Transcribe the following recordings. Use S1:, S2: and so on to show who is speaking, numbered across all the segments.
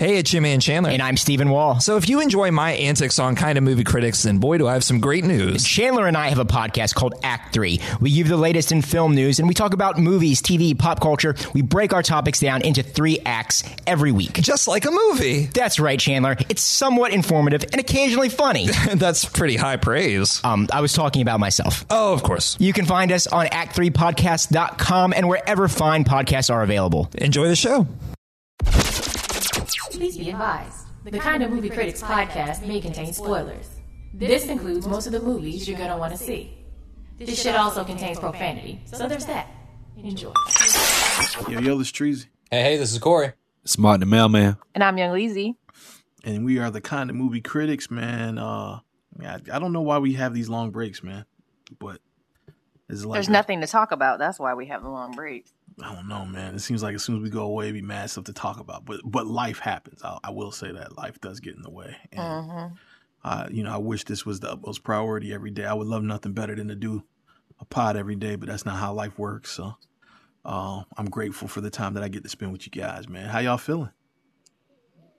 S1: Hey, it's Jimmy and Chandler.
S2: And I'm Stephen Wall.
S1: So if you enjoy my antics on Kind of Movie Critics, then boy, do I have some great news.
S2: Chandler and I have a podcast called Act 3. We give the latest in film news and we talk about movies, TV, pop culture. We break our topics down into three acts every week.
S1: Just like a movie.
S2: That's right, Chandler. It's somewhat informative and occasionally funny.
S1: That's pretty high praise.
S2: Um, I was talking about myself.
S1: Oh, of course.
S2: You can find us on act3podcast.com and wherever fine podcasts are available.
S1: Enjoy the show.
S3: Please be advised. The Kind of Movie Critics podcast may contain spoilers. This includes most of the movies you're going to want to see. This shit also contains profanity, so there's that. Enjoy.
S4: Yo, yo, this is Treasy.
S5: Hey, hey, this is Corey.
S6: It's Martin the Mailman.
S7: And I'm Young Leezy.
S4: And we are the kind of movie critics, man. Uh, I, I don't know why we have these long breaks, man. But
S7: it's like there's nothing to talk about. That's why we have the long breaks.
S4: I don't know, man. It seems like as soon as we go away, we mad stuff to talk about. But but life happens. I, I will say that life does get in the way. And, mm-hmm. uh, you know, I wish this was the utmost priority every day. I would love nothing better than to do a pod every day, but that's not how life works. So uh, I'm grateful for the time that I get to spend with you guys, man. How y'all feeling?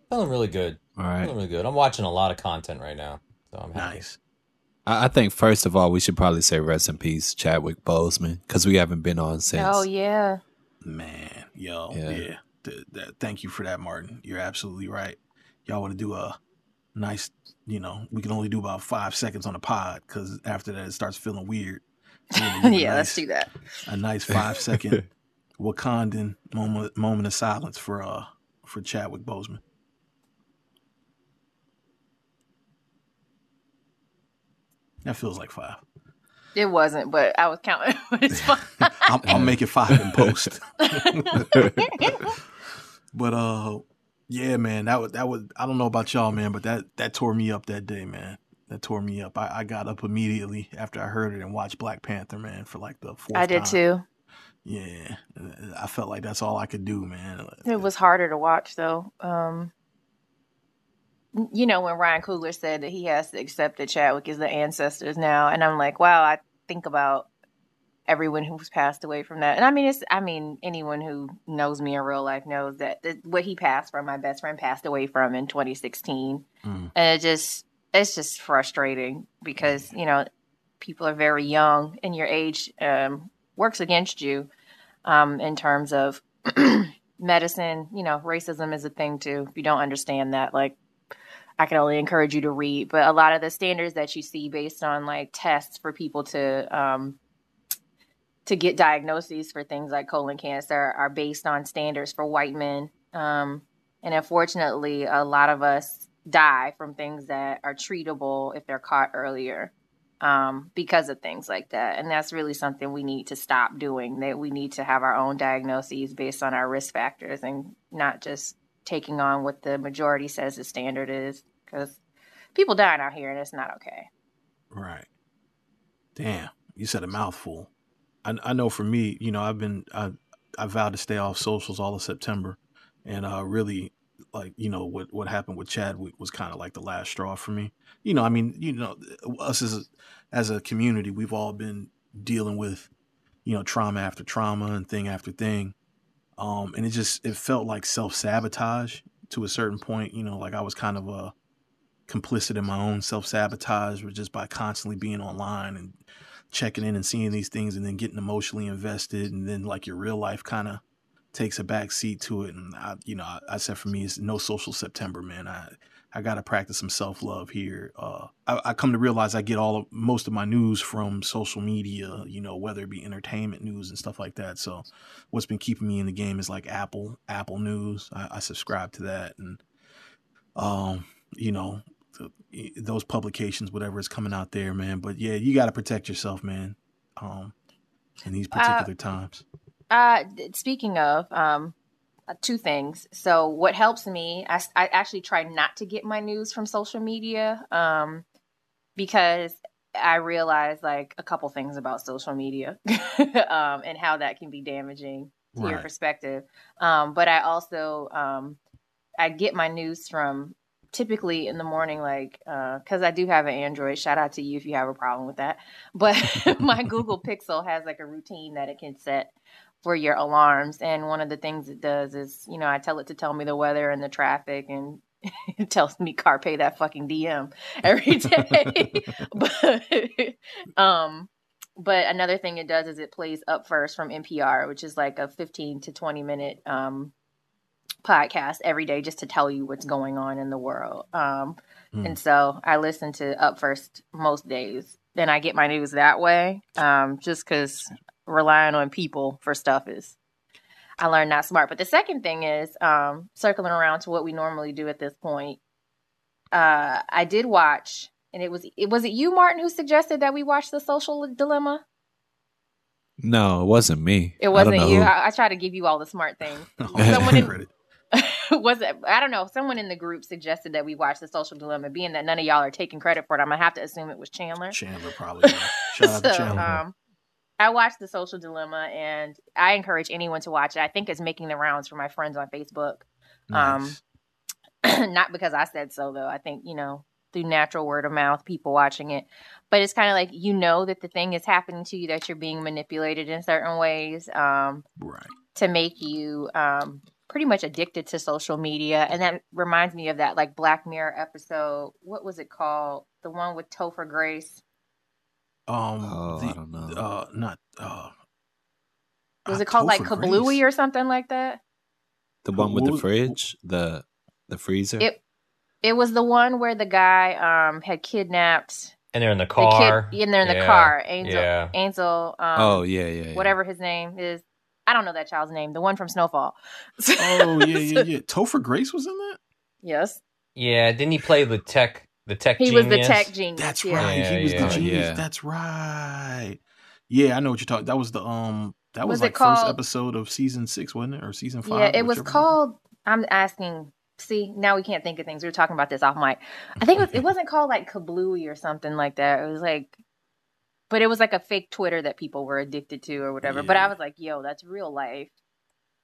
S5: Feeling really good.
S6: All right.
S5: Feeling really good. I'm watching a lot of content right now, so I'm happy.
S4: Nice.
S6: I think first of all, we should probably say rest in peace, Chadwick Boseman, because we haven't been on since.
S7: Oh yeah,
S4: man, yo, yeah. yeah. Th- th- thank you for that, Martin. You're absolutely right. Y'all want to do a nice, you know, we can only do about five seconds on a pod because after that it starts feeling weird.
S7: yeah, nice, let's do that.
S4: A nice five second Wakandan moment moment of silence for uh for Chadwick Boseman. That feels like five.
S7: It wasn't, but I was counting.
S4: I'll, I'll, make it five in post. but uh, yeah, man, that was that was. I don't know about y'all, man, but that that tore me up that day, man. That tore me up. I, I got up immediately after I heard it and watched Black Panther, man, for like the fourth.
S7: I did
S4: time.
S7: too.
S4: Yeah, I felt like that's all I could do, man.
S7: It was harder to watch though. Um, you know, when Ryan Coogler said that he has to accept that Chadwick is the ancestors now, and I'm like, wow, I think about everyone who's passed away from that. And I mean, it's, I mean, anyone who knows me in real life knows that, that what he passed from, my best friend passed away from in 2016. Mm. And it just, it's just frustrating because, you know, people are very young and your age um, works against you um, in terms of medicine. You know, racism is a thing too. If you don't understand that, like, I can only encourage you to read. But a lot of the standards that you see based on like tests for people to um, to get diagnoses for things like colon cancer are based on standards for white men. Um, and unfortunately, a lot of us die from things that are treatable if they're caught earlier um, because of things like that. And that's really something we need to stop doing. That we need to have our own diagnoses based on our risk factors and not just taking on what the majority says the standard is because people dying out here and it's not okay.
S4: Right. Damn, you said a mouthful. I, I know for me, you know, I've been I I vowed to stay off socials all of September, and uh, really like you know what what happened with Chadwick was kind of like the last straw for me. You know, I mean, you know, us as a, as a community, we've all been dealing with you know trauma after trauma and thing after thing, um, and it just it felt like self sabotage to a certain point. You know, like I was kind of a complicit in my own self sabotage, or just by constantly being online and checking in and seeing these things, and then getting emotionally invested, and then like your real life kind of takes a back seat to it. And I, you know, I, I, said for me, it's no social September, man. I I got to practice some self love here. Uh, I, I, come to realize I get all of most of my news from social media, you know, whether it be entertainment news and stuff like that. So, what's been keeping me in the game is like Apple Apple News. I, I subscribe to that, and um, you know, those publications, whatever is coming out there, man. But yeah, you got to protect yourself, man. Um, in these uh, particular uh, times.
S7: Uh, speaking of, um, uh, two things. So what helps me, I, I actually try not to get my news from social media, um, because I realize like a couple things about social media, um, and how that can be damaging to right. your perspective. Um, but I also, um, I get my news from typically in the morning, like, uh, because uh, I do have an Android. Shout out to you if you have a problem with that. But my Google Pixel has like a routine that it can set for your alarms. And one of the things it does is, you know, I tell it to tell me the weather and the traffic and it tells me carpe that fucking DM every day. but um but another thing it does is it plays up first from NPR, which is like a 15 to 20 minute um podcast every day just to tell you what's going on in the world. Um
S4: Hmm.
S7: and so I listen to up first most days. Then I get my news that way. Um just cuz relying on people for stuff is I learned not smart. But the second thing is um, circling around to what we normally do at this point. Uh, I did watch, and it was it was it you, Martin, who suggested that we watch the Social Dilemma.
S6: No, it wasn't me.
S7: It wasn't
S6: know
S7: you. I, I try to give you all the smart things.
S4: Oh,
S7: Someone in-. was it? I don't know. Someone in the group suggested that we watch the Social Dilemma. Being that none of y'all are taking credit for it, I'm gonna have to assume it was Chandler.
S4: Chandler probably. Shout out to
S7: so,
S4: Chandler.
S7: um, I watched The Social Dilemma, and I encourage anyone to watch it. I think it's making the rounds for my friends on Facebook.
S4: nice.
S7: um, Not because I said so, though. I think you know through natural word of mouth, people watching it. But it's kind of like you know that the thing is happening to you, that you're being manipulated in certain ways um,
S4: right.
S7: to make you um, pretty much addicted to social media. And that reminds me of that like Black Mirror episode. What was it called? The one with Topher Grace.
S4: Um.
S6: Oh,
S4: the,
S6: I don't know.
S4: Uh, not. Uh,
S7: Was
S4: uh,
S7: it called like
S4: Topher
S7: Kablooey
S4: Grace.
S7: or something like that?
S6: the one with the fridge, the the freezer.
S7: It it was the one where the guy um had kidnapped
S5: And they're in the
S7: the
S5: car.
S7: kid in there in the
S5: Yeah,
S7: car. Angel
S5: Yeah.
S7: Angel um
S6: oh yeah, yeah, yeah.
S7: whatever his name is. I don't know that child's name. The one from Snowfall.
S4: Oh yeah, yeah, yeah. Topher Grace was in that.
S7: yes.
S5: Yeah. Didn't he play the tech? The tech. Genius?
S7: He was the tech genius.
S4: That's
S7: yeah.
S4: right.
S5: Yeah,
S4: he was
S5: yeah.
S4: the genius.
S6: Yeah.
S4: That's right. Yeah, I know what you're talking. That was the um. That was,
S7: Was it
S4: like first episode of season six, wasn't it, or season five?
S7: Yeah, it was
S4: whichever one.
S7: called I'm asking see, now we can't think of things. We were talking about this off mic. I think it, was, it wasn't called like Kablooey or something like that. It was like but it was like a fake Twitter that people were addicted to or whatever. But I was like, yo, that's real life.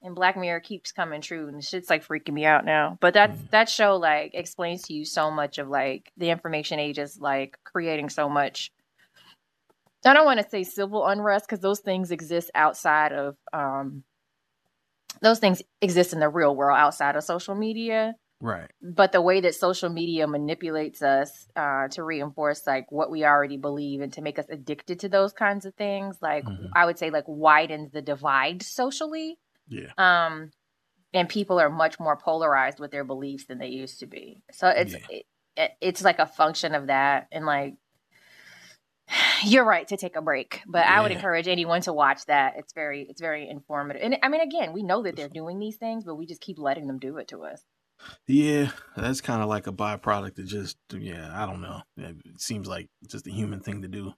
S7: And Black Mirror keeps coming true and shit's like freaking me out now. But that
S4: Mm.
S7: that show like explains to you so much of like the information age is like creating so much I don't want to say civil unrest because those things exist outside of um those things exist in the real world outside of social media
S4: Right.
S7: but the way that social media manipulates us uh, to reinforce like what we already believe and to make us addicted to those kinds of things like
S4: Mhm.
S7: i would say like widens the divide socially
S4: Yeah.
S7: um and people are much more polarized with their beliefs than they used to be so it's
S4: Yeah.
S7: it, it's like a function of that and like you're right to take a break but i would encourage anyone to watch that it's very it's very informative and i mean again we know that they're doing these things but we just keep letting them do it to us
S4: Yeah, that's kind of like a byproduct of just yeah. I don't know. It seems like just a human thing to do.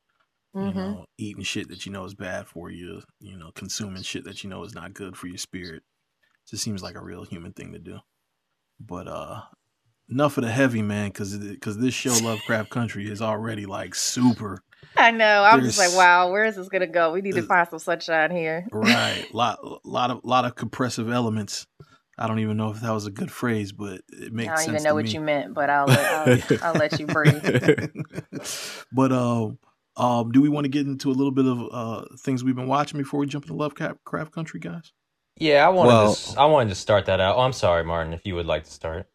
S4: You
S7: Mhm.
S4: know, eating shit that you know is bad for you. You know, consuming shit that you know is not good for your spirit. Just seems like a real human thing to do. But uh, enough of the heavy man, because because this show Lovecraft Country is already like super
S7: I know. I'm just like, wow, where is this gonna go? We need to find some sunshine here.
S4: right. lot lot of lot of compressive elements. I don't even know if that was a good phrase, but it makes.
S7: I don't
S4: sense.
S7: even know what
S4: me.
S7: you meant, but I'll let, I'll, I'll let you breathe.
S4: but um, um, do we want to get into a little bit of uh things we've been watching before we jump into Lovecraft Country, guys?
S5: Yeah, I wanted
S6: Well-
S5: to. s- I wanted to start that out. Oh, I'm sorry, Martin. If you would like to start.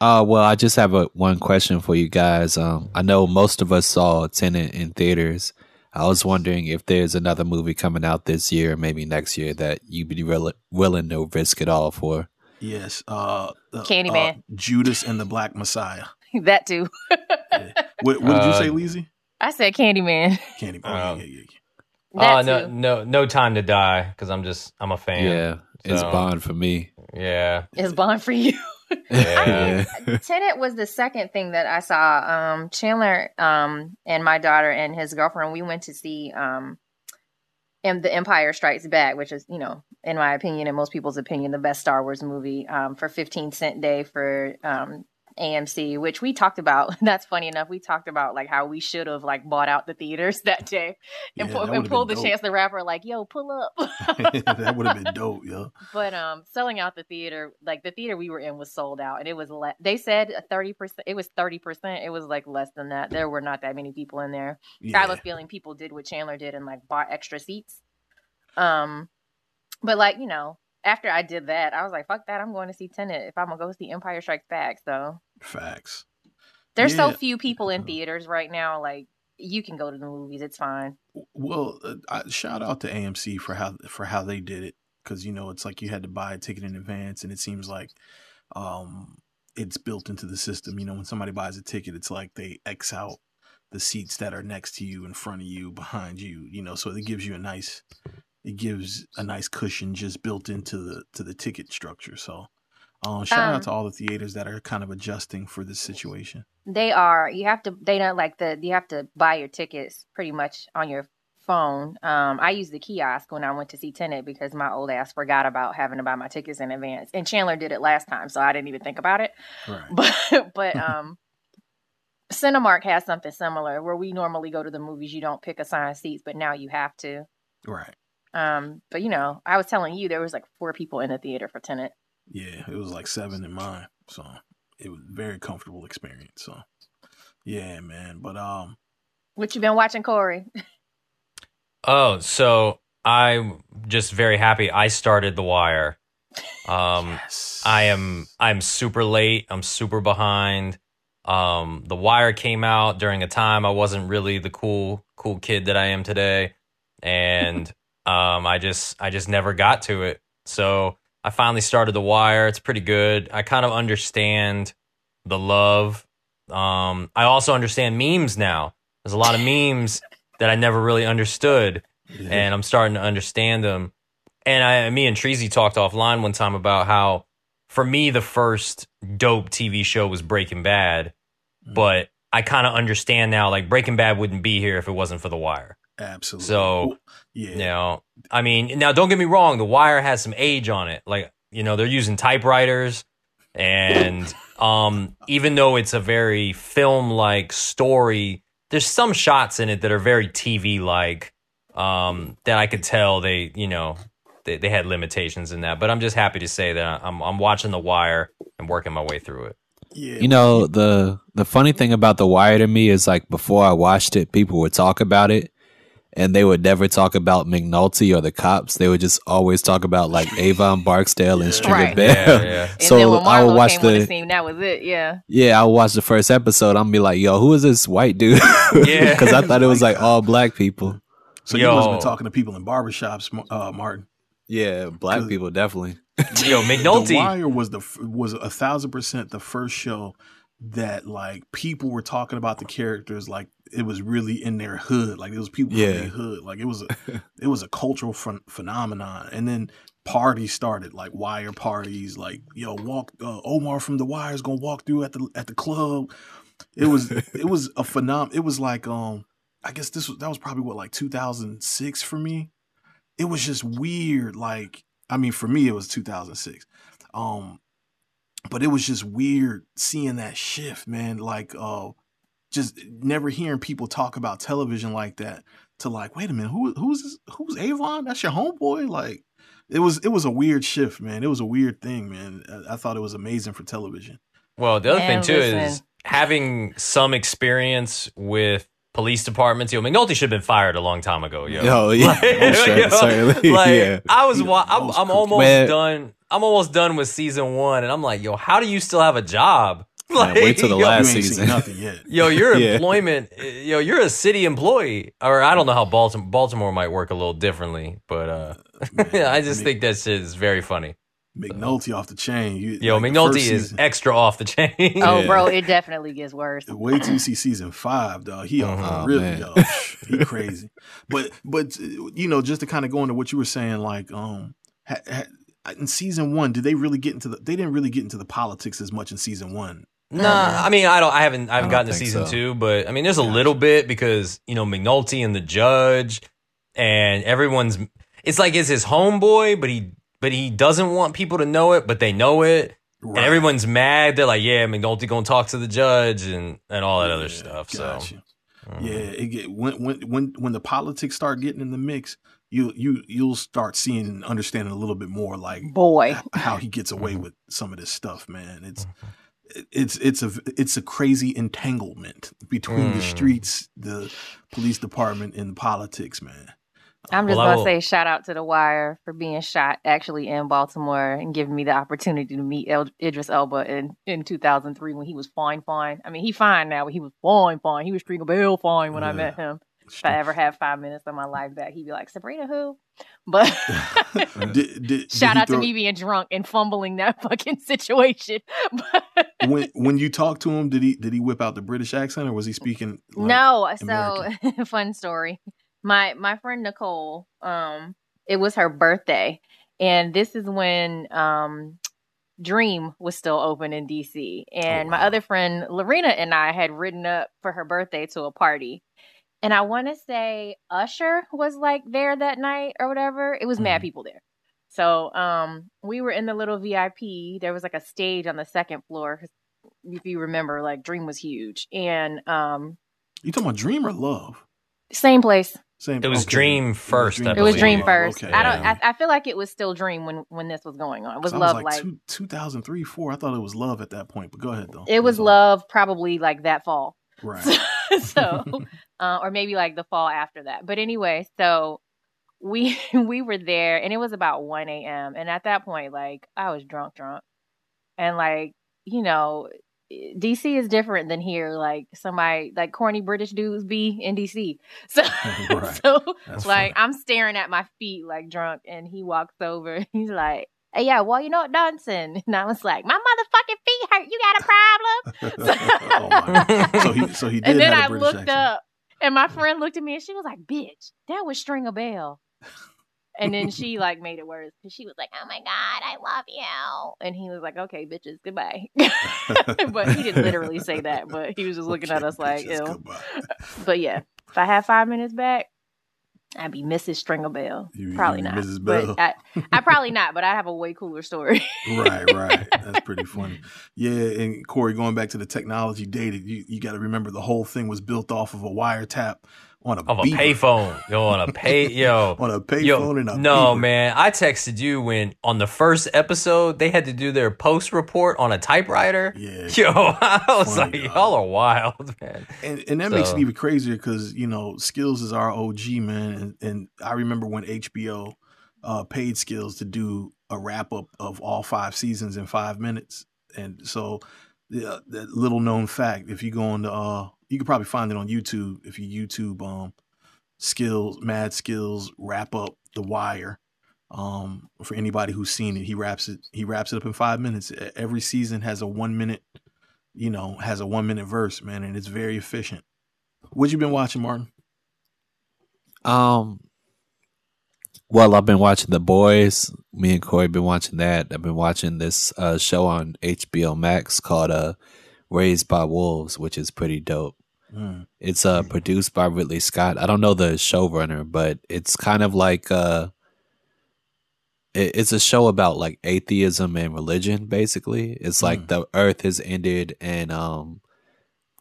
S6: Uh, well, I just have a one question for you guys. Um, I know most of us saw Tenet in theaters. I was wondering if there's another movie coming out this year, maybe next year, that you'd be real, willing to risk it all for.
S4: Yes. Uh, uh,
S7: Candyman.
S4: uh, Judas and the Black Messiah.
S7: that too.
S4: Yeah. What, what did you
S5: Uh,
S4: say, Leezy?
S7: I said Candyman.
S4: Candyman. Oh, yeah, yeah, yeah.
S5: Oh
S7: That
S5: no,
S7: too.
S5: no, no time to die because I'm just I'm a fan.
S6: Yeah, it's Bond for me.
S5: Yeah,
S7: It's Bond for you.
S5: Yeah.
S7: Tenet was the second thing that I saw. Um, Chandler um, and my daughter and his girlfriend, we went to see um, and The Empire Strikes Back, which is, you know, in my opinion and most people's opinion, the best Star Wars movie um, for 15 cent day for um, AMC, which we talked about. That's funny enough. We talked about like how we should have like bought out the theaters that day and,
S4: Yeah,
S7: pull,
S4: that
S7: and pulled the
S4: been
S7: Chance the Rapper like, yo, pull up.
S4: that would have been dope, yo.
S7: But um, selling out the theater, like the theater we were in was sold out, and it was le- they said thirty percent. It was thirty percent. It was like less than that. There were not that many people in there. I
S4: Yeah.
S7: have a feeling people did what Chandler did and like bought extra seats. Um, but like you know, after I did that, I was like, fuck that, I'm going to see Tenet if I'm gonna go see Empire Strikes Back. So
S4: Facts.
S7: there's so few people in theaters right now. Like you can go to the movies, it's fine.
S4: Well, uh, I, shout out to AMC for how for how they did it because you know it's like you had to buy a ticket in advance, and it seems like um, it's built into the system. You know, when somebody buys a ticket, it's like they X out the seats that are next to you, in front of you, behind you. You know, so it gives you a nice it gives a nice cushion just built into the to the ticket structure. So. Um, shout
S7: Um,
S4: out to all the theaters that are kind of adjusting for this situation.
S7: They are. You have to. They don't like the. You have to buy your tickets pretty much on your phone. Um, I used the kiosk when I went to see Tenet because my old ass forgot about having to buy my tickets in advance. And Chandler did it last time, so I didn't even think about it.
S4: Right.
S7: But but um, Cinemark has something similar where we normally go to the movies. You don't pick assigned seats, but now you have to.
S4: Right.
S7: Um, but you know, I was telling you there was like four people in the theater for Tenet.
S4: Yeah, it was like seven in mine, so it was a very comfortable experience. So, yeah, man. But um,
S7: What you been watching, Corey?
S5: Oh, so I'm just very happy I started The Wire. Um,
S4: yes,
S5: I am I'm super late. I'm super behind. Um, The Wire came out during a time I wasn't really the cool cool kid that I am today, and um, I just I just never got to it. So I finally started The Wire. It's pretty good. I kind of understand the love. Um, I also understand memes now. There's a lot of memes that I never really understood and I'm starting to understand them. And I, me and Treasy talked offline one time about how, for me, the first dope TV show was Breaking Bad,
S4: Mm.
S5: but I kind of understand now. Like Breaking Bad wouldn't be here if it wasn't for The Wire.
S4: Absolutely.
S5: So,
S4: yeah,
S5: You know, I mean, now don't get me wrong, The Wire has some age on it. Like, you know, they're using typewriters, and um, even though it's a very film-like story, there's some shots in it that are very TV-like. Um, that I could tell they, you know, they, they had limitations in that. But I'm just happy to say that I'm I'm watching The Wire and working my way through it.
S4: yeah.
S6: You know the the funny thing about The Wire to me is like before I watched it, people would talk about it, and they would never talk about McNulty or the cops. They would just always talk about like Avon Barksdale and Stringer
S7: Right.
S6: Bell.
S5: Yeah, yeah.
S6: So I would watch
S7: the
S6: the
S7: scene, that was it. Yeah.
S6: yeah, I would watch the first episode. I'm be like, yo, who is this white dude?
S5: Yeah.
S6: because I thought it was like all black people.
S4: so you must have been talking to people in barbershops, uh, Martin.
S6: Yeah, black people definitely.
S5: Yo, McNulty.
S4: The
S5: McNulty.
S4: Wire was the was a thousand percent the first show that like people were talking about the characters like it was really in their hood, like it was people
S6: Yeah.
S4: from their hood, like it was a it was a cultural phen- phenomenon. And then parties started, like Wire parties, like yo walk uh, Omar from the Wire is gonna walk through at the at the club. It was it was a phenom. It was like um I guess this was that was probably what like 2006 for me. It was just weird. Like I mean, for me it was 2006. Um, but it was just weird seeing that shift, man. Like uh, just never hearing people talk about television like that. To like, wait a minute, who who's who's Avon? That's your homeboy. Like, it was it was a weird shift, man. It was a weird thing, man. I, I thought it was amazing for television.
S5: Well, the other
S7: Man,
S5: thing too is having some experience with police departments. Yo, McNulty should have been fired a long time ago. Yo,
S6: Yo, oh, yeah,
S5: Like,
S6: most cer-
S5: yo, like,
S6: yeah.
S5: I was, wa- I'm, I'm almost
S6: Man.
S5: done. I'm almost done with season one, and I'm like, yo, how do you still have a job?
S6: Man, wait till the
S5: yo,
S6: last
S4: you ain't
S6: season.
S4: seen nothing yet.
S5: Yo, your
S6: Yeah.
S5: employment, yo, you're a city employee, or I don't know how Baltimore, Baltimore might work a little differently, but uh,
S4: Man,
S5: I just
S4: Mc-
S5: think that shit is very funny.
S4: McNulty off the chain. You,
S5: Yo,
S4: like,
S5: McNulty is
S4: season-
S5: extra off the chain.
S7: Oh,
S6: Yeah.
S7: bro, it definitely gets worse.
S4: Wait till you see season five, dog. He.
S6: Oh,
S4: really,
S6: man.
S4: dog. He crazy. But but you know, just to kind of go into what you were saying, like um, ha, ha, in season one, did they really get into the? They didn't really get into the politics as much in season one.
S5: Nah, I mean, I don't. I haven't. I haven't
S6: I
S5: gotten to season
S6: so.
S5: two, but I mean, there's a
S4: Gotcha.
S5: little bit because you know McNulty and the judge, and everyone's. It's like it's his homeboy, but he but he doesn't want people to know it, but they know it,
S4: Right.
S5: and everyone's mad. They're like, "Yeah, McNulty gonna talk to the judge and and all that other stuff."
S4: gotcha.
S5: So mm.
S4: Yeah, it get when when when when the politics start getting in the mix, you you you'll start seeing and understanding a little bit more like
S7: Boy.
S4: how he gets away with some of this stuff, man. It's it's it's a it's a crazy entanglement between the
S5: Mm.
S4: streets, the police department, and the politics, man.
S7: I'm just
S5: Well,
S7: gonna say shout out to The Wire for being shot actually in Baltimore and giving me the opportunity to meet El- Idris Elba in, in 2003 when he was fine, fine. I mean, he fine now, but he was fine, fine. He was Stringer Bell fine when I met him. If I ever have five minutes of my life back, he'd be like, Sabrina, who? But
S4: did, did, did
S7: shout
S4: he
S7: out to me being drunk and fumbling that fucking situation.
S4: When when you talked to him, did he did he whip out the British accent or was he speaking? like-
S7: no, so fun story. My my friend Nicole, um, it was her birthday, and this is when um, Dream was still open in DC, and my
S4: wow.
S7: other friend Lorena and I had ridden up for her birthday to a party. And I want to say Usher was like there that night or whatever. It was mad
S4: Mhm.
S7: people there. So um we were in the little VIP. There was like a stage on the second floor. if you remember like Dream was huge. And um
S4: You talking about Dream or Love?
S7: same place.
S4: Same.
S5: It was
S4: okay.
S5: Dream first, I
S7: It was. Dream first.
S4: okay.
S7: I don't. I, I feel like it was still Dream when when this was going on. It was
S4: So I
S7: Love
S4: like,
S7: like,
S4: two, 2003, four. I thought it was Love at that point, but go ahead though.
S7: it was
S4: That's all.
S7: Love probably like that fall.
S4: Right.
S7: so uh, or maybe like the fall after that. But anyway, so we we were there and it was about one a.m. and at that point, like I was drunk, drunk, and like you know. DC is different than here. Like somebody, like corny British dudes be in DC. So,
S4: Right.
S7: so
S4: That's
S7: like
S4: funny.
S7: I'm staring at my feet like drunk, and he walks over. He's like, "Hey, yeah, well, you know what, dancing?" And I was like, "My motherfucking feet hurt. You got a problem?"
S4: oh my God. So he so he did
S7: and then I looked
S4: accent.
S7: up, and my friend looked at me, and she was like, "Bitch, that was Stringer Bell." And then she like made it worse because she was like, "Oh my god, I love you," and he was like, "Okay, bitches, goodbye." but he didn't literally say that, but he was just looking at
S4: Okay,
S7: us like, "Ew."
S4: goodbye.
S7: But yeah, if I had five minutes back, I'd be Mrs. Stringer Bell.
S4: You-
S7: Probably
S4: you
S7: not.
S4: Mrs. Bell.
S7: But I, I probably not, but I'd have a way cooler story.
S4: right, right. That's pretty funny. Yeah, and Corey, going back to the technology dated, you, you got to remember the whole thing was built off of a wiretap on a
S5: Of a payphone. Yo, on a pay yo.
S4: on a payphone and a
S5: no, man. I texted you when on the first episode they had to do their post report on a typewriter.
S4: Yeah.
S5: Yo, I was
S4: Funny,
S5: like, y'all are wild, man.
S4: And and that makes it even crazier because you know Skills is our OG man, and, and I remember when HBO uh, paid Skills to do a wrap up of all five seasons in five minutes, and so the that little known fact, if you go on the, uh, you could probably find it on YouTube if you YouTube um Skills Mad Skills wrap up The Wire. Um, for anybody who's seen it, he wraps it. He wraps it up in five minutes. Every season has a one minute you know, has a one minute verse, man, and it's very efficient. What you been watching, Martin?
S6: Um, well, I've been watching The Boys. Me and Corey been watching that. I've been watching this uh, show on HBO Max called uh, "Raised by Wolves," which is pretty dope.
S4: Mm.
S6: It's uh produced by Ridley Scott. I don't know the showrunner, but it's kind of like uh it, it's a show about like atheism and religion basically. It's like
S4: Mm.
S6: the earth has ended and um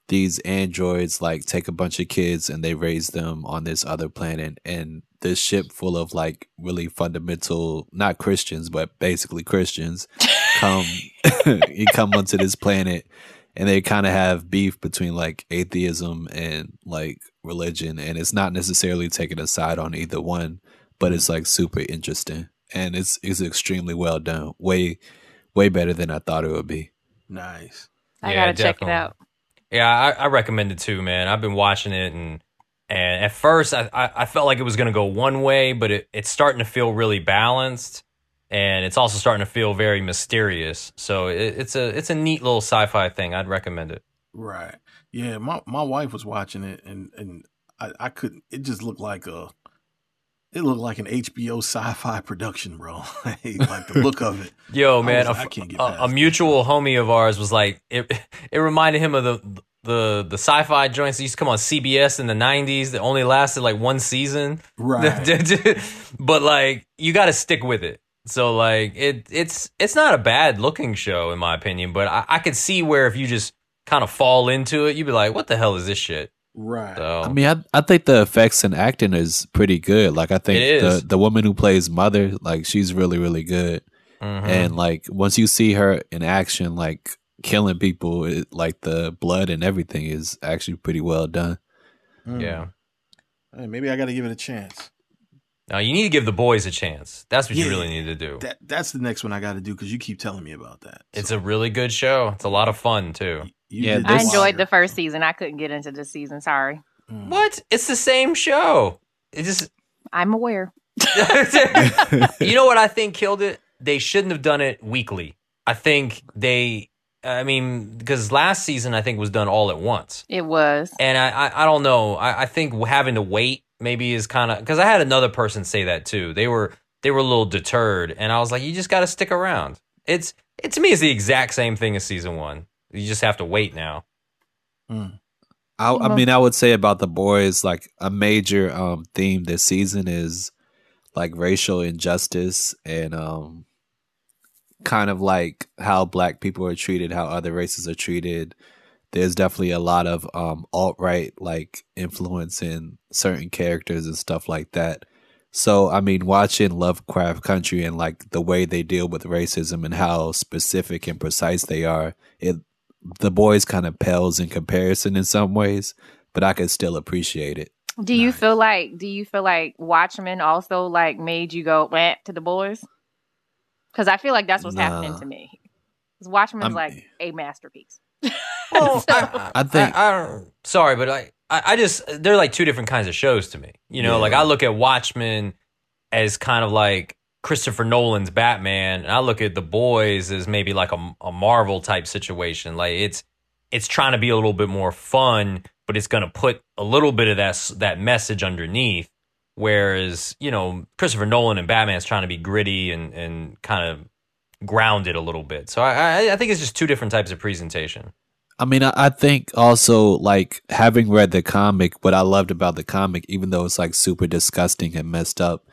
S6: these androids like take a bunch of kids and they raise them on this other planet and this ship full of like really fundamental not Christians but basically Christians come you come onto this planet and they kind of have beef between like atheism and like religion and it's not necessarily taking a side on either one but it's like super interesting and it's it's extremely well done way way better than i thought it would be
S4: Nice.
S7: I
S5: Yeah,
S7: gotta check it out.
S5: Yeah, I, I recommend it too, man. I've been watching it and and at first I, I, I felt like it was gonna go one way, but it, it's starting to feel really balanced and it's also starting to feel very mysterious. So it, it's a it's a neat little sci-fi thing. I'd recommend it.
S4: Right. Yeah, my my wife was watching it and and I, I couldn't it just looked like a it looked like an HBO sci-fi production, bro. like the look of it.
S5: Yo, man, a,
S4: can't get
S5: a- a mutual homie of ours was like it. It reminded him of the the the sci-fi joints that used to come on CBS in the '90s that only lasted like one season.
S4: Right.
S5: but like you got to stick with it. So like it it's it's not a bad looking show in my opinion, but I, I could see where if you just kind of fall into it, you'd be like, "What the hell is this shit?"
S4: Right.
S5: So
S6: i mean I, I think the effects and acting is pretty good like i think the the woman who plays mother like she's really really good
S5: mhm.
S6: and like once you see her in action like killing people it, like the blood and everything is actually pretty well done
S4: Mm.
S5: yeah,
S4: Hey, maybe I got to give it a chance.
S5: No, you need to give the boys a chance. That's what you really need to do.
S4: That that's the next one I got to do because you keep telling me about that.
S5: It's a really good show. It's a lot of fun too.
S4: you
S6: Yeah,
S7: I enjoyed the first season. I couldn't get into this season. Sorry.
S4: Mm.
S5: What? It's the same show. It just
S7: I'm aware.
S5: you know what I think killed it? They shouldn't have done it weekly. I think they I mean, because last season I think was done all at once.
S7: It was.
S5: And I, I, I don't know. I, I think having to wait maybe is kind of because I had another person say that too. They were they were a little deterred, and I was like, you just got to stick around. It's it to me is the exact same thing as season one. You just have to wait now.
S4: Mm.
S6: I, I mean, I would say about the boys, like a major um, theme this season is like racial injustice and um, kind of like how black people are treated, how other races are treated. There's definitely a lot of um, alt right like influence in certain characters and stuff like that. So, I mean, watching Lovecraft Country and like the way they deal with racism and how specific and precise they are, it the boys kind of pales in comparison in some ways, but I could still appreciate it.
S7: Do you
S4: Nice.
S7: feel like do you feel like Watchmen also like made you go eh, to the boys? Because I feel like that's what's happening
S6: Nah.
S7: to me. 'Cause Watchmen's
S6: I'm-
S7: like a masterpiece.
S5: Well,
S7: So-
S5: I,
S6: I think-
S5: I, I don't. Sorry, but I, I, I just they're like two different kinds of shows to me. You know,
S6: Yeah.
S5: like I look at Watchmen as kind of like Christopher Nolan's Batman, and I look at The Boys as maybe like a, a Marvel type situation. Like it's it's trying to be a little bit more fun, but it's going to put a little bit of that that message underneath. Whereas you know Christopher Nolan and Batman is trying to be gritty and and kind of grounded a little bit. So I, I I think it's just two different types of presentation.
S6: I mean, I, I think also like having read the comic, what I loved about the comic, even though it's like super disgusting and messed up,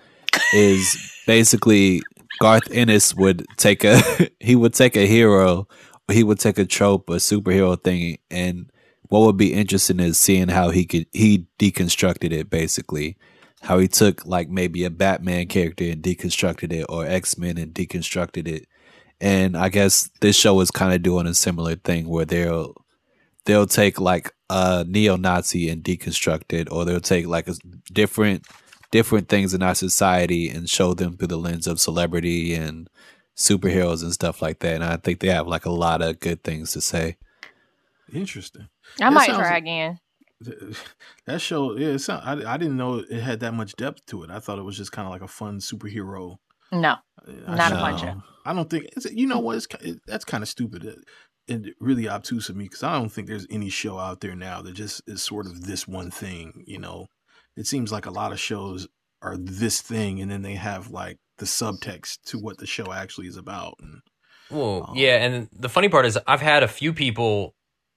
S6: is basically Garth Ennis would take a he would take a hero, he would take a trope, a superhero thing, and what would be interesting is seeing how he could he deconstructed it basically. How he took like maybe a Batman character and deconstructed it, or X Men and deconstructed it, and I guess this show is kind of doing a similar thing where they'll they'll take like a neo-Nazi and deconstruct it, or they'll take like a different different things in our society and show them through the lens of celebrity and superheroes and stuff like that. And I think they have like a lot of good things to say.
S4: Interesting.
S7: I
S4: That
S7: might
S4: sounds-
S7: try again.
S4: That show, yeah, it sound, I, I didn't know it had that much depth to it. I thought it was just kind of like a fun superhero.
S7: No.
S4: I
S7: Not
S6: a
S4: should-
S6: fun
S7: show.
S4: I don't think it's, you know what? It's, it, that's kind of stupid uh, and really obtuse of me because I don't think there's any show out there now that just is sort of this one thing. You know, it seems like a lot of shows are this thing, and then they have like the subtext to what the show actually is about. And
S5: Well,
S4: Um,
S5: yeah, and the funny part is I've had a few people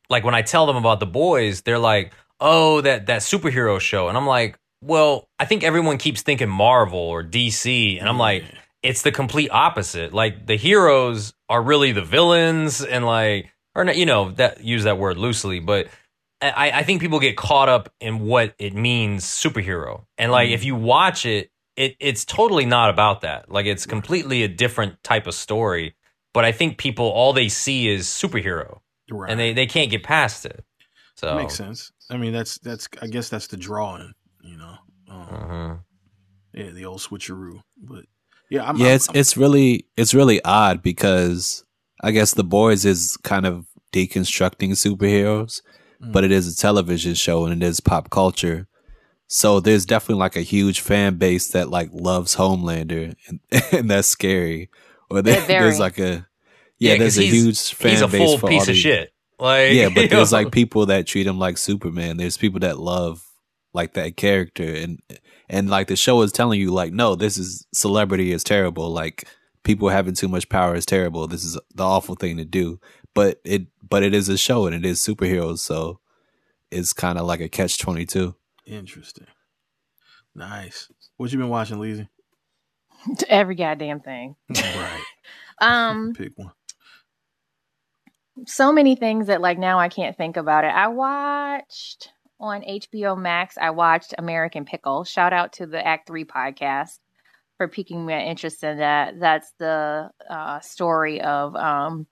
S5: like when I tell them about the boys, they're like, "Oh, that that superhero show," and I'm like, "Well, I think everyone keeps thinking Marvel or DC," and I'm like, "It's the complete opposite. Like the heroes are really the villains, and like, or not, you know, that use that word loosely, but." I, I think people get caught up in what it means superhero, and like if you watch it, it it's totally not about that. Like it's completely a different type of story but I think people all they see is superhero,
S4: right,
S5: and they they can't get past it. So that
S4: makes sense. I mean, that's that's I guess that's the drawing. You know, um,
S5: Mhm.
S4: yeah, the old switcheroo. But yeah, I'm,
S6: yeah,
S4: I'm-
S6: it's it's really it's really odd because I guess the boys is kind of deconstructing superheroes,
S4: Mm.
S6: but it is a television show and it is pop culture. So there's definitely like a huge fan base that like loves Homelander, and, and that's scary. Or there, there's like a yeah,
S5: 'cause
S6: there's a huge fan base.
S5: he's a
S6: base
S5: full
S6: for
S5: piece
S6: all
S5: of
S6: these-
S5: shit. Like
S6: yeah, but there's
S5: know?
S6: like people that treat him like Superman. There's people that love like that character, and and like the show is telling you like, no, this is celebrity is terrible. Like people having too much power is terrible. This is the awful thing to do. But it but it is a show and it is superheroes, so it's kind of like a catch twenty two.
S4: interesting. Nice. What you been watching, Leezy?
S7: Every goddamn thing.
S4: right.
S7: Um,
S4: Pick one.
S7: so many things that like now I can't think about it. I watched on HBO Max. I watched American Pickle. Shout out to the Act Three podcast for piquing my interest in that. That's the uh, story of um,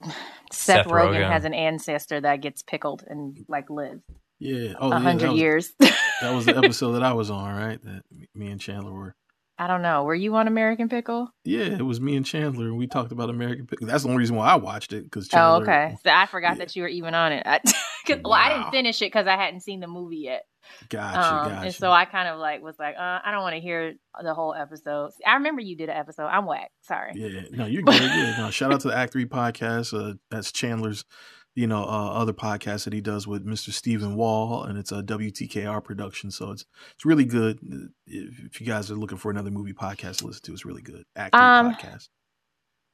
S7: Seth,
S5: Seth
S7: Rogen,
S5: Rogen.
S7: has an ancestor that gets pickled and like lives
S4: Yeah.
S7: a
S4: Oh, yeah,
S7: hundred years.
S4: that was the episode that I was on, right? That me and Chandler were.
S7: I don't know. Were you on American Pickle?
S4: Yeah, it was me and Chandler, and we talked about American Pickle. That's the only reason why I watched it because
S7: Oh, okay. So I forgot
S4: yeah.
S7: that you were even on it. I, 'cause- Well, I didn't finish it because I hadn't seen the movie yet.
S4: Gotcha,
S7: Um,
S4: gotcha.
S7: And so I kind of like was like, uh, I don't want to hear the whole episode. I remember you did an episode. I'm whack. Sorry.
S4: Yeah, no, you're good. Yeah, no, shout out to the Act Three podcast. Uh, that's Chandler's, you know, uh, other podcast that he does with Mr. Stephen Wall, and it's a WTKR production. So it's it's really good. If, if you guys are looking for another movie podcast to listen to, it's really good. Act Three
S7: Um,
S4: podcast.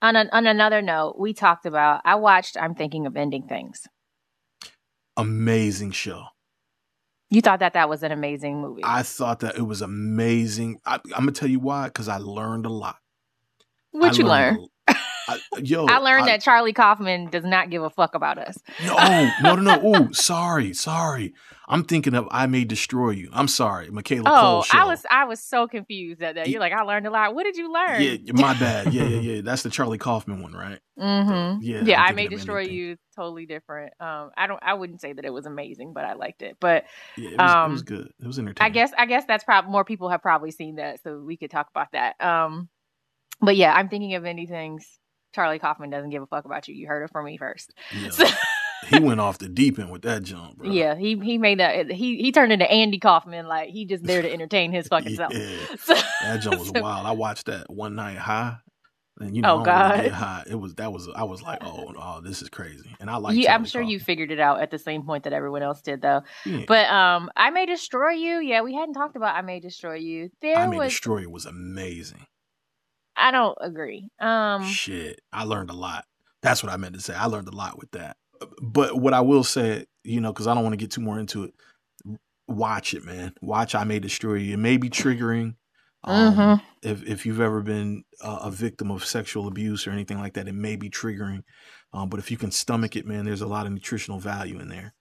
S7: On, an on another note, we talked about. I watched. I'm thinking of ending things.
S4: Amazing show.
S7: You thought that that was an amazing movie.
S4: I thought that it was amazing. I, I'm gonna tell you why, because I learned a lot.
S7: what
S4: I
S7: you
S4: learned
S7: learn?
S4: I, yo,
S7: I learned that Charlie Kaufman does not give a fuck about us.
S4: No, no, no, no. Oh, sorry, sorry. I'm thinking of I May Destroy You. I'm sorry, Michaela Coel
S7: Oh,
S4: show.
S7: I was I was so confused at that. You're like, I learned a lot. What did you learn?
S4: Yeah, my bad. Yeah, yeah, yeah. That's the Charlie Kaufman one, right?
S7: Mm-hmm.
S4: Yeah,
S7: Yeah,
S4: I'm
S7: may destroy
S4: anything.
S7: you. Totally different. Um, I don't. I wouldn't say that it was amazing, but I liked it. But
S4: Yeah, it was, it was
S7: Um,
S4: good. It was entertaining.
S7: I guess I guess that's probably more people have probably seen that, so we could talk about that. Um, but yeah, I'm thinking of any things. Charlie Kaufman doesn't give a fuck about you. You heard it from me first.
S4: Yeah.
S7: So-
S4: he went off the deep end with that jump, bro.
S7: yeah, he he made that. He he turned into Andy Kaufman. Like he just there to entertain his fucking self. So,
S4: that jump was
S7: so-
S4: wild. I watched that one night high, and you know,
S7: Oh,
S4: really
S7: God.
S4: high. It was that was I was like, oh, oh, this is crazy, and I like.
S7: you, I'm sure you figured it out at the same point that everyone else did, though.
S4: Yeah.
S7: But um, I may destroy you. Yeah, we hadn't talked about I may destroy you. There
S4: I May
S7: was.
S4: Destroy You was amazing.
S7: I don't agree. Um,
S4: Shit, I learned a lot. That's what I meant to say. I learned a lot with that. But what I will say, you know, because I don't want to get too more into it, watch it, man. Watch I May Destroy You. It may be triggering. Um,
S7: Mhm.
S4: if, if you've ever been uh, a victim of sexual abuse or anything like that, it may be triggering. Um, but if you can stomach it, man, there's a lot of nutritional value in there.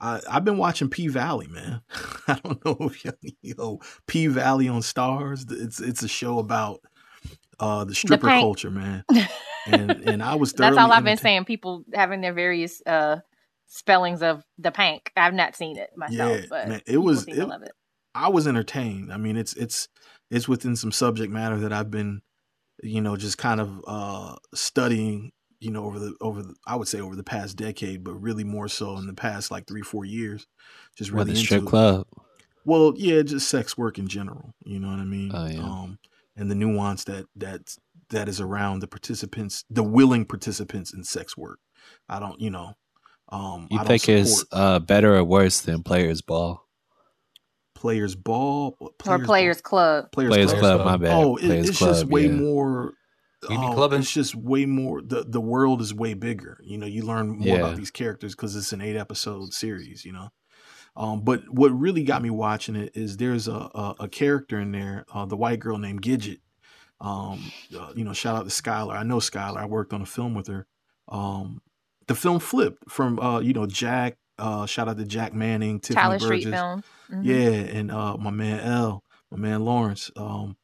S4: I, I've been watching P Valley, man. I don't know if you, you know P Valley on Starz. It's it's a show about uh, the stripper
S7: paint.
S4: culture, man. And and I was
S7: That's all I've been
S4: entertained.
S7: saying. People having their various uh spellings of the pank. I've not seen it myself,
S4: Yeah,
S7: but
S4: man, it was- it-
S7: love it.
S4: I was entertained. I mean, it's it's it's within some subject matter that I've been, you know, just kind of uh studying, you know, over the over the I would say over the past decade, but really more so in the past like three four years. Just
S6: What
S4: really
S6: the
S4: into
S6: strip
S4: it.
S6: club?
S4: Well, yeah, just sex work in general. You know what I mean?
S6: Oh, yeah.
S4: Um, and the nuance that that that is around the participants, the willing participants in sex work. I don't, you know, um,
S6: You
S4: I don't
S6: think it's uh, better or worse than Players Ball?
S4: players ball
S7: Or
S4: Ball?
S7: Players Club.
S4: Players,
S6: Players
S4: Club.
S6: Club,
S5: Club.
S6: my bad.
S4: Oh, it,
S6: Players
S4: it's
S6: Club,
S4: just way
S6: yeah.
S4: more.
S5: We
S4: oh. It's just way more. the The world is way bigger. You know, you learn more
S6: Yeah.
S4: about these characters because it's an eight episode series. You know, um, but what really got me watching it is there's a a, a character in there, uh, the white girl named Gidget. Um, uh, you know, shout out to Skylar. I know Skylar. I worked on a film with her. Um, the film flipped from uh, you know Jack. Uh, shout out to Jack Manning, Tiffany
S7: Tyler Street
S4: Burgess.
S7: film. Mhm.
S4: Yeah, and uh, my man L, my man Lawrence. Um,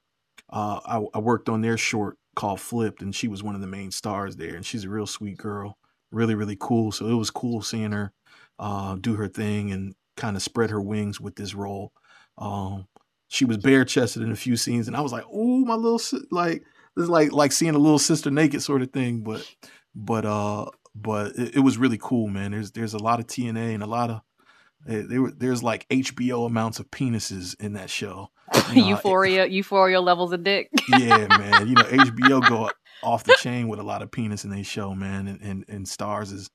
S4: uh, I, I worked on their short called Flipped, and she was one of the main stars there. And she's a real sweet girl, really, really cool. So it was cool seeing her uh, do her thing and kind of spread her wings with this role. Um, she was bare chested in a few scenes, and I was like, "Oh, my little si-, like this is like like seeing a little sister naked sort of thing." But but uh, but it, it was really cool, man. There's there's a lot of TNA and a lot of eh, there, were- there's like HBO amounts of penises in that show. You know,
S7: Euphoria, Euphoria levels of dick.
S4: yeah, man. You know, HBO go off the chain with a lot of penis in their show, man, and, and and Starz is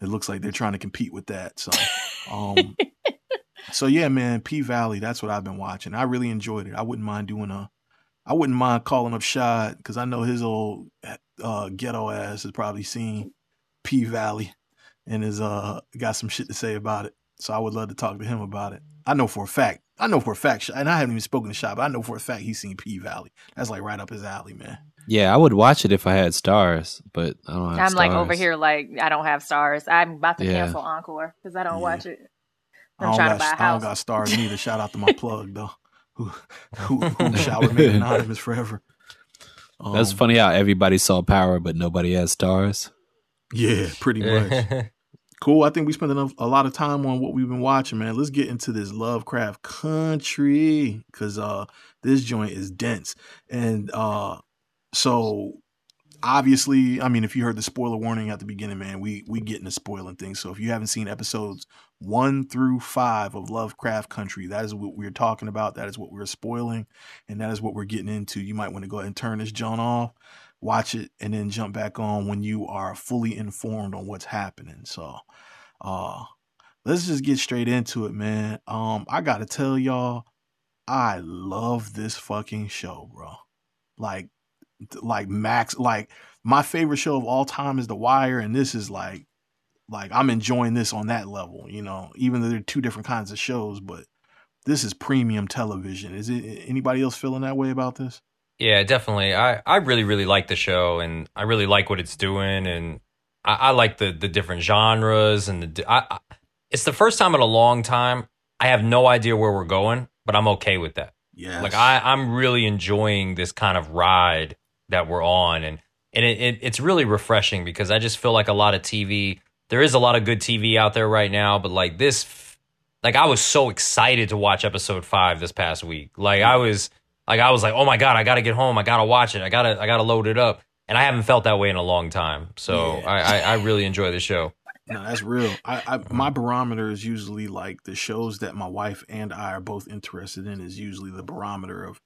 S4: it looks like they're trying to compete with that. So, um, so yeah, man, P Valley. That's what I've been watching. I really enjoyed it. I wouldn't mind doing a. I wouldn't mind calling up Shad because I know his old uh, ghetto ass has probably seen P Valley and has uh got some shit to say about it. So I would love to talk to him about it. I know for a fact. I know for a fact, and I haven't even spoken to Shad, but I know for a fact he's seen P Valley. That's like right up his alley, man.
S6: Yeah, I would watch it if I had Starz, but I don't have
S7: I'm like over here, like I don't have Starz. I'm about to
S6: Yeah.
S7: cancel Encore because I don't
S4: Yeah.
S7: watch it.
S4: I
S7: I'm
S4: don't,
S7: trying to
S4: got,
S7: buy a
S4: I don't got Starz neither. Shout out to my plug though, who who, who shall remain anonymous forever.
S6: That's
S4: Um,
S6: funny how everybody saw Power, but nobody has Starz.
S4: Yeah, pretty much. Cool. I think we spent enough, a lot of time on what we've been watching, man. Let's get into this Lovecraft Country because uh, this joint is dense. And uh, so, obviously, I mean, if you heard the spoiler warning at the beginning, man, we we get into spoiling things. So if you haven't seen episodes one through five of Lovecraft Country, that is what we're talking about. That is what we're spoiling, and that is what we're getting into. You might want to go ahead and turn this joint off watch it and then jump back on when you are fully informed on what's happening. So, uh, let's just get straight into it, man. Um, I gotta tell y'all, I love this fucking show, bro. Like, like Max, like my favorite show of all time is The Wire, and this is like, like I'm enjoying this on that level. You know, even though they're two different kinds of shows, but this is premium television. Is it anybody else feeling that way about this?
S5: Yeah, definitely. I, I really, really like the show and I really like what it's doing. And I, I like the, the different genres. And the, I, I, it's the first time in a long time. I have no idea where we're going, but I'm okay with that.
S4: Yeah.
S5: Like I, I'm really enjoying this kind of ride that we're on. And, and it, it, it's really refreshing because I just feel like a lot of TV, there is a lot of good TV out there right now, but like this, like I was so excited to watch episode five this past week. Like I was, like I was like, oh my god, I gotta get home. I gotta watch it. I gotta I gotta load it up. And I haven't felt that way in a long time. So yeah. I, I, I really enjoy the show.
S4: No, that's real. I, I my mm-hmm. barometer is usually like the shows that my wife and I are both interested in is usually the barometer of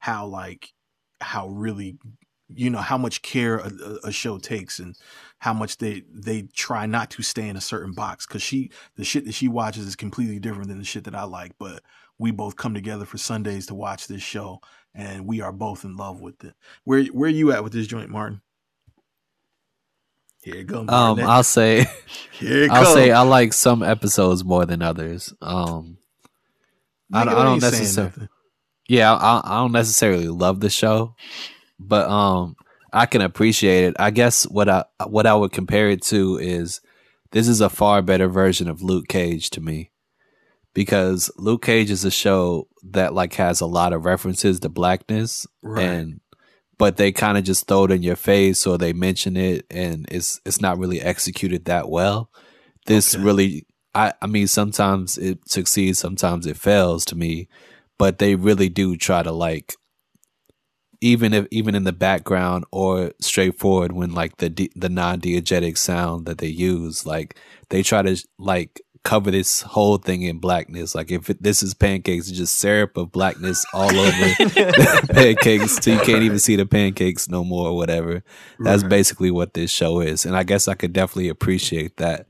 S4: how like how really you know how much care a, a, show takes and how much they they try not to stay in a certain box because she the shit that she watches is completely different than the shit that I like. But we both come together for Sundays to watch this show, and we are both in love with it. Where where are you at with this joint, Martin? Here it goes.
S6: Um, I'll say,
S4: Here
S6: I'll say I like some episodes more than others. Um, I, I, don't necessarily. Yeah, I, I don't necessarily love the show, but um, I can appreciate it. I guess what I what I would compare it to is this is a far better version of Luke Cage to me because Luke Cage is a show that like has a lot of references to blackness right. and but they kind of just throw it in your face or they mention it and it's it's not really executed that well. This okay. really I I mean sometimes it succeeds, sometimes it fails to me, but they really do try to like even if even in the background or straightforward when like the the non-diegetic sound that they use like they try to like cover this whole thing in blackness. Like if it, this is pancakes, it's just syrup of blackness all over pancakes so you can't even see the pancakes no more or whatever. That's right. basically what this show is. And I guess I could definitely appreciate that.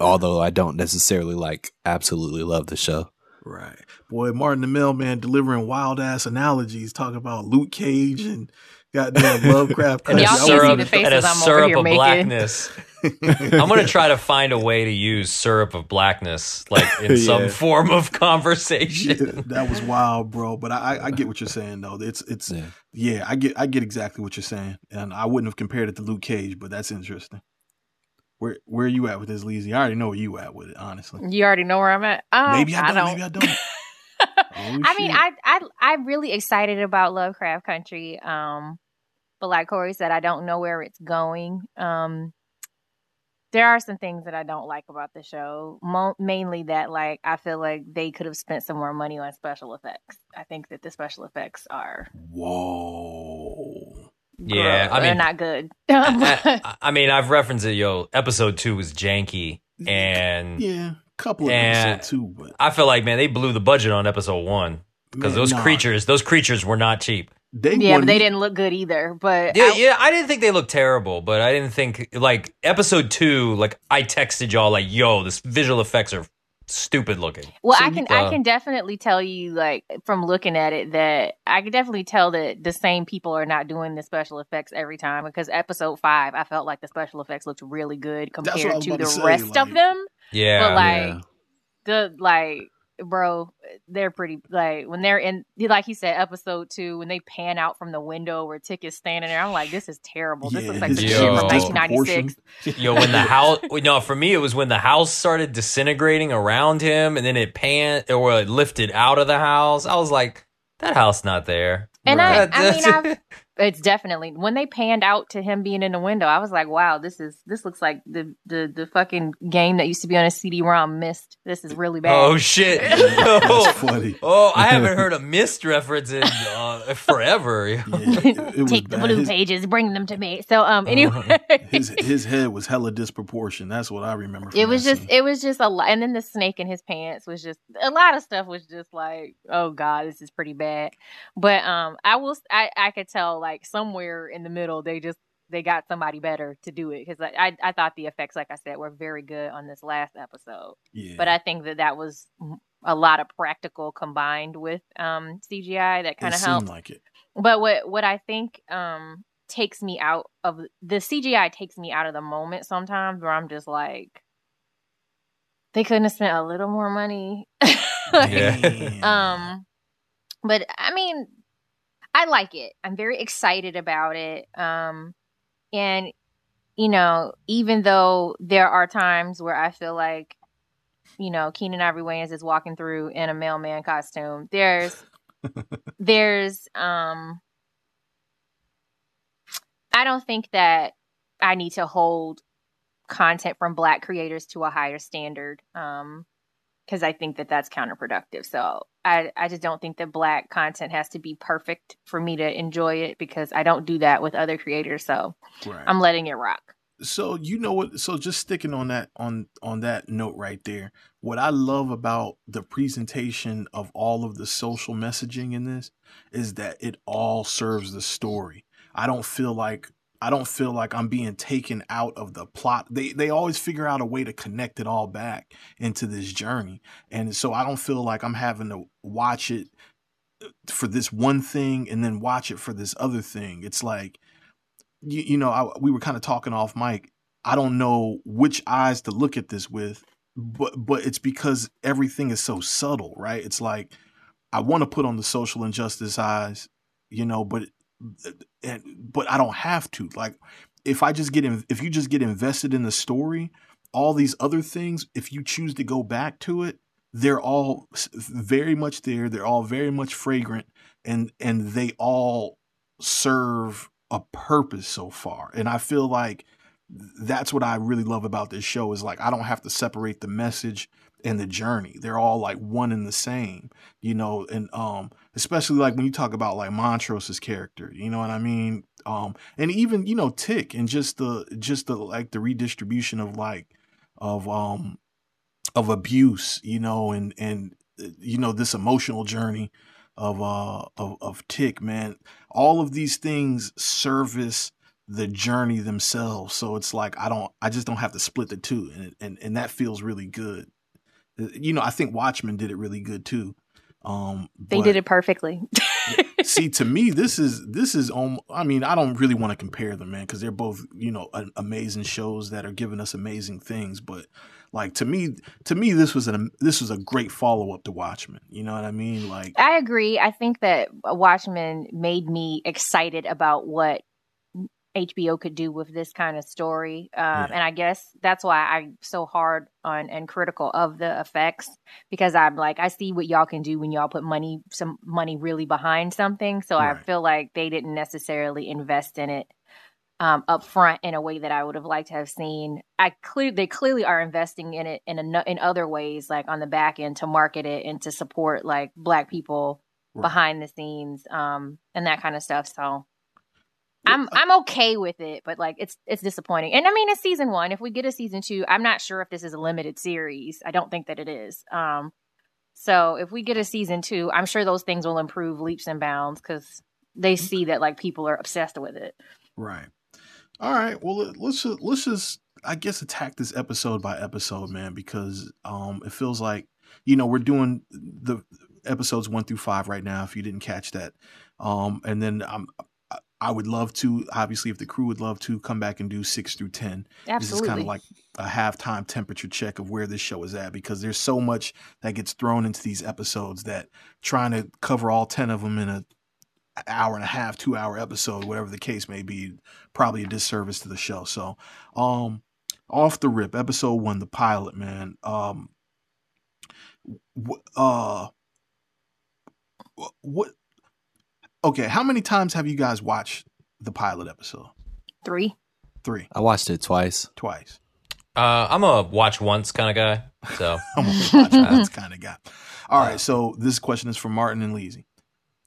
S6: Although I don't necessarily like absolutely love the show.
S4: Right. Boy, Martin the Mailman delivering wild ass analogies, talking about Luke Cage and goddamn Lovecraft.
S5: and
S7: a
S5: syrup,
S7: and
S5: a syrup of making. blackness. I'm gonna try to find a way to use syrup of blackness, like in yeah. some form of conversation.
S4: Yeah, that was wild, bro. But I, I get what you're saying, though. It's it's yeah. yeah, I get I get exactly what you're saying, and I wouldn't have compared it to Luke Cage, but that's interesting. Where where are you at with this, Leezy? I already know where you at with it, honestly.
S7: You already know where I'm at. Um,
S4: maybe I don't,
S7: I
S4: don't. Maybe I don't.
S7: I mean, I I I'm really excited about Lovecraft Country. Um, but like Corey said, I don't know where it's going. Um, there are some things that I don't like about the show. Mo- mainly that like I feel like they could have spent some more money on special effects. I think that the special effects are
S4: whoa.
S5: Yeah,
S7: I
S5: mean,
S7: they're not good.
S5: I, I, mean, I've referenced it. Yo, episode two was janky, and
S4: yeah, couple of episode two, but
S5: I feel like man, they blew the budget on episode one because those nah. creatures, those creatures were not cheap.
S7: They yeah, but they didn't look good either. But
S5: yeah, I, yeah, I didn't think they looked terrible, but I didn't think like episode two. Like I texted y'all like, "Yo, this visual effects are stupid looking."
S7: Well, so, I can uh, I can definitely tell you like from looking at it that I can definitely tell that the same people are not doing the special effects every time because episode five, I felt like the special effects looked really good compared to the to say, rest like, of them.
S5: Yeah,
S7: but like
S5: yeah.
S7: the like bro, they're pretty like when they're in like he said episode two when they pan out from the window where Tick is standing there. I'm like, this is terrible. This yeah, looks like the shit from 1996.
S5: Yo, when the house, no, for me it was when the house started disintegrating around him, and then it pan or it lifted out of the house. I was like, that house not there.
S7: And I, I mean, I've it's definitely when they panned out to him being in the window. I was like, "Wow, this is this looks like the the the fucking game that used to be on a CD-ROM. Myst. This is really bad."
S5: Oh shit!
S4: That's
S5: oh,
S4: funny.
S5: oh, I haven't heard a Myst reference in uh, forever.
S4: Yeah, it, it
S7: Take the
S4: bad.
S7: blue
S4: His,
S7: pages, bring them to me. So, um, anyway,
S4: his his head was hella disproportioned. That's what I remember. From
S7: it was just
S4: scene.
S7: it was just a lot and then the snake in his pants was just a lot of stuff was just like oh god this is pretty bad but um i will i i could tell like somewhere in the middle they just they got somebody better to do it because I, I i thought the effects like i said were very good on this last episode
S4: yeah.
S7: but i think that that was a lot of practical combined with um cgi that kind of
S4: seemed
S7: helped
S4: like it.
S7: but what what I think um takes me out of the CGI takes me out of the moment sometimes where I'm just like they couldn't have spent a little more money. Like,
S5: Yeah.
S7: Um but I mean I like it. I'm very excited about it. Um and you know, even though there are times where I feel like you know, Keenen Ivory Wayans is walking through in a mailman costume. There's there's um I don't think that I need to hold content from black creators to a higher standard um because I think that that's counterproductive. So I I just don't think that black content has to be perfect for me to enjoy it because I don't do that with other creators. So
S4: right.
S7: I'm letting it rock.
S4: so you know what so just sticking on that on on that note right there what i love about the presentation of all of the social messaging in this is that it all serves the story i don't feel like i don't feel like i'm being taken out of the plot they they always figure out a way to connect it all back into this journey and so i don't feel like i'm having to watch it uh, for this one thing and then watch it for this other thing it's like you, you know, I, we were kind of talking off mic. I don't know which eyes to look at this with, but but it's because everything is so subtle, right? It's like I want to put on the social injustice eyes, you know, but and, but I don't have to. Like if I just get in, if you just get invested in the story, all these other things, if you choose to go back to it, they're all very much there. They're all very much fragrant, and and they all serve a purpose so far. And I feel like that's what I really love about this show is like I don't have to separate the message and the journey. They're all like one and the same, you know, and um especially like when you talk about like Montrose's character, you know what I mean? Um and even, you know, Tick and just the just the like the redistribution of like of um of abuse, you know, and and uh, you know this emotional journey of uh of of Tick, man. All of these things service the journey themselves. So it's like I don't I just don't have to split the two and and and that feels really good. Uh, You know, I think Watchmen did it really good too. Um
S7: They
S4: but-
S7: did it perfectly.
S4: see to me this is this is um i mean i don't really want to compare them man because they're both you know a- amazing shows that are giving us amazing things but like to me to me this was an this was a great follow-up to watchmen you know what i mean like
S7: I agree. I think that Watchmen made me excited about what HBO could do with this kind of story. Um,
S4: Yeah.
S7: And I guess that's why I'm so hard on and critical of the effects because I'm like, I see what y'all can do when y'all put money, some money really behind something. So I feel like they didn't necessarily invest in it um, up front in a way that I would have liked to have seen. I clear they clearly are investing in it in a, in other ways, like on the back end to market it and to support like Black people
S4: Right.
S7: behind the scenes um, and that kind of stuff. So I'm I'm okay with it, but like it's it's disappointing. And I mean, it's season one. If we get a season two, I'm not sure if this is a limited series. I don't think that it is. Um, so if we get a season two, I'm sure those things will improve leaps and bounds because they see that like people are obsessed with it.
S4: Right. All right. Well, let- let's just, let's just I guess attack this episode by episode, man, because um it feels like you know we're doing the episodes one through five right now. If you didn't catch that, um, and then I'm. I- would love to, obviously, if the crew would love to come back and do six through ten. This is kind of like a halftime temperature check of where this show is at because there's so much that gets thrown into these episodes that trying to cover all 10 of them in a hour and a half, two hour episode, whatever the case may be, probably a disservice to the show. So, um, off the rip, episode one, the pilot, man. Um, wh- uh, wh- what? Okay, how many times have you guys watched the pilot episode?
S7: Three.
S4: Three,
S6: I watched it twice.
S4: twice.
S5: Uh, I'm a watch once kind of guy. So
S4: I'm a watch once kind of guy. All right, so this question is from Martin and Leezy.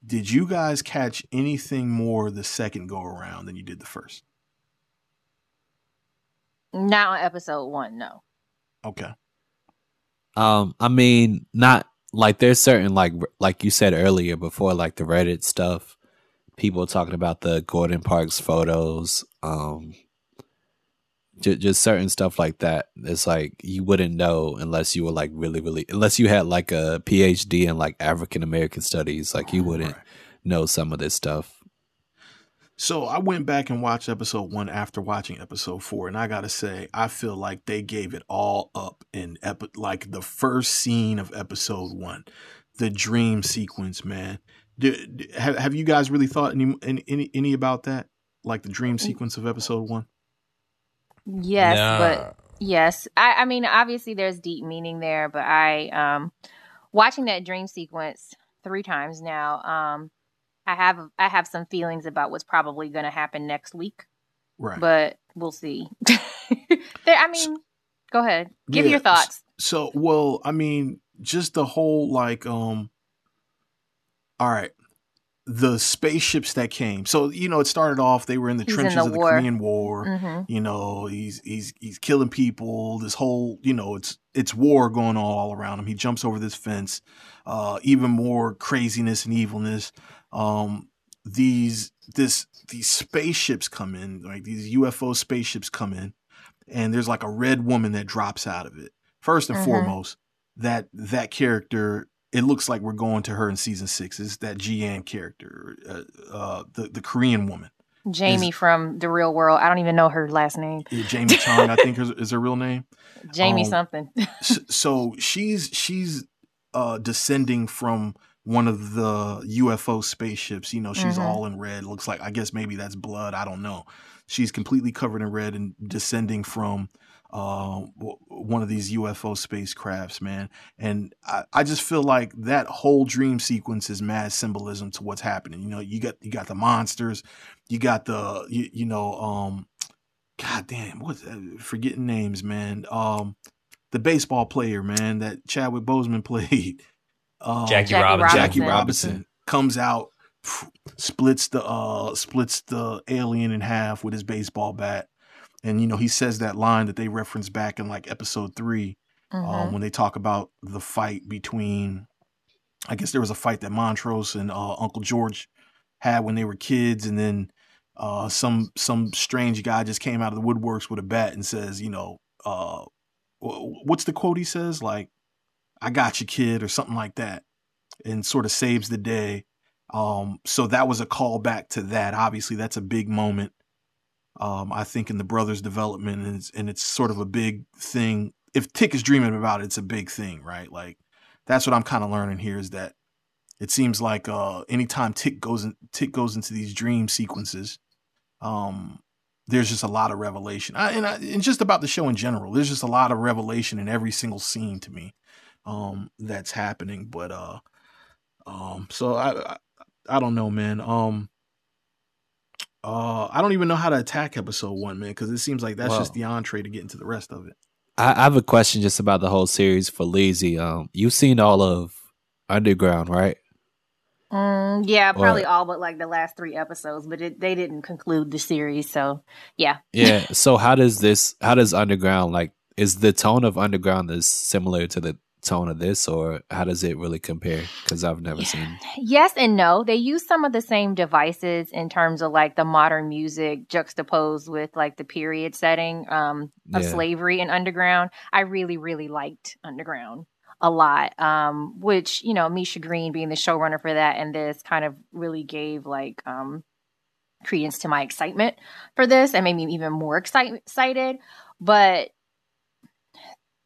S4: Did you guys catch anything more the second go around than you did the first?
S7: Not on episode one, no.
S4: Okay.
S6: Um, I mean, not like there's certain like like you said earlier before, like the Reddit stuff. People talking about the Gordon Parks photos. Um, just, just certain stuff like that. It's like you wouldn't know unless you were like really, really, unless you had like a PhD in like African American studies. Like you wouldn't
S4: Right.
S6: know some of this stuff.
S4: So I went back and watched episode one after watching episode four, and I gotta say, I feel like they gave it all up in epi- like the first scene of episode one, the dream sequence. Man, do, do- have have you guys really thought any any any, any about that? Like the dream sequence of episode one?
S7: Yes,
S5: nah.
S7: but yes. I, I mean, obviously there's deep meaning there, but I um watching that dream sequence three times now, um, I have I have some feelings about what's probably gonna happen next week.
S4: Right.
S7: But we'll see. there I mean go ahead. Give
S4: Yeah,
S7: your thoughts.
S4: So, well, I mean, just the whole like, um, all right, the spaceships that came. So, you know, it started off they were in the
S7: He's in
S4: trenches
S7: the
S4: of the
S7: war.
S4: Korean War.
S7: hmm
S4: You know, he's he's he's killing people. This whole, you know, it's it's war going on all around him. He jumps over this fence. Uh, even more craziness and evilness. Um, these this these spaceships come in, like these UFO spaceships come in, and there's like a red woman that drops out of it. First and
S7: Mhm.
S4: foremost, that that character. It looks like we're going to her in season six. Is that Ji-Ah character, uh, uh, the the Korean woman,
S7: Jamie from the real world. I don't even know her last name.
S4: Yeah, Jamie Chung, I think is, is her real name.
S7: Jamie
S4: Um,
S7: something.
S4: S- so she's she's uh descending from one of the UFO spaceships. You know, she's
S7: Mhm.
S4: all in red. Looks like I guess maybe that's blood. I don't know. She's completely covered in red and descending from uh w- one of these UFO spacecrafts, man. And I, I just feel like that whole dream sequence is mad symbolism to what's happening. You know, you got you got the monsters, you got the you, you know um God damn, what's uh, forgetting names, man. Um the baseball player, man, that Chadwick Boseman played. Um,
S5: Jackie,
S7: Jackie
S5: Robinson.
S4: Jackie
S7: Robinson.
S4: Robinson comes out, splits the uh splits the alien in half with his baseball bat. And you know, he says that line that they reference back in like episode 3
S7: Mhm.
S4: um, when they talk about the fight between I guess there was a fight that Montrose and uh, Uncle George had when they were kids and then uh, some some strange guy just came out of the woodworks with a bat and says, you know, uh, what's the quote he says? Like, I got you, kid, or something like that, and sort of saves the day. Um, so that was a call back to that. Obviously, that's a big moment. Um, I think in the brothers' development, and it's, and it's sort of a big thing. If Tick is dreaming about it, it's a big thing, right? Like, that's what I'm kind of learning here is that it seems like uh, anytime Tick goes in, Tick goes into these dream sequences, um, there's just a lot of revelation, I, and, I, and just about the show in general. There's just a lot of revelation in every single scene to me um, that's happening. But uh, um, so I, I I don't know, man. Um, uh, I don't even know how to attack episode one, man, because it seems like that's
S6: Well-
S4: just the entree to get into the rest of it.
S6: I, I have a question just about the whole series for Leezy. Um, you've seen all of Underground, right?
S7: Mm, yeah, probably
S6: Or-
S7: all but like the last three episodes, but it, they didn't conclude the series. So yeah,
S6: Yeah. so how does this? How does Underground like? Is the tone of Underground is similar to the tone of this, or how does it really compare? Because I've never seen.
S7: yes and no. They use some of the same devices in terms of like the modern music juxtaposed with like the period setting um, of
S6: Yeah.
S7: slavery and underground. I really, really liked Underground a lot. Um, which you know, Misha Green being the showrunner for that and this kind of really gave like um, credence to my excitement for this and made me even more excite- excited. But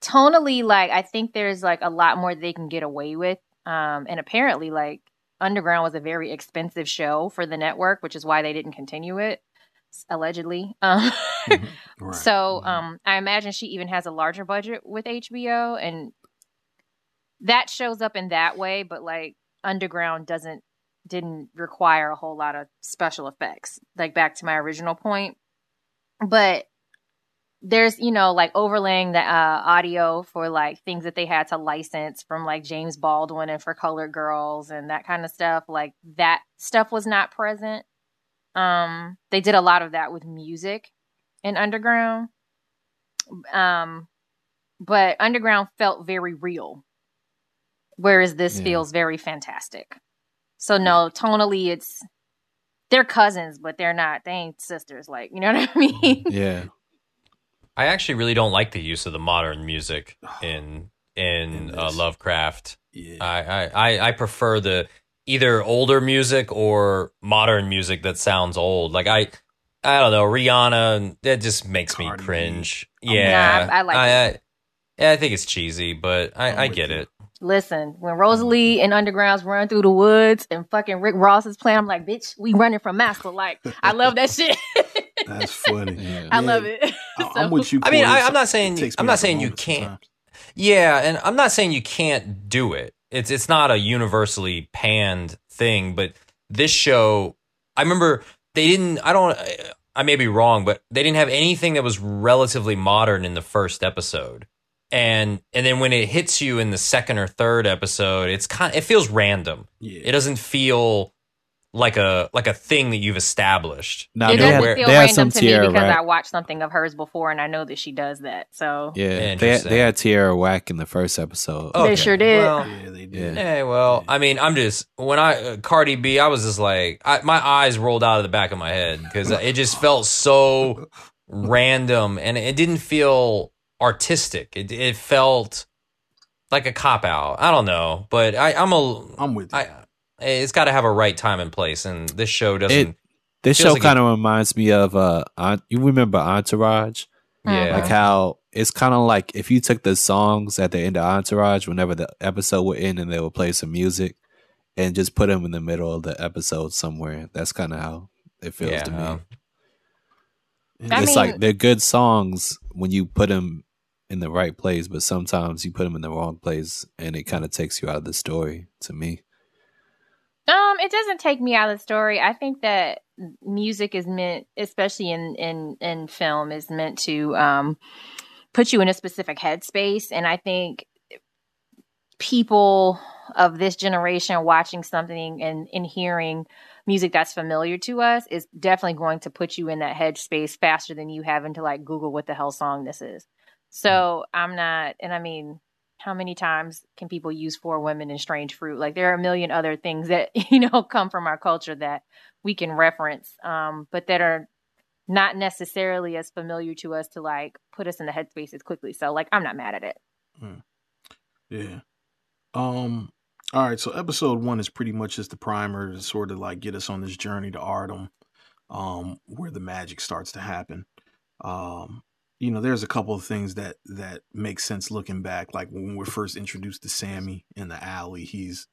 S7: tonally, like I think there's like a lot more they can get away with. Um, and apparently, like Underground was a very expensive show for the network, which is why they didn't continue it, allegedly. Um,
S4: Right.
S7: so
S4: Mhm.
S7: um, I imagine she even has a larger budget with HBO, and that shows up in that way. But like Underground doesn't didn't require a whole lot of special effects. Like back to my original point, but there's you know like overlaying the uh, audio for like things that they had to license from like James Baldwin and for Colored Girls and that kind of stuff. Like that stuff was not present. Um, they did a lot of that with music in Underground. Um, but Underground felt very real, whereas this
S6: Yeah.
S7: feels very fantastic. So no, tonally it's they're cousins, but they're not. They ain't sisters. Like you know what I mean?
S6: Yeah.
S5: I actually really don't like the use of the modern music in in
S4: In
S5: uh. Lovecraft.
S4: Yeah.
S5: I, I I I prefer the either older music or modern music that sounds old. Like I I don't know Rihanna. That just makes
S4: Cardi
S5: me cringe.
S4: I'm-
S5: Yeah,
S7: Nah, I- I like
S5: I,
S7: it.
S5: yeah, I think it's cheesy, but
S4: I'm
S5: I, I get
S4: you.
S5: it.
S7: Listen, when Rosalee and Underground's run through the woods and fucking Rick Ross is playing, I'm like, bitch, we running from Master. Like, I love that shit.
S4: That's funny.
S6: Yeah.
S7: I
S4: Yeah.
S7: love it.
S4: I-
S7: So-
S4: I'm with you.
S5: I mean, I- I'm not saying- I'm not saying you can't.
S4: sometimes.
S5: Yeah, and I'm not saying you can't do it. It's it's not a universally panned thing, but this show, I remember they didn't. I don't. I may be wrong, but they didn't have anything that was relatively modern in the first episode, and and then when it hits you in the second or third episode, it's kind. It feels random.
S4: Yeah.
S5: It doesn't feel like a like a thing that you've established.
S6: Now
S7: it
S5: You know,
S7: doesn't
S5: where-
S7: feel
S6: they had
S7: random
S6: some
S7: to me
S6: Tierra
S7: because I watched something of hers before and I know that she does that. So
S6: Yeah, they
S5: Interesting.
S6: they had Tierra Whack in the first episode.
S5: Oh,
S7: They sure did.
S5: Well,
S4: Yeah, they did.
S5: Yeah, well, I mean, I'm just when I uh, Cardi B, I was just like, I, my eyes rolled out of the back of my head because it just felt so random, and it didn't feel artistic. It it felt like a cop out. I don't know, but I, I'm a,
S4: I'm with you.
S5: I, it's got to have a right time and place, and this show doesn't.
S6: It- This show
S5: like
S6: kind of reminds me of uh, you remember Entourage?
S5: yeah,
S6: Like how it's kind of like if you took the songs at the end of Entourage, whenever the episode would end, and they would play some music, and just put them in the middle of the episode somewhere. That's kind of how it feels to me.
S7: I
S6: it's
S7: mean-
S6: like they're good songs when you put them in the right place, but sometimes you put them in the wrong place, and it kind of takes you out of the story. To me,
S7: Um, it doesn't take me out of the story. I think that music is meant, especially in in in film, is meant to um put you in a specific headspace, and I think people of this generation watching something and and hearing music that's familiar to us is definitely going to put you in that headspace faster than you having to like Google what the hell song this is. So I'm not, and I mean, how many times can people use four women and strange fruit like there are a million other things that you know come from our culture that we can reference um but that are not necessarily as familiar to us to like put us in the headspace as quickly so like i'm not mad at it
S4: Yeah. Um. All right. So episode one is pretty much just the primer to sort of like get us on this journey to Ardham, um, where the magic starts to happen. Um, you know, there's a couple of things that that make sense looking back. Like when we're first introduced to Sammy in the alley, he's,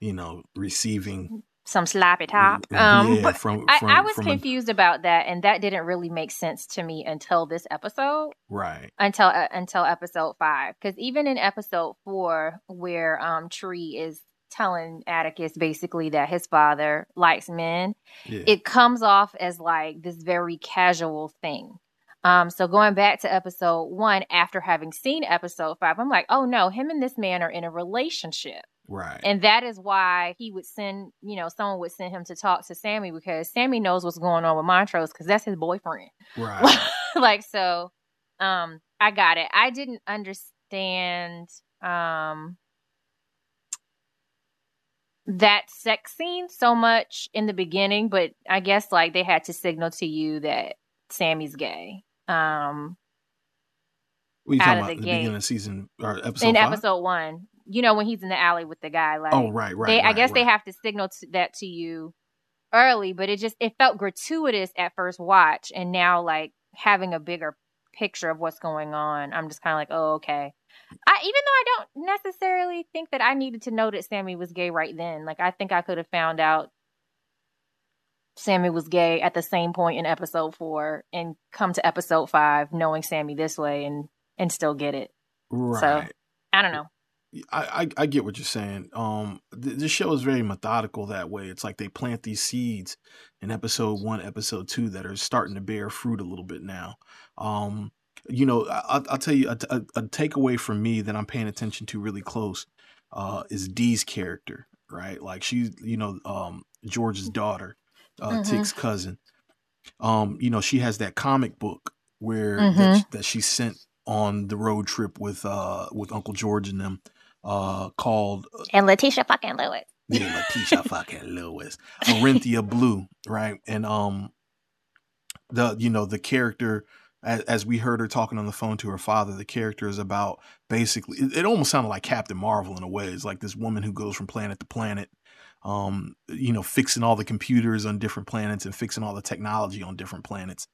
S4: you know, receiving.
S7: some sloppy top um
S4: yeah,
S7: but
S4: from,
S7: I,
S4: from
S7: I was
S4: from a-
S7: confused about that and that didn't really make sense to me until this episode
S4: right.
S7: until uh, until episode five because even in episode four where um tree is telling atticus basically that his father likes men
S4: Yeah.
S7: it comes off as like this very casual thing. Um, so going back to episode one, after having seen episode five, I'm like, oh no, him and this man are in a relationship.
S4: right.
S7: And that is why he would send, you know, someone would send him to talk to Sammy because Sammy knows what's going on with Montrose because that's his boyfriend.
S4: right.
S7: like so, um, I got it. I didn't understand um that sex scene so much in the beginning, but I guess like they had to signal to you that Sammy's gay. Um
S4: What are you
S7: out
S4: talking
S7: of
S4: about?
S7: the
S4: The beginning of season or episode
S7: in
S4: five?
S7: episode one, you know, when he's in the alley with the guy, like
S4: oh, right, right.
S7: they, I
S4: right,
S7: guess they have to signal to, that to you early, but it just it felt gratuitous at first watch, and now like having a bigger picture of what's going on, I'm just kind of like, oh, okay. I even though I don't necessarily think that I needed to know that Sammy was gay right then. Like I think I could have found out Sammy was gay at the same point in episode four and come to episode five knowing Sammy this way and and still get it.
S4: Right.
S7: So I don't know.
S4: I, I, I get what you're saying. Um, th- this show is very methodical that way. It's like they plant these seeds in episode one, episode two that are starting to bear fruit a little bit now. Um, you know, I, will tell you a, a, a, takeaway from me that I'm paying attention to really close uh, is Dee's character, right? Like she's, you know, um, George's daughter, uh, mm-hmm. Tic's cousin. Um, you know, she has that comic book where mm-hmm. that, that she sent on the road trip with uh with Uncle George and them uh, called
S7: uh, and Letitia fucking Lewis.
S4: Yeah, Letitia fucking Lewis, Orinthia Blue, right? And um, the you know the character as, as, we heard her talking on the phone to her father, the character is about basically. It, it, almost sounded like Captain Marvel in a way. It's like this woman who goes from planet to planet, um, you know, fixing all the computers on different planets and fixing all the technology on different planets.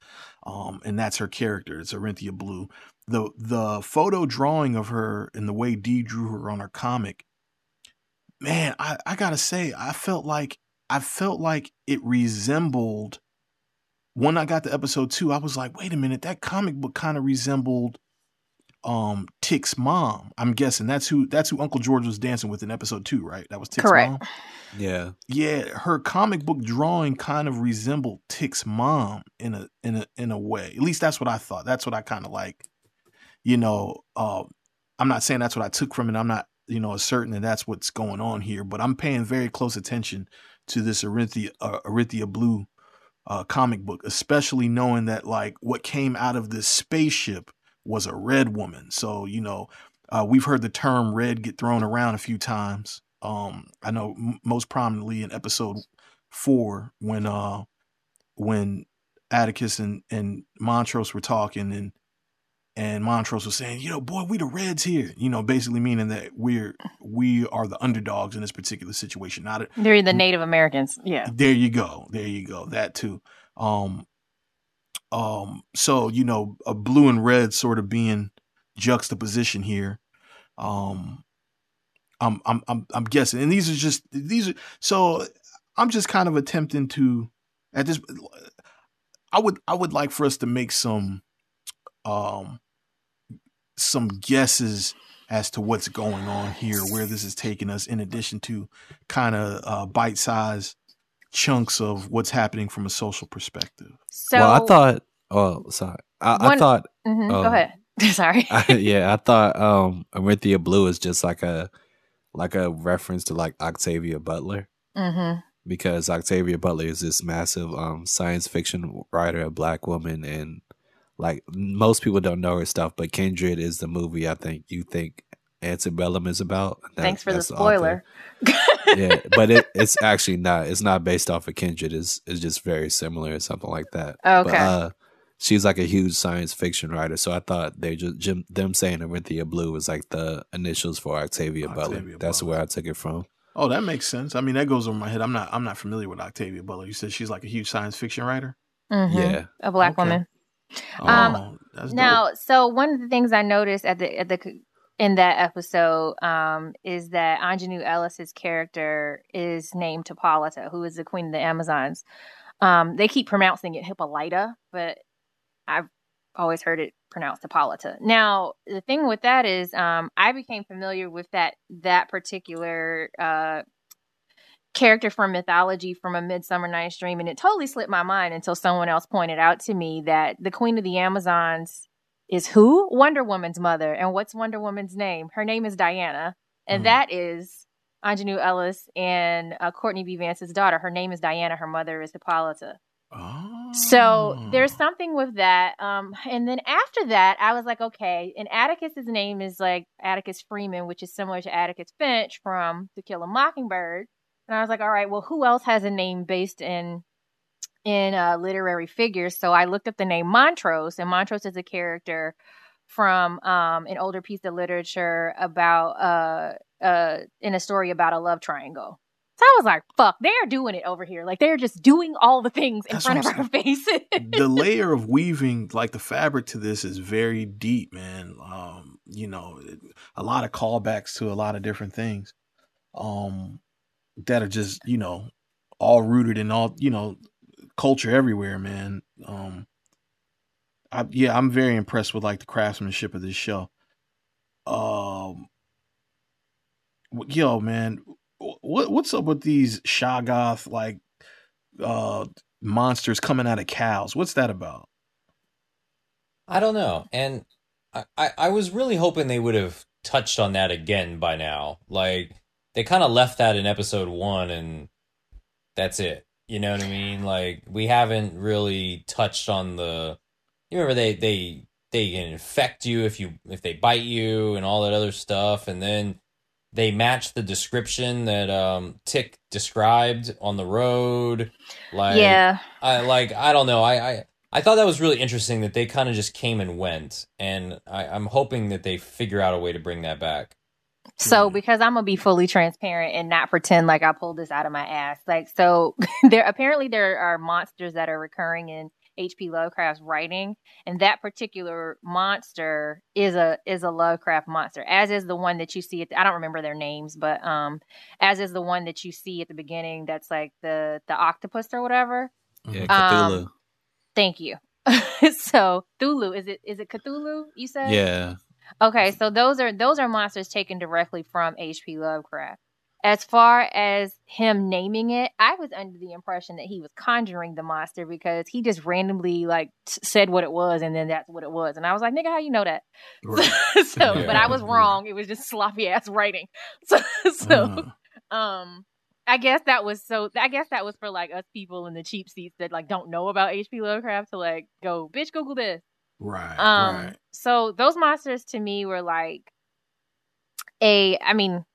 S4: Um, and that's her character. It's Orinthia Blue the the photo drawing of her and the way Dee drew her on her comic, man, I, I gotta say, I felt like I felt like it resembled when I got to episode two, I was like, wait a minute, that comic book kind of resembled um Tick's mom. I'm guessing that's who that's who Uncle George was dancing with in episode two, right? That was Tick's Correct. mom.
S6: Yeah.
S4: Yeah. Her comic book drawing kind of resembled Tick's mom in a in a in a way. At least that's what I thought. That's what I kind of like you know, uh, I'm not saying that's what I took from it. I'm not, you know, certain that that's what's going on here, but I'm paying very close attention to this Orinthia, uh, Orinthia Blue uh, comic book, especially knowing that like what came out of this spaceship was a red woman. So, you know, uh, we've heard the term red get thrown around a few times. Um, I know m- most prominently in episode four when, uh, when Atticus and, and Montrose were talking and and Montrose was saying, you know, boy, we the Reds here. You know, basically meaning that we're we are the underdogs in this particular situation. Not a,
S7: they're the Native Americans. Yeah.
S4: There you go. There you go. That too. Um, um. So you know, a blue and red sort of being juxtaposition here. Um, I'm I'm I'm I'm guessing, and these are just these are so. I'm just kind of attempting to at this. I would I would like for us to make some um some guesses as to what's going on here, where this is taking us, in addition to kind of uh, bite sized chunks of what's happening from a social perspective.
S6: So, well, I thought, oh, sorry, I, one, I thought.
S7: Mm-hmm, um, go ahead. Sorry.
S6: I, yeah, I thought um Orinthia Blue is just like a like a reference to like Octavia Butler.
S7: Mm-hmm.
S6: Because Octavia Butler is this massive um science fiction writer, a black woman, and like most people don't know her stuff, but Kindred is the movie I think you think Antebellum is about.
S7: That, Thanks for the spoiler.
S6: yeah, but it, it's actually not. It's not based off of Kindred. It's, it's just very similar or something like that.
S7: Okay. But, uh,
S6: she's like a huge science fiction writer, so I thought they just Jim, them saying Orinthia Blue was like the initials for Octavia, Octavia Butler. Butler. That's where I took it from.
S4: Oh, that makes sense. I mean, that goes over my head. I'm not. I'm not familiar with Octavia Butler. You said she's like a huge science fiction writer.
S7: Mm-hmm.
S6: Yeah,
S7: a black okay. woman.
S4: Oh, um,
S7: now, dope. so one of the things I noticed at the at the in that episode um, is that Aunjanue Ellis's character is named Hippolyta, who is the queen of the Amazons. Um, they keep pronouncing it Hippolyta, but I've always heard it pronounced Hippolyta. Now, the thing with that is, um, I became familiar with that that particular uh, character from mythology from a Midsummer Night's Dream, and it totally slipped my mind until someone else pointed out to me that the Queen of the Amazons is who? Wonder Woman's mother. And what's Wonder Woman's name? Her name is Diana, and mm. that is Aunjanue Ellis and uh, Courtney B. Vance's daughter. Her name is Diana. Her mother is Hippolyta.
S4: Oh.
S7: So there's something with that. Um, and then after that, I was like, okay. And Atticus's name is like Atticus Freeman, which is similar to Atticus Finch from To Kill a Mockingbird. And I was like, all right, well, who else has a name based in in uh, literary figures? So I looked up the name Montrose, and Montrose is a character from um, an older piece of literature about uh, uh, in a story about a love triangle. So I was like, fuck, they're doing it over here. Like they're just doing all the things in That's front of our faces.
S4: the layer of weaving, like the fabric to this is very deep, man. Um, you know, a lot of callbacks to a lot of different things. Um, that are just you know all rooted in all you know culture everywhere, man. Um, I, yeah, I'm very impressed with like the craftsmanship of this show. Um, yo, man, what what's up with these Shoggoth like uh monsters coming out of cows? What's that about?
S5: I don't know. And I, I, I was really hoping they would have touched on that again by now. Like they kind of left that in episode one and that's it. You know what I mean? Like we haven't really touched on the you remember they they they can infect you if you if they bite you and all that other stuff and then they match the description that um Tick described on the road. Like
S7: yeah.
S5: I like I don't know. I I, I thought that was really interesting that they kind of just came and went, and I, I'm hoping that they figure out a way to bring that back.
S7: So because I'm gonna be fully transparent and not pretend like I pulled this out of my ass. Like so there apparently there are monsters that are recurring in H.P. Lovecraft's writing, and that particular monster is a is a Lovecraft monster, as is the one that you see. At the, I don't remember their names, but um, as is the one that you see at the beginning. That's like the the octopus or whatever.
S6: Yeah,
S7: Um,
S6: Cthulhu.
S7: Thank you. so Thulu is it is it Cthulhu? You said
S6: yeah.
S7: Okay, so those are those are monsters taken directly from H.P. Lovecraft. As far as him naming it, I was under the impression that he was conjuring the monster because he just randomly like t- said what it was and then that's what it was. And I was like, nigga, how you know that?
S4: Right.
S7: so, but I was wrong. It was just sloppy ass writing. So, so
S4: Uh,
S7: um I guess that was so I guess that was for like us people in the cheap seats that like don't know about HP Lovecraft to like go, bitch, Google this.
S4: Right.
S7: Um,
S4: right.
S7: so those monsters to me were like a, I mean,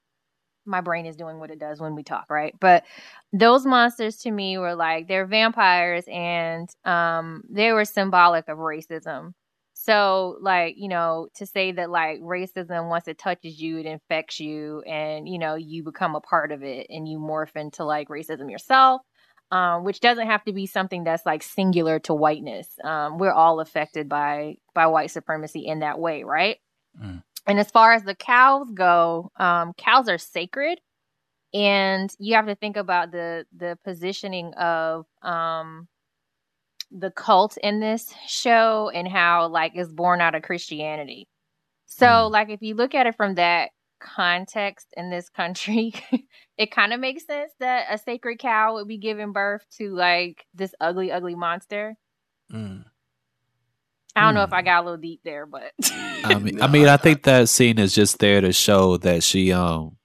S7: my brain is doing what it does when we talk, right? But those monsters to me were like they're vampires and um they were symbolic of racism. So like, you know, to say that like racism once it touches you, it infects you and you know, you become a part of it and you morph into like racism yourself. Um, which doesn't have to be something that's like singular to whiteness. Um, we're all affected by by white supremacy in that way, right?
S4: Mm.
S7: And as far as the cows go, um, cows are sacred, and you have to think about the the positioning of um, the cult in this show and how like it's born out of Christianity. So,
S4: Mm.
S7: like, if you look at it from that context in this country, it kind of makes sense that a sacred cow would be giving birth to like this ugly, ugly monster.
S4: Mm.
S7: I don't know
S4: Hmm.
S7: if I got a little deep there, but
S6: I mean, I mean, I think that scene is just there to show that she, um,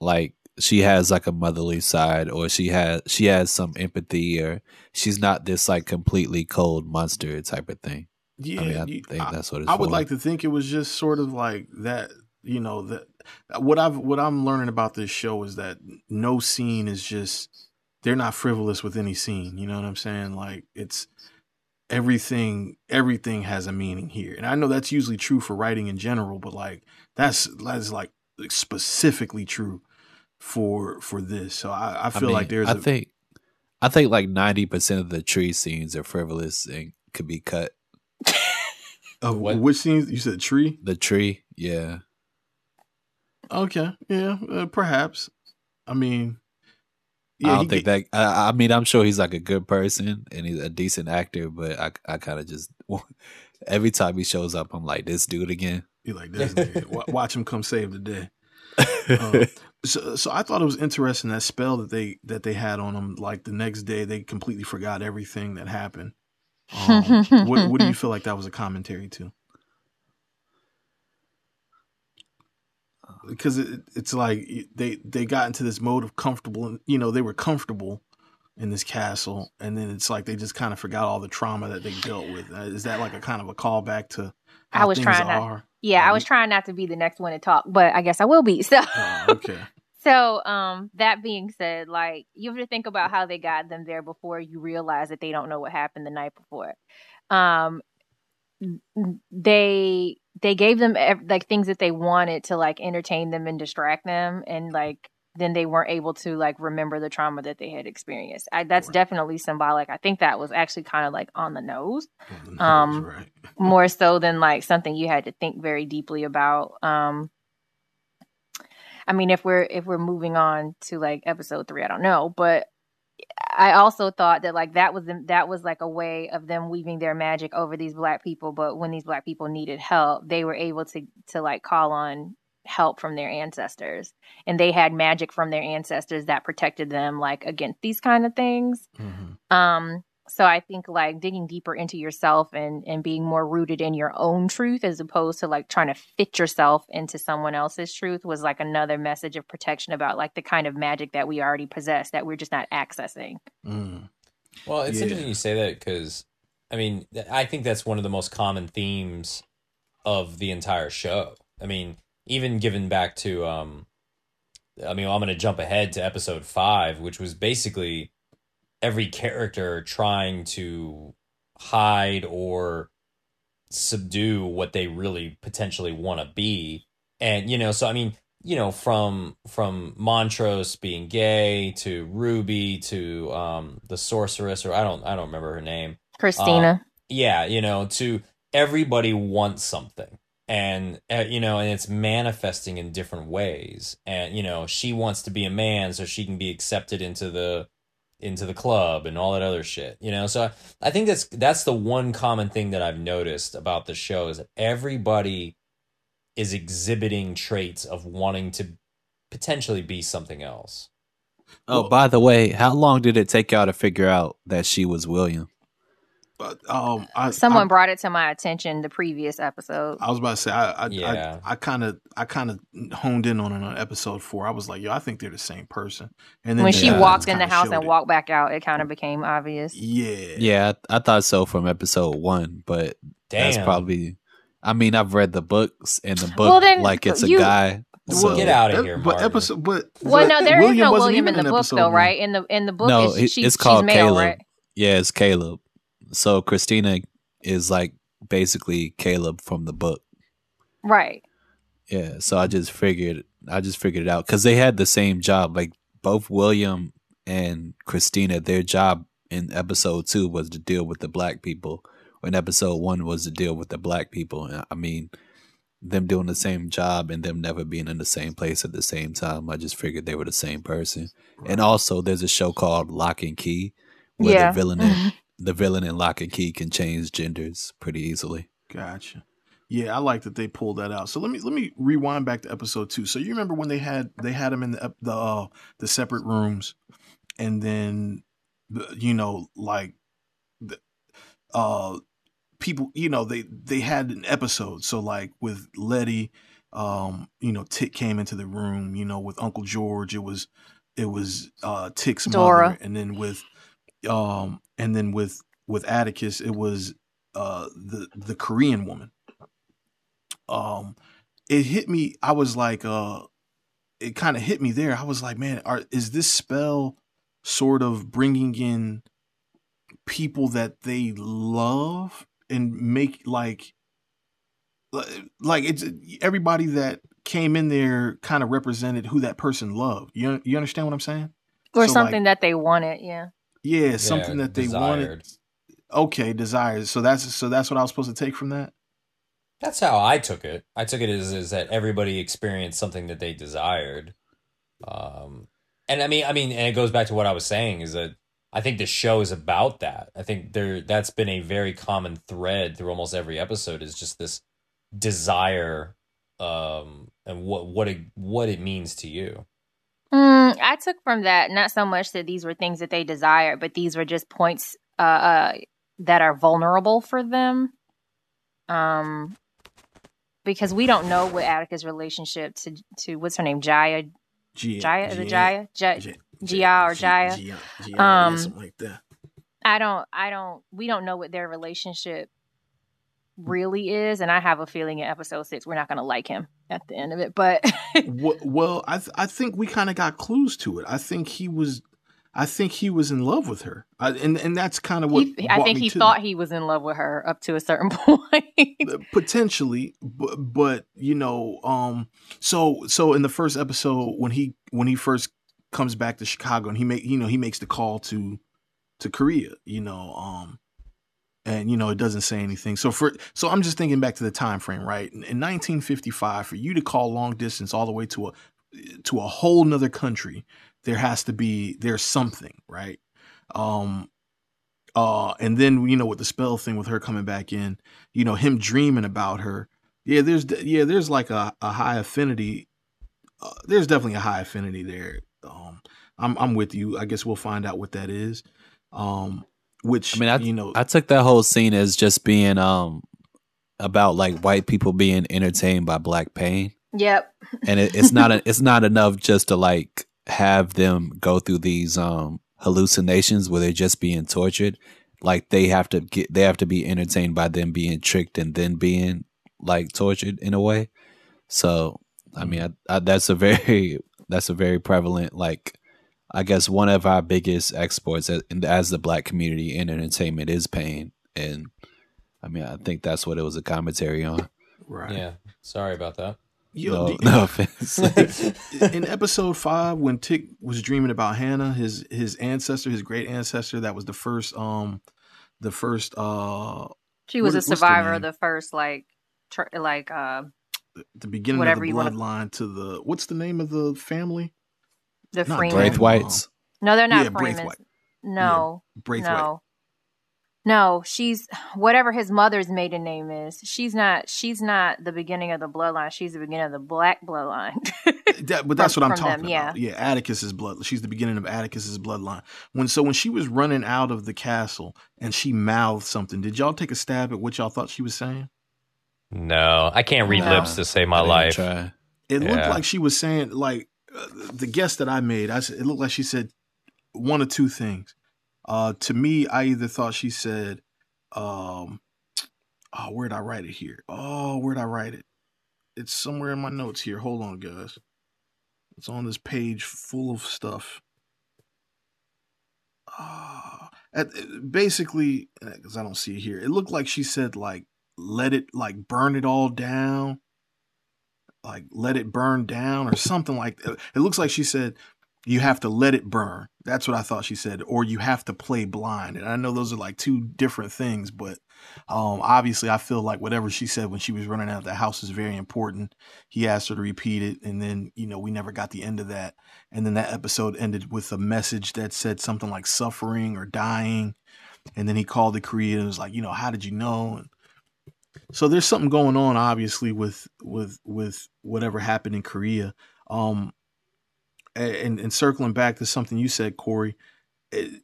S6: like she has like a motherly side, or she has she has some empathy, or she's not this like completely cold monster type of thing.
S4: Yeah,
S6: I mean, I
S4: you-
S6: think
S4: I-
S6: that's what it's
S4: I would
S6: for.
S4: like to think it was just sort of like that. You know that what I've what I'm learning about this show is that no scene is just they're not frivolous with any scene. You know what I'm saying? Like it's everything everything has a meaning here, and I know that's usually true for writing in general, but like that's that's like specifically true for for this. So I, I feel
S6: mean,
S4: like there's
S6: I
S4: a,
S6: think, I think like ninety percent of the tree scenes are frivolous and could be cut.
S4: uh,
S5: What?
S4: which scenes you said tree.
S6: The tree, yeah,
S4: Okay, yeah, uh, perhaps. I mean,
S6: I don't think
S4: get-
S6: that. I, I mean, I'm sure he's like a good person and he's a decent actor, but I, I kind of just every time he shows up, I'm like, this dude again.
S4: He like this. Watch him come save the day. Uh, so, so I thought it was interesting that spell that they that they had on him. Like the next day, they completely forgot everything that happened. Um, what, what do you feel like that was a commentary to? Because it, it's like they they got into this mode of comfortable, and you know they were comfortable in this castle, and then it's like they just kind of forgot all the trauma that they dealt with. Uh, Is that like a kind of a callback to
S7: I
S4: how
S7: was trying not-
S4: are?
S7: yeah, I was trying not to be the next one to talk, but I guess I will be. So,
S4: Oh, okay.
S7: so um, that being said, like you have to think about how they got them there before you realize that they don't know what happened the night before. Um, they they gave them like things that they wanted to like entertain them and distract them, and like then they weren't able to like remember the trauma that they had experienced. I, that's
S4: Right.
S7: definitely symbolic. I think that was actually kind of like on the nose.
S4: Well,
S7: Um,
S4: right.
S7: more so than like something you had to think very deeply about um i mean if we're if we're moving on to like episode three i don't know but i also thought that like that was them that was like a way of them weaving their magic over these black people but when these black people needed help they were able to to like call on help from their ancestors and they had magic from their ancestors that protected them like against these kind of things
S4: Mhm.
S7: um so i think like digging deeper into yourself and and being more rooted in your own truth as opposed to like trying to fit yourself into someone else's truth was like another message of protection about like the kind of magic that we already possess that we're just not accessing
S4: Mm.
S5: Well, it's
S4: Yeah.
S5: interesting you say that because, I mean, I think that's one of the most common themes of the entire show. I mean, even given back to, um, I mean, I'm going to jump ahead to episode five, which was basically every character trying to hide or subdue what they really potentially want to be. And, you know, so I mean, you know, from from Montrose being gay to Ruby to um the sorceress or I don't I don't remember her name.
S7: christina
S5: Yeah, you know, to everybody wants something. And uh, you know, and it's manifesting in different ways. And you know, she wants to be a man so she can be accepted into the into the club and all that other shit. You know, so I, think that's that's the one common thing that I've noticed about the show is that everybody is exhibiting traits of wanting to potentially be something else.
S6: Oh,
S4: Well-
S6: by the way, how long did it take y'all to figure out that she was William?
S4: But um, I,
S7: someone
S4: I,
S7: brought it to my attention the previous episode
S4: I was about to say I I
S5: Yeah.
S4: I kind of I kind of honed in on it on episode four. I was like, yo, I think they're the same person. And then
S7: when she walked in the house and
S4: it.
S7: walked back out it kind of became obvious
S4: Yeah,
S6: Yeah, I, I thought so from episode one, but
S5: Damn.
S6: that's probably. I mean, I've read the books, and the book,
S7: Well, then
S6: like it's a guy. So,
S5: Get outta
S4: That-
S5: here,
S4: But
S5: Martin.
S4: episode, but
S7: well
S4: but
S7: no there is no
S4: wasn't
S7: william in the book though
S4: one.
S7: right in the in the book
S6: No,
S7: is
S6: it-
S7: she,
S6: it's called
S7: she's male
S6: Caleb.
S7: right
S6: Yeah, it's Caleb. So Christina is like basically Caleb from the book.
S7: right
S6: Yeah, so I just figured I just figured it out because they had the same job. Like both William and Christina, their job in episode two was to deal with the black people. When episode one was to deal with the black people. And I mean, them doing the same job and them never being in the same place at the same time. I just figured they were the same person. And also, there's a show called Locke and Key where
S7: Yeah.
S6: the villain and the villain in Locke and Key can change genders pretty easily.
S4: Gotcha. Yeah, I like that they pulled that out. So let me let me rewind back to episode two. So you remember when they had they had them in the the uh, the separate rooms, and then the, you know like the uh people you know they they had an episode. So like with Letty, um, you know Tick came into the room. You know with Uncle George, it was it was uh Tick's
S7: Dora.
S4: mother, and then with um and then with with Atticus, it was uh the the Korean woman. Um it hit me I was like uh it kind of hit me there. I was like, man, are is this spell sort of bringing in people that they love and make like like it's everybody that came in there kind of represented who that person loved. You you understand what I'm saying?
S7: or
S4: So,
S7: something
S4: like,
S7: that they wanted yeah
S4: Yeah, something that they wanted. Okay, desires. So that's so that's what I was supposed to take from that.
S5: That's how I took it. I took it as is that everybody experienced something that they desired. Um and I mean I mean and it goes back to what I was saying is that I think the show is about that. I think there that's been a very common thread through almost every episode is just this desire um and what what it what it means to you.
S7: Mm, I took from that not so much that these were things that they desired, but these were just points uh, uh, that are vulnerable for them. Um, because we don't know what Atticus' relationship to to what's her name, Jaya,
S4: Gia,
S7: Jaya,
S4: Gia-
S7: Jaya, Jaya?
S4: Gia-
S7: Gia or Jaya?
S4: Gia- Gia,
S7: Um,
S4: something like that.
S7: I don't, I don't, we don't know what their relationship really is, and I have a feeling in episode six we're not going to like him at the end of it. But
S4: Well, I th- I think we kind of got clues to it. I think he was, I think he was in love with her, I, and and that's kind of what
S7: he, I think he thought
S4: that.
S7: he was in love with her up to a certain point.
S4: Uh, potentially but, but you know um so so in the first episode when he when he first comes back to chicago and he make you know he makes the call to to korea you know um and you know it doesn't say anything so for so i'm just thinking back to the time frame right in, in 1955 for you to call long distance all the way to a to a whole nother country there has to be there's something right um uh and then you know with the spell thing with her coming back in you know him dreaming about her Yeah, there's yeah, there's like a, a high affinity. Uh, there's definitely a high affinity there. Um, I'm I'm with you. I guess we'll find out what that is. Um, which
S6: I mean, I,
S4: you know,
S6: I took that whole scene as just being um about like white people being entertained by black pain,
S7: Yep.
S6: and it, it's not a, it's not enough just to like have them go through these um hallucinations where they're just being tortured. Like they have to get they have to be entertained by them being tricked and then being like tortured in a way. So I mean, I, I, that's a very that's a very prevalent like I guess one of our biggest exports as, as the black community in entertainment is pain, and I mean I think that's what it was a commentary on.
S4: right?
S5: Yeah. Sorry about that.
S4: Yo,
S6: No,
S4: do-
S6: no offense.
S4: in episode five, when Tick was dreaming about Hannah, his his ancestor, his great ancestor, that was the first um the first uh
S7: She was
S4: What-
S7: a survivor of the first like tr- like uh
S4: the beginning of
S7: you
S4: the
S7: wanna-
S4: bloodline to the what's the name of the family?
S7: The
S4: Not
S7: Freeman.
S6: Braithwhites.
S7: No, they're not
S4: Yeah,
S7: Freemans.
S4: Braithwhite.
S7: No.
S4: Braithwhite.
S7: No. No, she's whatever his mother's maiden name is. She's not she's not the beginning of the bloodline. She's the beginning of the black bloodline.
S4: That, but that's
S7: From-
S4: what I'm
S7: from them,
S4: talking
S7: yeah.
S4: about. Yeah, Atticus's blood. She's the beginning of Atticus's bloodline. When so when she was running out of the castle and she mouthed something, did y'all take a stab at what y'all thought she was saying?
S5: No, I can't read
S7: No.
S5: lips to save my life.
S6: try.
S4: It looked like she was saying like the guess that I made. I said it looked like she said one or two things. Uh, to me, I either thought she said, um, "Oh, where'd I write it here? Oh, where'd I write it? It's somewhere in my notes here. Hold on, guys. It's on this page full of stuff. Ah, basically, because I don't see it here. It looked like she said like, "Let it like burn it all down." Like let it burn down or something like that. It looks like she said you have to let it burn. That's what I thought she said, or you have to play blind. And I know those are like two different things, but um, obviously I feel like whatever she said when she was running out of the house is very important. He asked her to repeat it, and then you know we never got the end of that. And then that episode ended with a message that said something like suffering or dying. And then he called the Korea and was like, you know, how did you know? And so there's something going on obviously with with with whatever happened in korea. Um and and circling back to something you said corey it,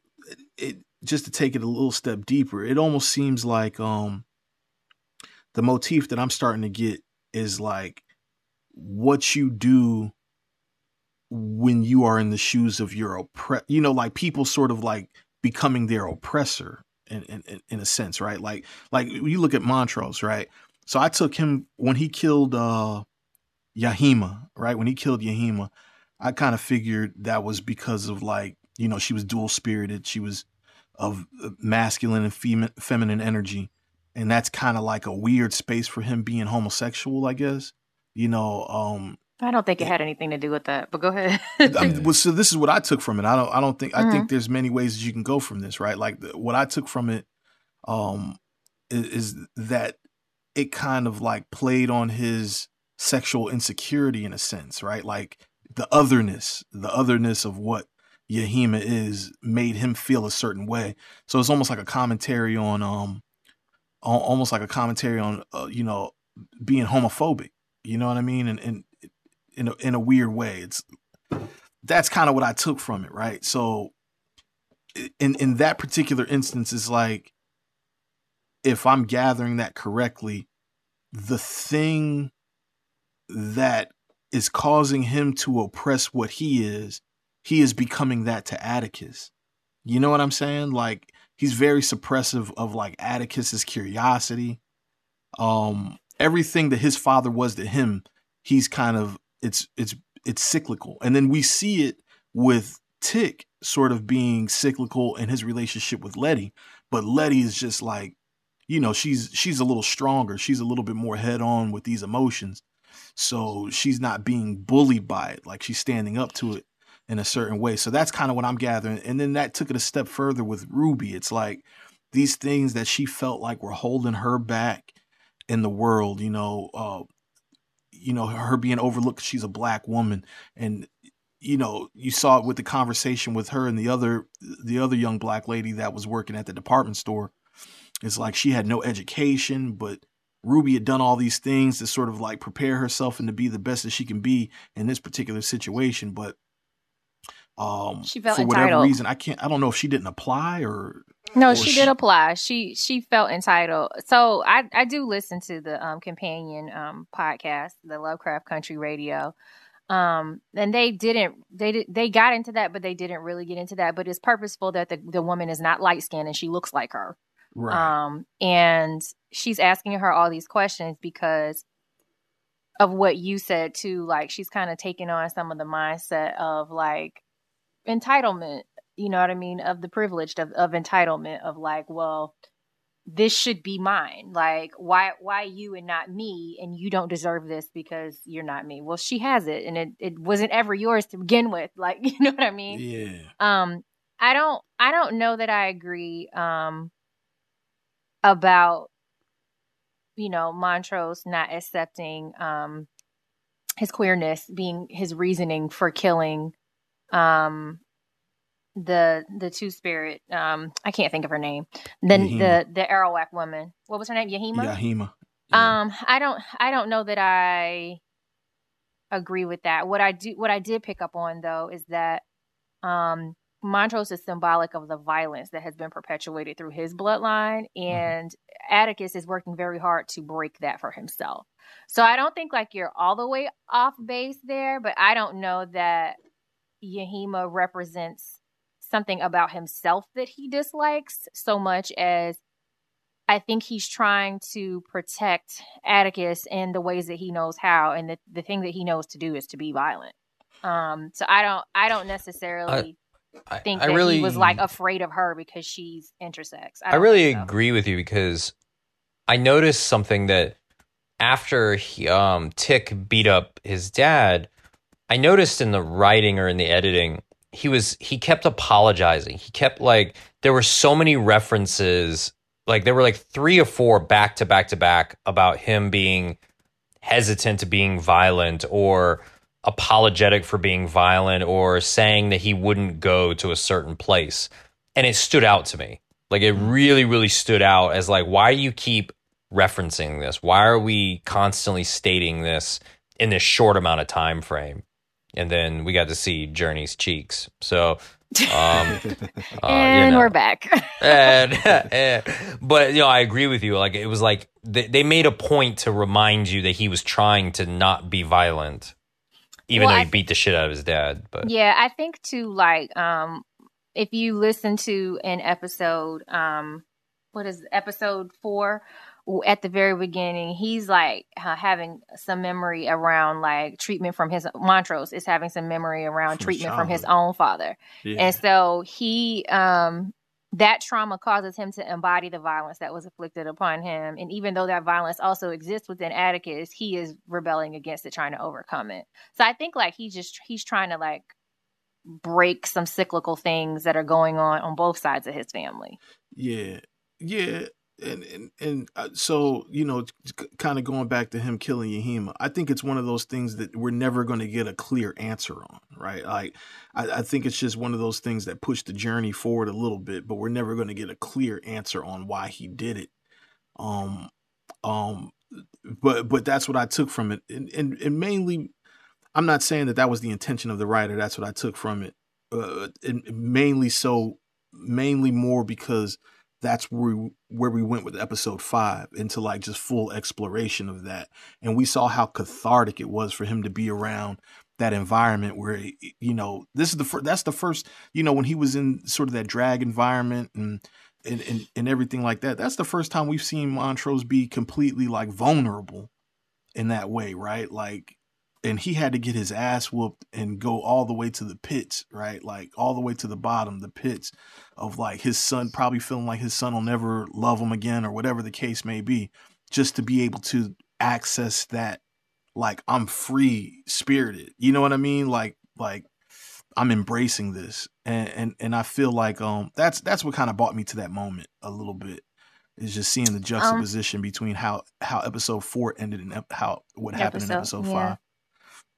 S4: it just to take it a little step deeper it almost seems like um the motif that i'm starting to get is like what you do when you are in the shoes of your oppress you know like people sort of like becoming their oppressor in, in in a sense right? Like like you look at montrose right? So i took him when he killed uh yahima right? When he killed yahima i kind of figured that was because of like you know she was dual spirited she was of uh, masculine and femi- feminine energy. And that's kind of like a weird space for him being homosexual i guess. You know um
S7: I don't think it had anything to do with that, but go ahead.
S4: I- well, so this is what I took from it. I don't. I don't think. I
S7: Mm-hmm.
S4: think there's many ways that you can go from this, right? Like the, what I took from it, um, is, is that it kind of like played on his sexual insecurity in a sense, right? Like the otherness, the otherness of what Yahima is, made him feel a certain way. So it's almost like a commentary on, um, al- almost like a commentary on, uh, you know, being homophobic. You know what I mean? And and in a, in a weird way, it's that's kind of what I took from it, right? So in in that particular instance is like if I'm gathering that correctly, the thing that is causing him to oppress what he is, he is becoming that to Atticus. You know what I'm saying? Like he's very suppressive of like Atticus's curiosity. Um everything that his father was to him, he's kind of it's it's it's cyclical. And then we see it with Tick sort of being cyclical in his relationship with Letty, but Letty is just like, you know, she's she's a little stronger. She's a little bit more head on with these emotions. So she's not being bullied by it. Like she's standing up to it in a certain way. So that's kind of what I'm gathering. And then that took it a step further with Ruby. It's like these things that she felt like were holding her back in the world, you know, uh, you know, her being overlooked. She's a black woman, and you know, you saw it with the conversation with her and the other the other young black lady that was working at the department store. It's like she had no education, but Ruby had done all these things to sort of like prepare herself and to be the best that she can be in this particular situation, but um
S7: She felt
S4: for whatever reason I can't I don't know if she didn't apply or
S7: No, she
S4: she-
S7: did apply. She she felt entitled. So I I do listen to the um companion um podcast, the Lovecraft Country Radio. Um and they didn't they did they got into that but they didn't really get into that but it's purposeful that the the woman is not light skinned and she looks like her.
S4: right.
S7: Um and she's asking her all these questions because of what you said too like she's kind of taking on some of the mindset of like entitlement you know what i mean of the privileged of, of entitlement of like well this should be mine. Like why why you and not me? And you don't deserve this because you're not me. Well she has it and it, it wasn't ever yours to begin with. Like you know what i mean?
S4: Yeah.
S7: um i don't i don't know that i agree um about you know montrose not accepting um his queerness being his reasoning for killing um the the two spirit um i can't think of her name then
S4: Yahima.
S7: the the arawak woman what was her name yahima
S4: Yahima. Yeah.
S7: um, I don't I don't know that I agree with that. What I do what I did pick up on though is that um Montrose is symbolic of the violence that has been perpetuated through his bloodline and Atticus is working very hard to break that for himself. So I don't think like you're all the way off base there, but I don't know that Yahima represents something about himself that he dislikes so much as I think he's trying to protect Atticus in the ways that he knows how, and the, the thing that he knows to do is to be violent. Um, so I don't, I don't necessarily
S5: I,
S7: think
S5: I
S7: that
S5: really
S7: he was like afraid of her because she's intersex. I,
S5: I really
S7: so.
S5: agree with you because I noticed something that after he, um, Tick beat up his dad, I noticed in the writing or in the editing, he was he kept apologizing. He kept like there were so many references, like there were like three or four back to back to back about him being hesitant to being violent or apologetic for being violent or saying that he wouldn't go to a certain place. And it stood out to me. Like it really, really stood out as like, why do you keep referencing this? Why are we constantly stating this in this short amount of time frame? And then we got to see Jurnee's cheeks. So, um, uh, you
S7: and
S5: know.
S7: we're back.
S5: and, and- but you know, I agree with you. Like it was like they, they made a point to remind you that he was trying to not be violent, even
S7: Well,
S5: though
S7: I
S5: he beat the shit out of his dad. But
S7: yeah, I think too. Like, um, if you listen to an episode, um, what is it, episode four? At the very beginning, he's like uh, having some memory around like treatment from his Montrose is having some memory around
S4: From
S7: treatment from his own father.
S4: yeah.
S7: And so he um that trauma causes him to embody the violence that was inflicted upon him. And even though that violence also exists within Atticus, he is rebelling against it, trying to overcome it. So I think like he's just he's trying to like break some cyclical things that are going on on both sides of his family.
S4: Yeah, yeah, and and and uh, so you know, kind of going back to him killing Yahima, I think it's one of those things that we're never going to get a clear answer on, right? Like, I, I think it's just one of those things that push the journey forward a little bit, but we're never going to get a clear answer on why he did it. Um, um, but but that's what I took from it, and and, and mainly. I'm not saying that that was the intention of the writer. That's what I took from it. Uh, and mainly so, mainly more because that's where we, where we went with episode five into like just full exploration of that, and we saw how cathartic it was for him to be around that environment where you know this is the first that's the first you know when he was in sort of that drag environment and and, and and everything like that that's the first time we've seen montrose be completely like vulnerable in that way right? Like and he had to get his ass whooped and go all the way to the pits, right? Like all the way to the bottom, the pits of like his son probably feeling like his son will never love him again or whatever the case may be, just to be able to access that like I'm free spirited. You know what I mean? Like like I'm embracing this. And and and I feel like um that's that's what kind of brought me to that moment a little bit. Is just seeing the juxtaposition between how how episode four ended and ep- how what happened in
S7: Episode,
S4: five.
S7: yeah.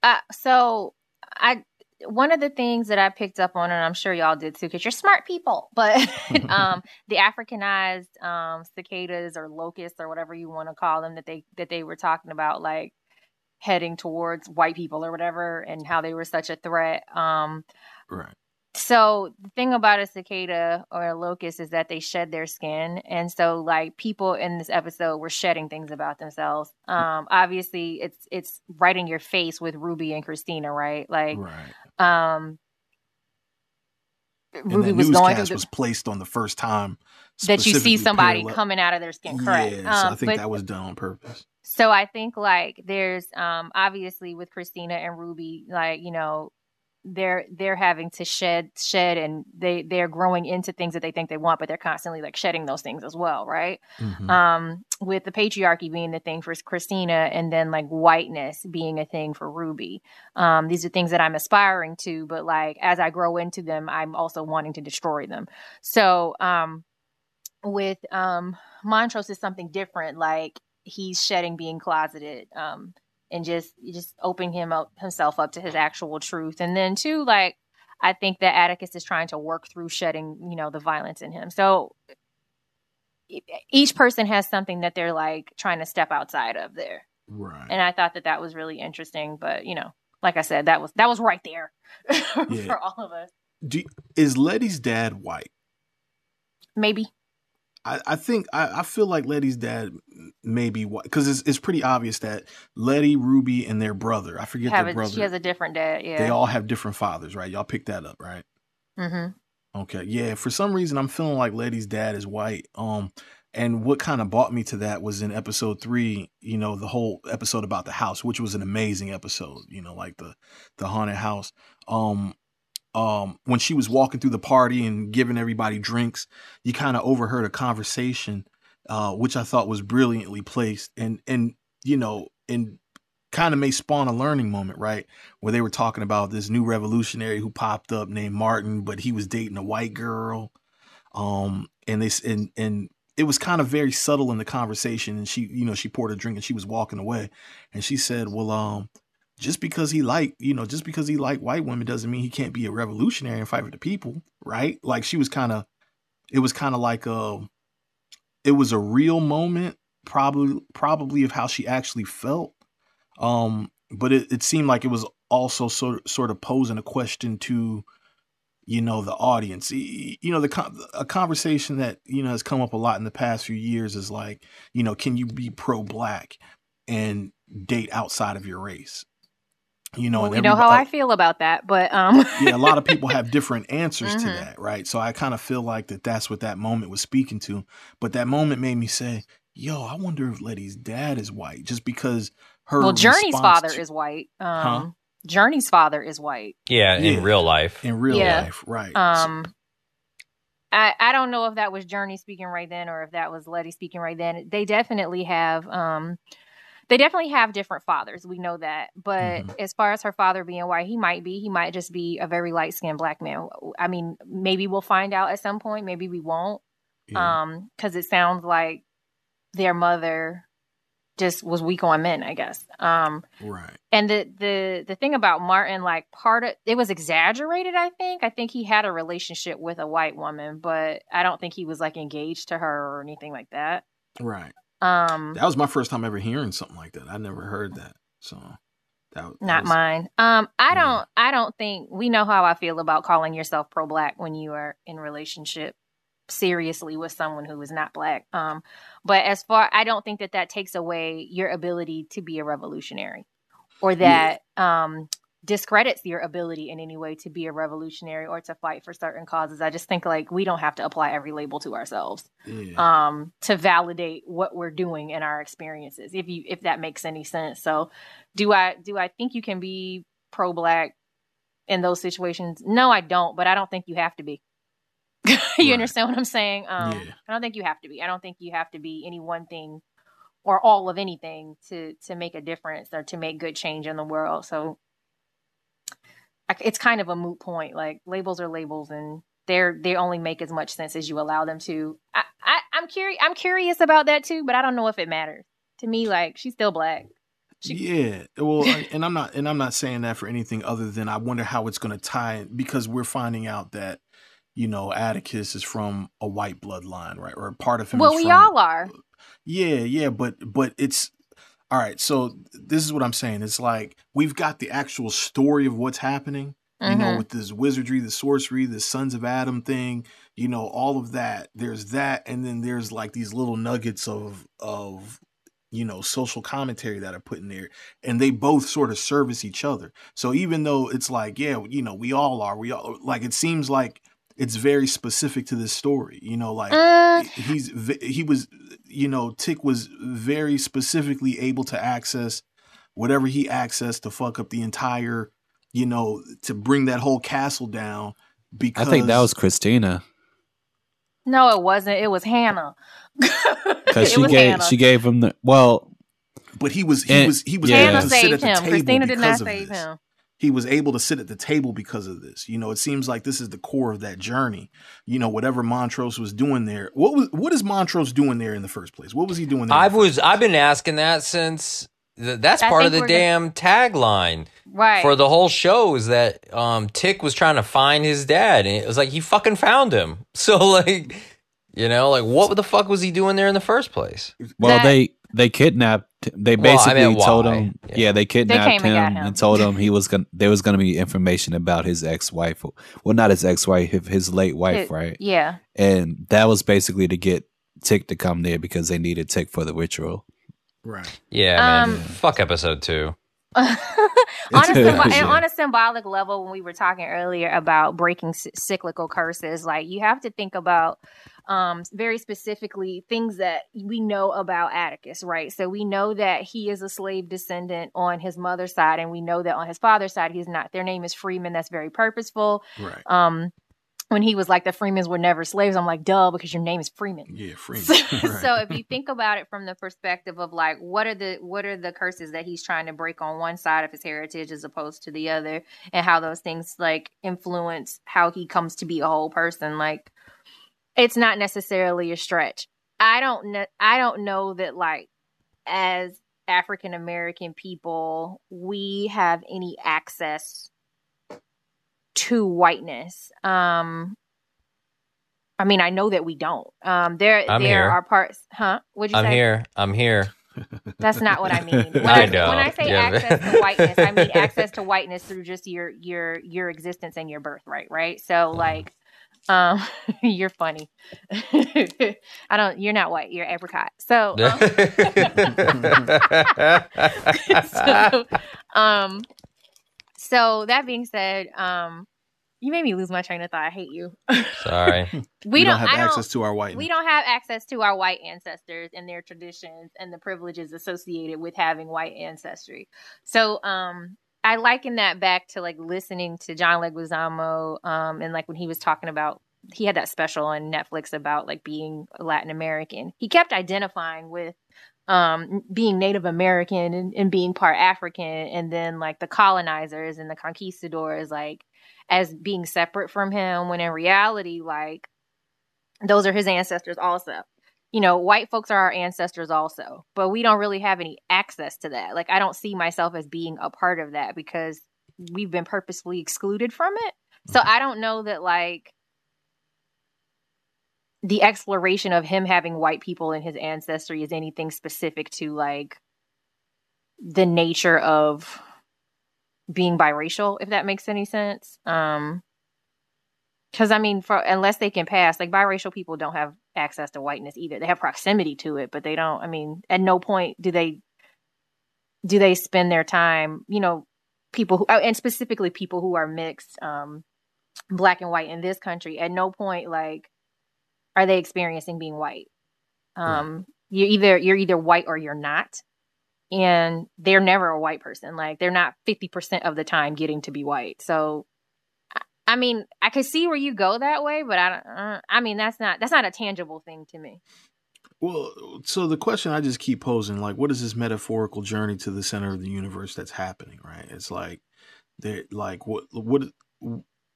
S7: Uh, so I one of the things that I picked up on, and I'm sure y'all did too, because you're smart people, but um, the Africanized um, cicadas or locusts or whatever you want to call them that they that they were talking about, like heading towards white people or whatever, and how they were such a threat. Um,
S4: Right.
S7: So the thing about a cicada or a locust is that they shed their skin, and so like people in this episode were shedding things about themselves. Um, obviously, it's it's right in your face with Ruby and Christina, right? Like,
S4: Right.
S7: um,
S4: And
S7: Ruby was going through the,
S4: was placed on the first time
S7: that you see somebody
S4: parallel-
S7: coming out of their skin, correct?
S4: Yeah, so I
S7: Um,
S4: think
S7: but
S4: that was done on purpose.
S7: so I think like there's um obviously with Christina and Ruby, like you know, they're they're having to shed shed and they they're growing into things that they think they want, but they're constantly like shedding those things as well, right?
S4: Mhm.
S7: Um, with the patriarchy being the thing for Christina, and then like whiteness being a thing for Ruby. Um, these are things that I'm aspiring to, but like as I grow into them, I'm also wanting to destroy them. So um, with um, Montrose is something different. Like he's shedding being closeted. Um, and just just opening him up himself up to his actual truth. And then too, like I think that Atticus is trying to work through shedding, you know, the violence in him. So each person has something that they're like trying to step outside of there.
S4: Right.
S7: And I thought that that was really interesting, but you know, like I said, that was that was right there
S4: Yeah.
S7: for all of us.
S4: Do, is Letty's dad white?
S7: Maybe.
S4: I, I think I, I feel like Letty's dad may be white because it's, it's pretty obvious that Letty, Ruby, and their brother. I forget
S7: Have
S4: their
S7: a,
S4: brother.
S7: she has a different dad, yeah.
S4: They all have different fathers, right? Y'all picked that up, right?
S7: mm-hmm.
S4: Okay. Yeah. For some reason, I'm feeling like Letty's dad is white. Um, and what kind of brought me to that was in episode three. You know, the whole episode about the house, which was an amazing episode. You know, like the the haunted house. Um, um, when she was walking through the party and giving everybody drinks, you kind of overheard a conversation, uh, which I thought was brilliantly placed, and and you know, and kind of may spawn a learning moment, right? Where they were talking about this new revolutionary who popped up named Martin, but he was dating a white girl. Um, and they and and it was kind of very subtle in the conversation. And she, you know, she poured a drink and she was walking away, and she said, "Well, um, just because he like, you know, just because he like white women doesn't mean he can't be a revolutionary and fight for the people, right?" Like she was kind of, it was kind of like a, it was a real moment, probably probably of how she actually felt. Um, but it, it seemed like it was also sort of, sort of posing a question to, you know, the audience. You know, the a conversation that you know has come up a lot in the past few years is like, you know, can you be pro-black and date outside of your race? You know,
S7: Well,
S4: and
S7: we know how I feel about that, but um
S4: yeah, a lot of people have different answers to
S7: Mhm.
S4: that, right? So I kind of feel like that that's what that moment was speaking to. But that moment made me say, "Yo, I wonder if Letty's dad is white," just because her.
S7: well
S4: Jurnee's
S7: father
S4: to-
S7: is white. Um
S4: Huh?
S7: Jurnee's father is white.
S5: Yeah,
S4: Yeah.
S5: in real life.
S4: in real
S7: Yeah.
S4: life, right? So-
S7: Um, I I don't know if that was Jurnee speaking right then or if that was Letty speaking right then. They definitely have um, they definitely have different fathers. We know that. But
S4: Mhm.
S7: as far as her father being white, he might be. He might just be a very light skinned black man. I mean, maybe we'll find out at some point. Maybe we won't.
S4: yeah.
S7: Um, because it sounds like their mother just was weak on men. I guess. Um,
S4: right.
S7: and the the the thing about Martin, like part of it was exaggerated. I think. I think he had a relationship with a white woman, but I don't think he was like engaged to her or anything like that.
S4: Right.
S7: Um,
S4: That was my first time ever hearing something like that. I never heard that. So that, that
S7: not
S4: was,
S7: mine. Um, I
S4: Yeah.
S7: don't. I don't think we know how I feel about calling yourself pro black when you are in relationship seriously with someone who is not black. Um, but as far, I don't think that that takes away your ability to be a revolutionary, or that um discredits your ability in any way to be a revolutionary or to fight for certain causes. I just think like we don't have to apply every label to ourselves
S4: Yeah.
S7: um to validate what we're doing in our experiences if you if that makes any sense so do i do i think you can be pro black in those situations no i don't but i don't think you have to be you
S4: Right.
S7: understand what i'm saying um
S4: Yeah.
S7: i don't think you have to be i don't think you have to be any one thing or all of anything to to make a difference or to make good change in the world so it's kind of a moot point like labels are labels and they're they only make as much sense as you allow them to i, I i'm curious i'm curious about that too but i don't know if it matters to me like she's still black
S4: yeah, well, I- and I'm not, and I'm not saying that for anything other than I wonder how it's going to tie because we're finding out that you know Atticus is from a white bloodline, right, or part of him.
S7: well, we
S4: from-
S7: all are.
S4: Yeah, yeah, but but it's all right. So this is what I'm saying. It's like we've got the actual story of what's happening. You know,
S7: Mhm.
S4: with this wizardry, the sorcery, the Sons of Adam thing. You know, all of that. There's that, and then there's like these little nuggets of of you know social commentary that are put in there, and they both sort of service each other. So even though it's like, yeah, you know, we all are. We all like. It seems like it's very specific to this story. You know, like
S7: Uh,
S4: he's he was you know tick was very specifically able to access whatever he accessed to fuck up the entire you know to bring that whole castle down Because I
S6: think that was Christina
S7: no, it wasn't. It was Hannah.
S6: because she
S7: was
S6: gave
S7: Hannah.
S6: she gave him the well.
S4: but he was he
S6: And-
S4: was he was
S6: yeah.
S4: able
S7: Hannah
S4: to sit at
S7: saved
S4: the
S7: him.
S4: table
S7: Christina did not save
S4: this.
S7: him.
S4: He was able to sit at the table because of this. You know, it seems like this is the core of that journey. You know, whatever Montrose was doing there. What was what is Montrose doing there in the first place? What was he doing there? in
S5: I
S4: the
S5: was
S4: first
S5: I've been asking that since th- that's
S7: I
S5: part of the
S7: we're
S5: damn tagline
S7: Right.
S5: for the whole show is that um Tick was trying to find his dad and it was like he fucking found him. So like you know, like what the fuck was he doing there in the first place?
S6: Well,
S7: That-
S6: they they kidnapped. They
S5: Well, I
S6: basically
S5: mean,
S6: told him.
S5: Yeah.
S6: Yeah, they kidnapped
S7: came and
S6: him,
S7: him.
S6: and told him he was gonna. There was gonna be information about his ex wife. Well, not his ex wife, his late wife,
S7: His-
S6: right?
S7: yeah.
S6: And that was basically to get Tick to come there because they needed Tick for the ritual.
S4: right.
S5: Yeah, man.
S7: Um,
S5: Fuck episode 2.
S7: On, a symbo-
S6: Yeah.
S7: and on a symbolic level, when we were talking earlier about breaking c- cyclical curses, like you have to think about um, very specifically things that we know about Atticus, right? So we know that he is a slave descendant on his mother's side, and we know that on his father's side, he's not. Their name is Freeman. That's very purposeful.
S4: Right.
S7: Um, when he was like, the Freemans were never slaves, I'm like, duh, because your name is Freeman.
S4: Yeah, Freeman.
S7: So,
S4: Right.
S7: so if you think about it from the perspective of like what are the what are the curses that he's trying to break on one side of his heritage as opposed to the other and how those things like influence how he comes to be a whole person like it's not necessarily a stretch i don't know i don't know that like as african american people we have any access to whiteness um I mean, I know that we don't. Um, there,
S5: I'm
S7: there
S5: here.
S7: are parts, huh? What'd you say?
S5: I'm
S7: say?
S5: here. I'm here.
S7: That's not what I mean. When
S5: I
S7: I,
S5: know.
S7: when I say
S5: Yeah.
S7: access to whiteness, I mean access to whiteness through just your your your existence and your birthright, right? So like, um, you're funny. I don't. You're not white. You're apricot. So, um, so, um, so that being said, um, you made me lose my train of thought. I hate you.
S5: Sorry.
S7: We,
S4: we
S7: don't,
S4: don't have
S7: I don't,
S4: access to our whiteness.
S7: we don't have access to our white ancestors and their traditions and the privileges associated with having white ancestry. So um I liken that back to like listening to John Leguizamo um and like when he was talking about he had that special on Netflix about like being Latin American. He kept identifying with um being Native American and, and being part African and then like the colonizers and the conquistadors like as being separate from him when in reality like those are his ancestors also. You know white folks are our ancestors also but we don't really have any access to that. Like i don't see myself as being a part of that because we've been purposefully excluded from it. So i don't know that like the exploration of him having white people in his ancestry is anything specific to like the nature of being biracial if that makes any sense um because I mean, for unless they can pass, like biracial people don't have access to whiteness either. They have proximity to it, but they don't. I mean, at no point do they do they spend their time. You know, people who, and specifically people who are mixed, um, black and white in this country. At no point, like, are they experiencing being white. Um, you're either you're either white or you're not, and they're never a white person. Like, they're not fifty percent of the time getting to be white. So I mean, I could see where you go that way, but I don't. Uh, I mean, that's not that's not a tangible thing to me.
S4: Well, so the question I just keep posing, like, what is this metaphorical journey to the center of the universe that's happening? Right? It's like, there, like, what, what,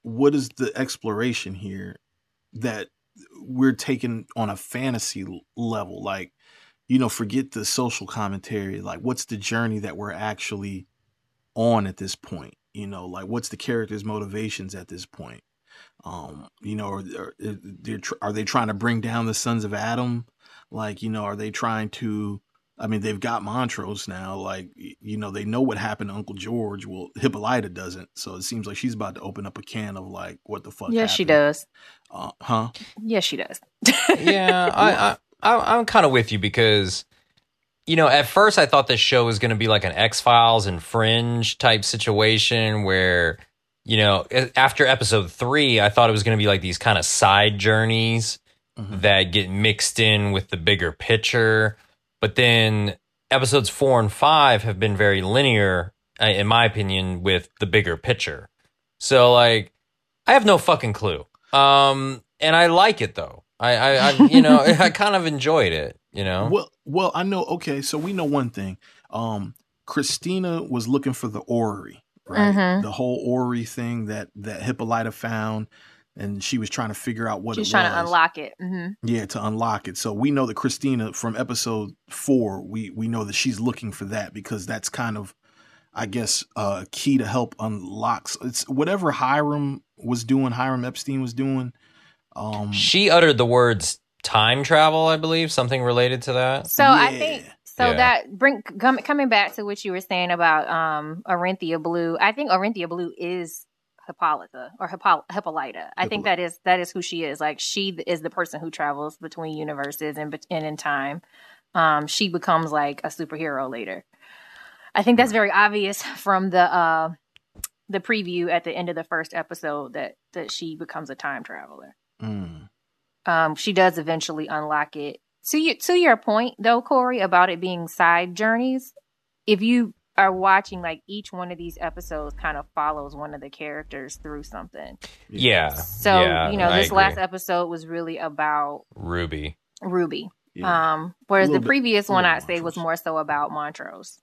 S4: what is the exploration here that we're taking on a fantasy level? Like, you know, forget the social commentary. Like, what's the journey that we're actually on at this point? You know, like what's the character's motivations at this point? Um, you know, are, are, are, are they trying to bring down the sons of Adam? Like, you know, are they trying to I mean, they've got Montrose now. Like, you know, they know what happened to Uncle George. Well, Hippolyta doesn't. So it seems like she's about to open up a can of like, what the fuck?
S7: Yes, she does.
S4: Uh, huh?
S7: Yes, she does.
S5: yeah, I, I, I'm kind of with you because, you know, at first I thought this show was going to be like an X Files and Fringe type situation where, you know, after episode three, I thought it was going to be like these kind of side journeys mm-hmm. that get mixed in with the bigger picture but then episodes four and five have been very linear, uh, in my opinion, with the bigger picture. So like, I have no fucking clue. Um, and I like it though. I, I, I you know, I kind of enjoyed it. You know.
S4: Well, well, I know. Okay, so we know one thing. Um, Christina was looking for the orrery, right? Mm-hmm. The whole orrery thing that that Hippolyta found and she was trying to figure out what
S7: She's
S4: it was.
S7: She's trying to unlock it. Mm-hmm.
S4: Yeah, to unlock it. So we know that Christina from episode four, we we know that she's looking for that because that's kind of, I guess, uh, key to help unlock. It's whatever Hiram was doing. Hiram Epstein was doing. Um,
S5: she uttered the words time travel, I believe, something related to that.
S7: So yeah. I think so yeah. that bring com- coming back to what you were saying about um Orinthia Blue. I think Orinthia Blue is Hippolyta or Hippo- Hippolyta. I think that is that is who she is. Like she is the person who travels between universes and and in time. Um, she becomes like a superhero later. I think that's very obvious from the uh, the preview at the end of the first episode that that she becomes a time traveler. Mm. Um, she does eventually unlock it. To you, to your point though, Corey, about it being side journeys. If you are watching like each one of these episodes kind of follows one of the characters through something.
S5: Yeah.
S7: So,
S5: yeah,
S7: you know, this last episode was really about
S5: Ruby.
S7: Ruby. Yeah. Um whereas the previous bit, one I'd say was more so about Montrose.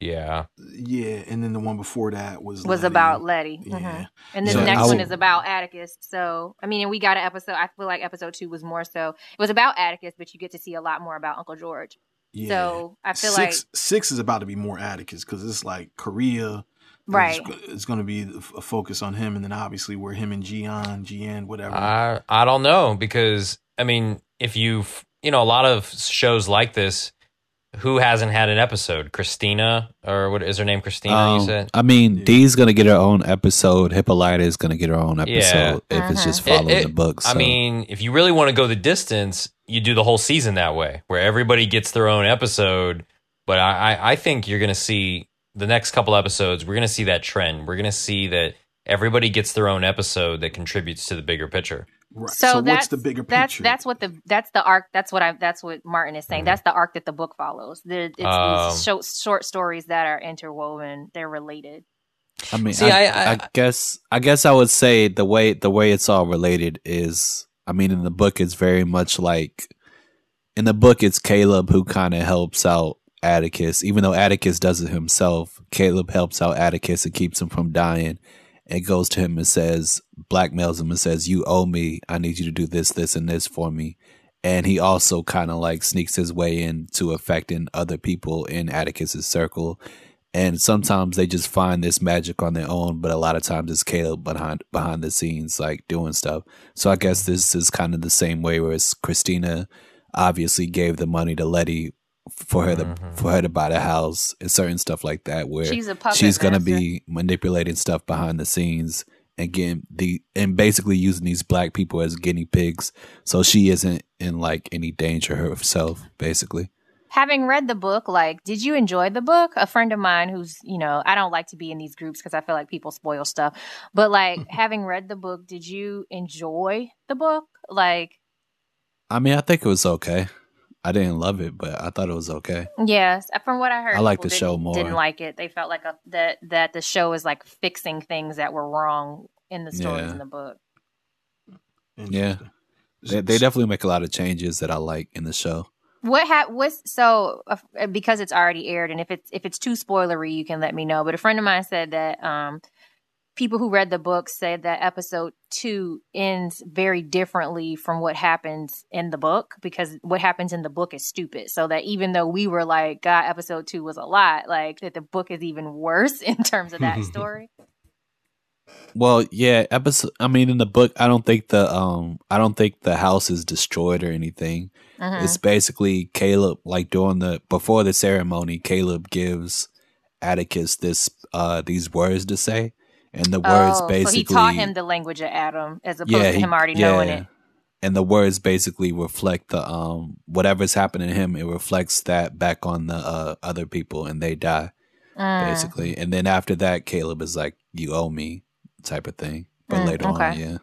S5: Yeah.
S4: Yeah, and then the one before that was
S7: was
S4: Letty.
S7: about Letty.
S4: Yeah.
S7: Mm-hmm. And then so the next one is about Atticus. So, I mean, and we got an episode I feel like episode 2 was more so it was about Atticus, but you get to see a lot more about Uncle George. Yeah. So I feel
S4: six,
S7: like
S4: six is about to be more Atticus because it's like Korea.
S7: Right.
S4: It's, it's going to be a focus on him, and then obviously we're him and Gian, Gian, whatever.
S5: I I don't know because I mean, if you've you know a lot of shows like this, who hasn't had an episode? Christina, or what is her name? Christina, um, you said?
S6: I mean, yeah. Dee's going to get her own episode. Hippolyta is going to get her own episode yeah. if uh-huh. it's just following it, it, the books.
S5: So. I mean, if you really want to go the distance, you do the whole season that way, where everybody gets their own episode. But I, I, I think you're going to see the next couple episodes, we're going to see that trend. We're going to see that everybody gets their own episode that contributes to the bigger picture.
S4: Right. So, so what's the bigger
S7: that's,
S4: picture?
S7: That's that's what the that's the arc. That's what I. That's what Martin is saying. Mm. That's the arc that the book follows. The, it's um, these short, short stories that are interwoven. They're related.
S6: I mean, See, I, I, I, guess I guess I would say the way the way it's all related is. I mean, in the book, it's very much like in the book, it's Caleb who kind of helps out Atticus, even though Atticus does it himself. Caleb helps out Atticus and keeps him from dying and goes to him and says, blackmails him and says, You owe me. I need you to do this, this, and this for me. And he also kind of like sneaks his way into affecting other people in Atticus's circle. And sometimes they just find this magic on their own, but a lot of times it's Caleb behind behind the scenes, like doing stuff. So I guess this is kind of the same way, whereas Christina obviously gave the money to Letty for her to mm-hmm. for her to buy the house and certain stuff like that where
S7: she's,
S6: she's gonna be manipulating stuff behind the scenes and getting the and basically using these black people as guinea pigs so she isn't in like any danger herself basically.
S7: Having read the book like did you enjoy the book? A friend of mine who's you know i don't like to be in these groups because i feel like people spoil stuff but like having read the book did you enjoy the book? Like
S6: i mean i think it was okay I didn't love it, but I thought it was okay.
S7: Yes, from what I heard,
S6: I like the show more.
S7: Didn't like it. They felt like a, that that the show is like fixing things that were wrong in the stories yeah. in the book.
S6: Yeah, they, they definitely make a lot of changes that I like in the show.
S7: What ha- what's so uh, because it's already aired, and if it's if it's too spoilery, you can let me know. But a friend of mine said that um, people who read the book said that episode two ends very differently from what happens in the book because what happens in the book is stupid. So that even though we were like, God, episode two was a lot, like that the book is even worse in terms of that story.
S6: Well, yeah, episode. I mean, in the book, I don't think the um, I don't think the house is destroyed or anything.
S7: Mhm.
S6: It's basically Caleb, like during the before the ceremony, Caleb gives Atticus this uh these words to say, and the words
S7: Oh,
S6: basically
S7: so he taught him the language of Adam as opposed
S6: yeah,
S7: to him already knowing
S6: yeah.
S7: it.
S6: And the words basically reflect the um whatever's happening to him. It reflects that back on the uh, other people, and they die
S7: Mm.
S6: basically. And then after that, Caleb is like, "You owe me," type of thing. But
S7: Mm,
S6: later on, yeah.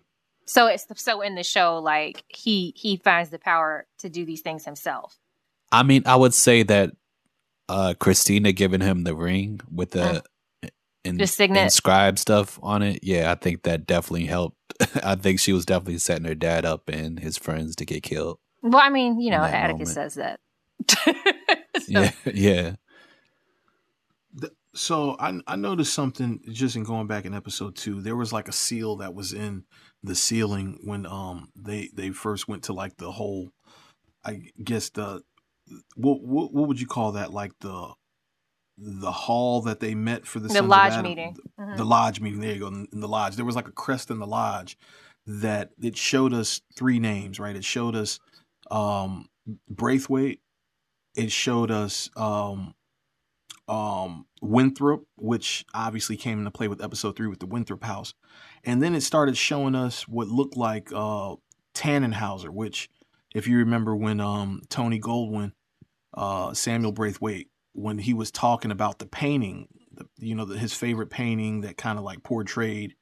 S7: So it's so in the show, like he he finds the power to do these things himself.
S6: I mean, I would say that uh Christina giving him the ring with the in,
S7: Mm. The signet.
S6: inscribed stuff on it. Yeah, I think that definitely helped. I think she was definitely setting her dad up and his friends to get killed.
S7: Well, I mean, you know, Atticus
S6: moment.
S7: says that. So-
S6: Yeah, yeah.
S4: Th- So I I noticed something just in going back in episode two. There was like a seal that was in the ceiling when um they they first went to like the whole, I guess the what what, what would you call that like the the hall that they met for the
S7: The lodge
S4: Adam?
S7: meeting. Mhm.
S4: The lodge meeting. There you go. In the lodge, there was like a crest in the lodge that it showed us three names. Right. It showed us um Braithwhite. It showed us um um Winthrop, which obviously came into play with episode three with the Winthrop house. And then it started showing us what looked like uh Tannenhauser, which if you remember when um Tony Goldwyn, uh Samuel Braithwhite, when he was talking about the painting, the, you know, the, his favorite painting that kind of like portrayed,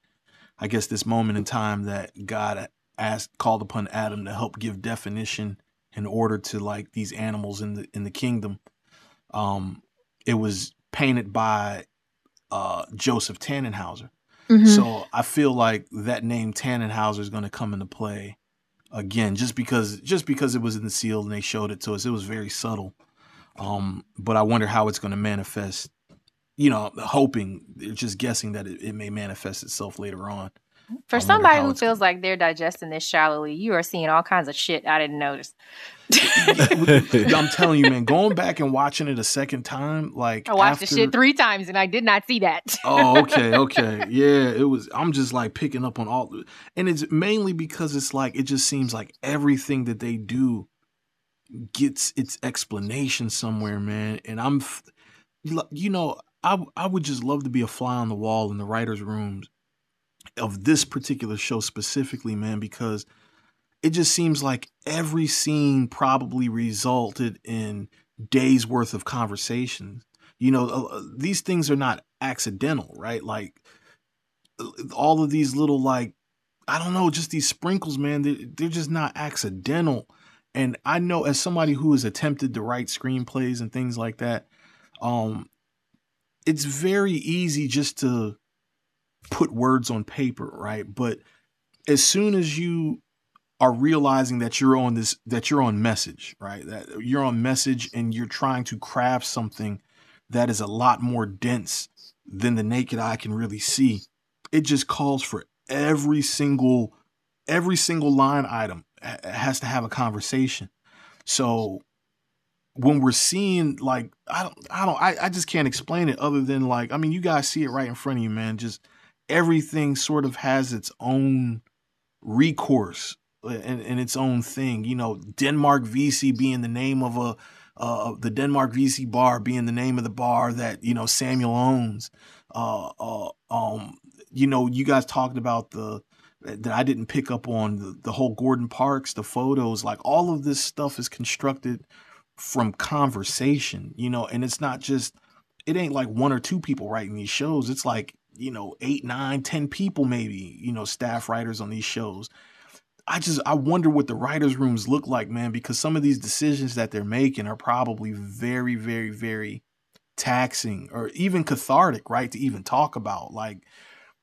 S4: I guess, this moment in time that God asked, called upon Adam to help give definition in order to like these animals in the in the kingdom. Um, it was painted by uh, Joseph Tannenhauser.
S7: Mhm.
S4: So I feel like that name Tannenhauser is going to come into play again, just because just because it was in the seal and they showed it to us. It was very subtle, um, but I wonder how it's going to manifest. You know, hoping, just guessing that it, it may manifest itself later on.
S7: For
S4: I
S7: somebody who feels like they're digesting this shallowly, you are seeing all kinds of shit I didn't notice.
S4: I'm telling you, man, going back and watching it a second time, like
S7: I watched
S4: after,
S7: the shit three times and I did not see that.
S4: oh, okay, okay. Yeah, it was I'm just like picking up on all and it's mainly because it's like it just seems like everything that they do gets its explanation somewhere, man. And I'm you know, I I would just love to be a fly on the wall in the writers' rooms of this particular show specifically, man, because it just seems like every scene probably resulted in days worth of conversations. You know, uh, these things are not accidental, right? Like uh, all of these little like I don't know, just these sprinkles, man. They, they're just not accidental. And I know as somebody who has attempted to write screenplays and things like that, um, it's very easy just to put words on paper, right? But as soon as you are realizing that you're on this that you're on message, right? That you're on message and you're trying to craft something that is a lot more dense than the naked eye can really see. It just calls for every single every single line item has to have a conversation. So when we're seeing like I don't I don't I, I just can't explain it other than like I mean you guys see it right in front of you, man. Just everything sort of has its own recourse and, and its own thing. You know, Denmark VC being the name of a uh, the Denmark VC bar being the name of the bar that you know Samuel owns. Uh, uh, um, you know, you guys talked about the that I didn't pick up on the, the whole Gordon Parks, the photos, like all of this stuff is constructed from conversation, you know, and it's not just it ain't like one or two people writing these shows. It's like, you know, eight, nine, ten people maybe, you know, staff writers on these shows. I just I wonder what the writers' rooms look like, man, because some of these decisions that they're making are probably very, very, very taxing or even cathartic, right? To even talk about. Like,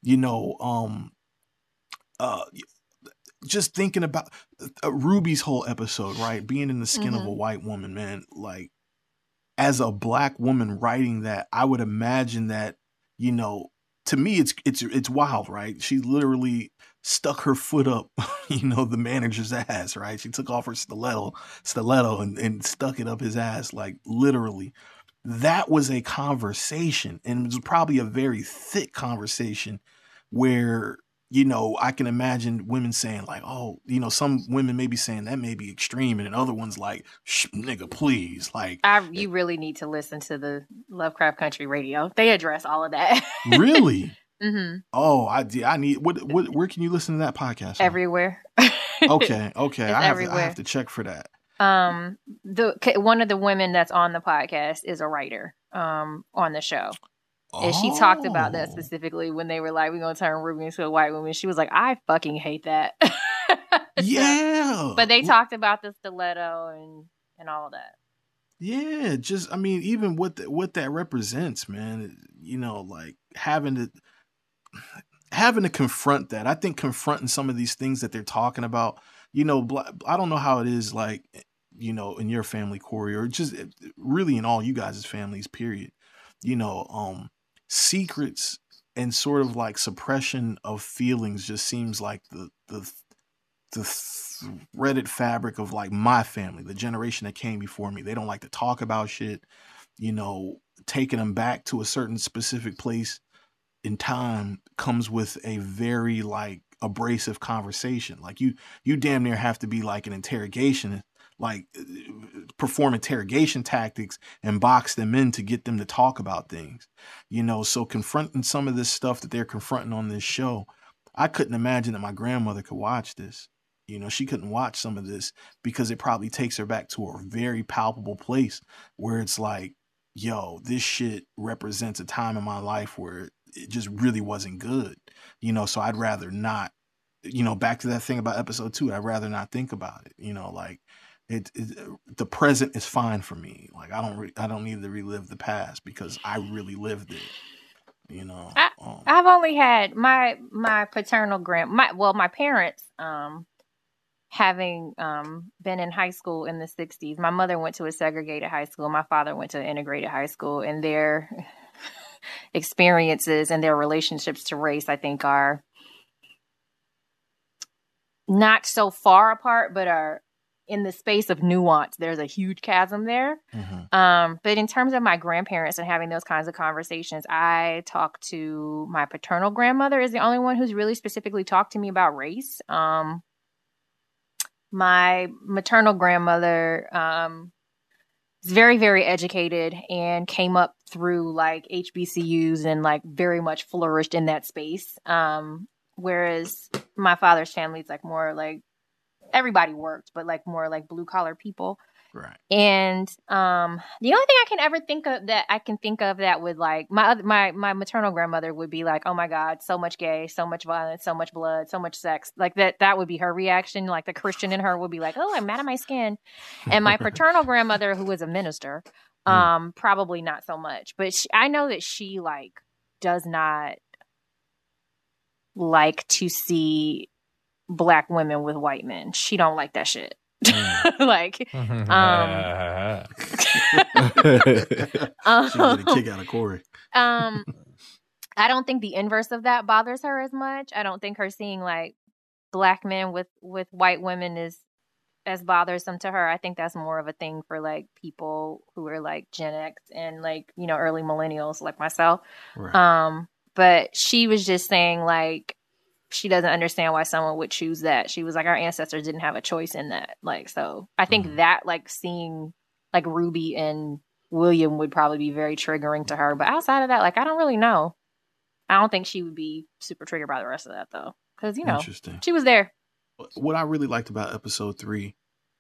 S4: you know, um uh just thinking about uh, Ruby's whole episode, right? Being in the skin of
S7: Mhm.
S4: a white woman, man. Like, as a black woman writing that, I would imagine that, you know, to me it's it's it's wild, right? She literally stuck her foot up, you know, the manager's ass, right? She took off her stiletto, stiletto and, and stuck it up his ass, like literally. That was a conversation, and it was probably a very thick conversation where you know, I can imagine women saying like, "Oh, you know," some women may be saying that may be extreme, and other ones like, "Nigga, please!" Like,
S7: I you really need to listen to the Lovecraft Country Radio. They address all of that.
S4: really?
S7: mm-hmm.
S4: Oh, I I need what what where can you listen to that podcast?
S7: Everywhere.
S4: okay, okay, I have, to, I have to check for that.
S7: Um, the one of the women that's on the podcast is a writer. Um, on the show. And she talked about that oh. specifically when they were like, "We're gonna turn Ruby into a white woman." She was like, "I fucking hate that."
S4: yeah.
S7: But they talked about the stiletto and and all of that.
S4: Yeah, just I mean, even what the, what that represents, man. You know, like having to having to confront that. I think confronting some of these things that they're talking about. You know, I don't know how it is like you know in your family, Corey, or just eh, really in all you guys' families. Period. You know, um, secrets and sort of like suppression of feelings just seems like the the the threaded fabric of like my family, the generation that came before me. They don't like to talk about shit, you know, taking them back to a certain specific place in time comes with a very like abrasive conversation. Like you you damn near have to be like an interrogation like perform interrogation tactics and box them in to get them to talk about things. You know, so confronting some of this stuff that they're confronting on this show, I couldn't imagine that my grandmother could watch this. You know, she couldn't watch some of this because it probably takes her back to a very palpable place where it's like, yo, this shit represents a time in my life where it just really wasn't good. You know, so I'd rather not, you know, back to that thing about episode two, I'd rather not think about it. You know, like it, it, the present is fine for me. Like I don't re- I don't need to relive the past because I really lived it. You know,
S7: I, um, I've only had my my paternal grand my well my parents um having um been in high school in the 60s. My mother went to a segregated high school. My father went to an integrated high school, and their experiences and their relationships to race, I think, are not so far apart, but are in the space of nuance, there's a huge chasm there. Mm-hmm. Um, but in terms of my grandparents and having those kinds of conversations, I talk to my paternal grandmother is the only one who's really specifically talked to me about race. Um, my maternal grandmother um, is very, very educated and came up through like HBCUs and like very much flourished in that space. Um, whereas my father's family is like more like everybody worked, but like more like blue collar people.
S4: Right.
S7: And um the only thing I can ever think of that I can think of that would like my other, my my maternal grandmother would be like, "Oh my god, so much gay, so much violence, so much blood, so much sex." Like that that would be her reaction. Like the Christian in her would be like, "Oh, I'm mad at my skin." And my paternal grandmother who was a minister, hmm. um probably not so much. But she, I know that she like does not like to see black women with white men. She don't like that shit. Mm. like, um,
S4: she get a kick out of Corey.
S7: Um, I don't think the inverse of that bothers her as much. I don't think her seeing like black men with with white women is as bothersome to her. I think that's more of a thing for like people who are like Gen X and like you know early millennials like myself. Right. Um, but she was just saying like she doesn't understand why someone would choose that. She was like, our ancestors didn't have a choice in that. Like, so I think mm-hmm. that, like, seeing like Ruby and William would probably be very triggering to her. But outside of that, like, I don't really know. I don't think she would be super triggered by the rest of that, though. Because, you know, she was there.
S4: What I really liked about episode three,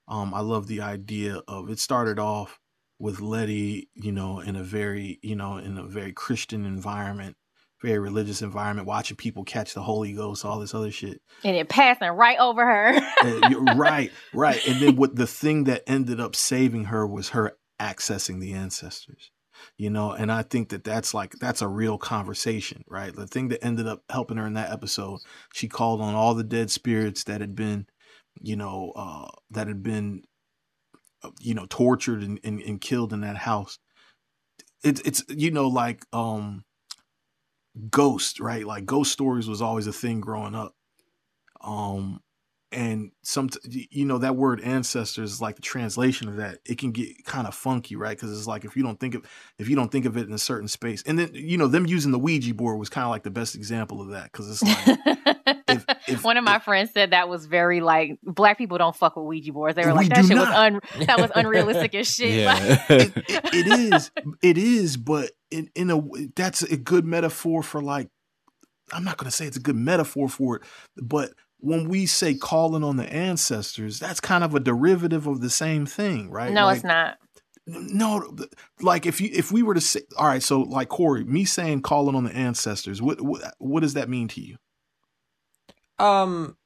S4: um, I love the idea of it started off with Leti, you know, in a very, you know, in a very Christian environment very religious environment, watching people catch the Holy Ghost, all this other shit,
S7: and it passing right over her.
S4: right, right. And then what the thing that ended up saving her was her accessing the ancestors, you know. And I think that that's like that's a real conversation, right? The thing that ended up helping her in that episode, she called on all the dead spirits that had been, you know, uh, that had been, uh, you know, tortured and, and, and killed in that house. It's it's you know like um ghost, right? Like ghost stories was always a thing growing up. Um, and some you know that word ancestors is like the translation of that it can get kind of funky right because it's like if you don't think of if you don't think of it in a certain space and then you know them using the ouija board was kind of like the best example of that because it's like
S7: if, if, one of my if, friends said that was very like black people don't fuck with ouija boards they were like that shit not. was un that was unrealistic as shit
S4: yeah.
S7: Like,
S4: it, it, it is it is but in, in a that's a good metaphor for like i'm not going to say it's a good metaphor for it but when we say calling on the ancestors, that's kind of a derivative of the same thing, right?
S7: No, like, it's not.
S4: No, like if you if we were to say, all right, so like Corey, me saying calling on the ancestors, what what, what does that mean to you?
S5: Um,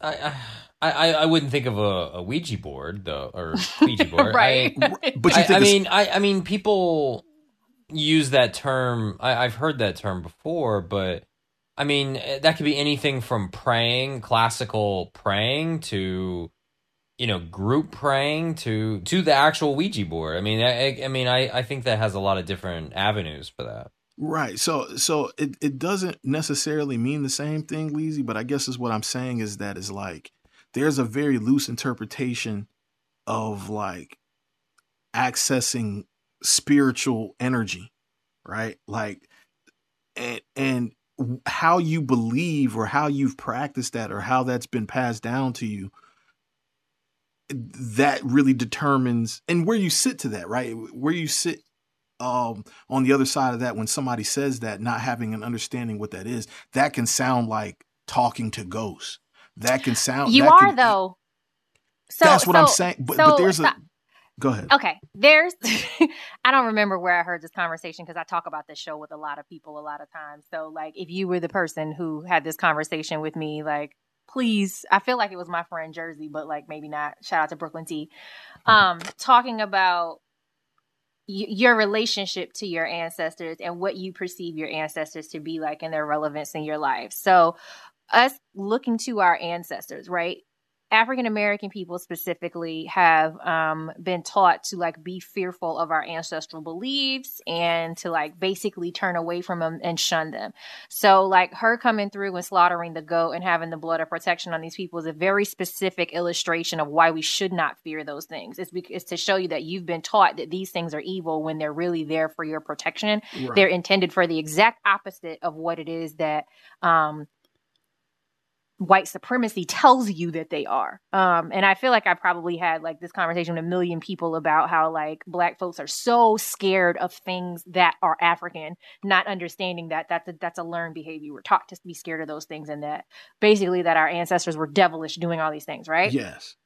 S5: I I I wouldn't think of a, a Ouija board though, or Ouija board,
S7: right?
S5: I, but I, I mean, I I mean, people use that term. I, I've heard that term before, but I mean, eh, that could be anything from praying, classical praying, to you know, group praying, to to the actual Ouija board. I mean, I, I mean, I I think that has a lot of different avenues for that.
S4: Right. So so it, it doesn't necessarily mean the same thing, Leezy, but I guess is what I'm saying is that is like there's a very loose interpretation of like accessing spiritual energy, right? Like and and how you believe or how you've practiced that or how that's been passed down to you that really determines and where you sit to that right where you sit um, on the other side of that when somebody says that not having an understanding what that is that can sound like talking to ghosts that can sound like
S7: you are can, though
S4: so that's what so, i'm saying but, so, but there's a Go ahead.
S7: Okay. There's, I don't remember where I heard this conversation because I talk about this show with a lot of people a lot of times. So, like, if you were the person who had this conversation with me, like, please, I feel like it was my friend Jersey, but like maybe not. Shout out to Brooklyn T. Mm-hmm. Um, talking about your relationship to your ancestors and what you perceive your ancestors to be like and their relevance in your life. So, us looking to our ancestors, right? African American people specifically have um, been taught to like be fearful of our ancestral beliefs and to like basically turn away from them and shun them. So like her coming through and slaughtering the goat and having the blood of protection on these people is a very specific illustration of why we should not fear those things. It's, it's to show you that you've been taught that these things are evil when they're really there for your protection. Right. They're intended for the exact opposite of what it is that um, white supremacy tells you that they are. Um, and I feel like I probably had like this conversation with a million people about how like black folks are so scared of things that are African, not understanding that that's a, that's a learned behavior. We're taught to be scared of those things and that basically that our ancestors were devilish doing all these things, right?
S4: Yes.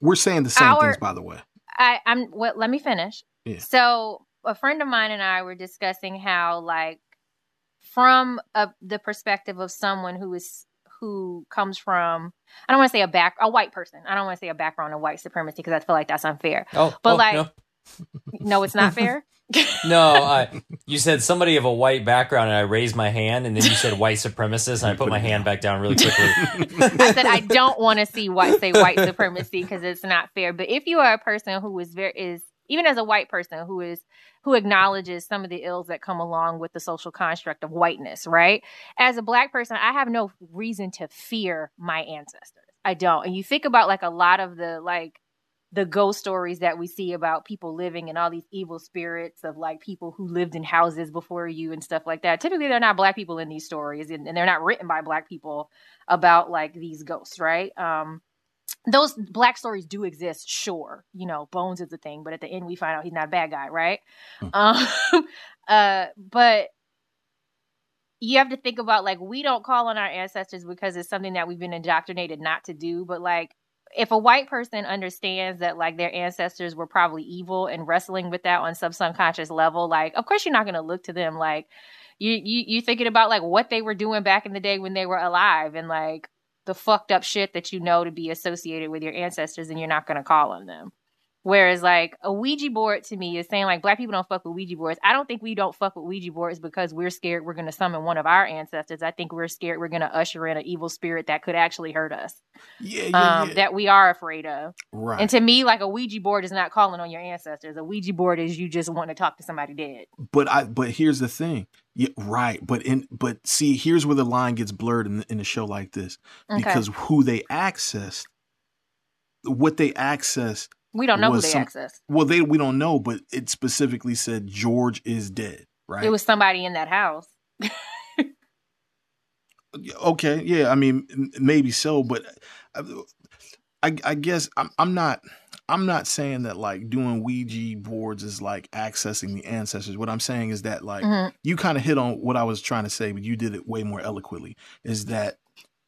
S4: We're saying the same our, things, by the way.
S7: I, I'm. Well, let me finish. Yeah. So a friend of mine and I were discussing how like from a, the perspective of someone who is who comes from I don't want to say a back a white person. I don't want to say a background of white supremacy because I feel like that's unfair.
S5: Oh,
S7: but
S5: oh,
S7: like
S5: no.
S7: no, it's not fair.
S5: no, I, you said somebody of a white background, and I raised my hand, and then you said white supremacist, and I put my hand back down really quickly.
S7: I said I don't want to see white say white supremacy because it's not fair. But if you are a person who is very is even as a white person who is who acknowledges some of the ills that come along with the social construct of whiteness, right? As a black person, I have no reason to fear my ancestors. I don't. And you think about like a lot of the like the ghost stories that we see about people living and all these evil spirits of like people who lived in houses before you and stuff like that. Typically, they're not black people in these stories, and, and they're not written by black people about like these ghosts, right? Um, those black stories do exist, sure. You know, Bones is a thing, but at the end we find out he's not a bad guy, right? Hmm. Um, uh, but you have to think about like we don't call on our ancestors because it's something that we've been indoctrinated not to do. But like, if a white person understands that like their ancestors were probably evil and wrestling with that on some subconscious level, like of course you're not going to look to them like you you you thinking about like what they were doing back in the day when they were alive and like the fucked up shit that you know to be associated with your ancestors and you're not going to call on them Whereas like a Ouija board to me is saying like black people don't fuck with Ouija boards. I don't think we don't fuck with Ouija boards because we're scared we're gonna summon one of our ancestors. I think we're scared we're gonna usher in an evil spirit that could actually hurt us.
S4: Yeah, yeah,
S7: Um,
S4: yeah.
S7: that we are afraid of.
S4: right.
S7: And to me, like a Ouija board is not calling on your ancestors. A Ouija board is you just want to talk to somebody dead.
S4: but I but here's the thing. Yeah, right. But in but see, here's where the line gets blurred in in a show like this
S7: Okay.
S4: because who they accessed, what they accessed.
S7: We don't know who they
S4: some-
S7: access.
S4: Well, they we don't know, but it specifically said George is dead. Right.
S7: It was somebody in that house.
S4: okay. Yeah. I mean, maybe so, but uh, I I guess I'm I'm not. I'm not saying that like doing Ouija boards is like accessing the ancestors. What I'm saying is that like
S7: Mhm.
S4: you kind of hit on what I was trying to say, but you did it way more eloquently. Is that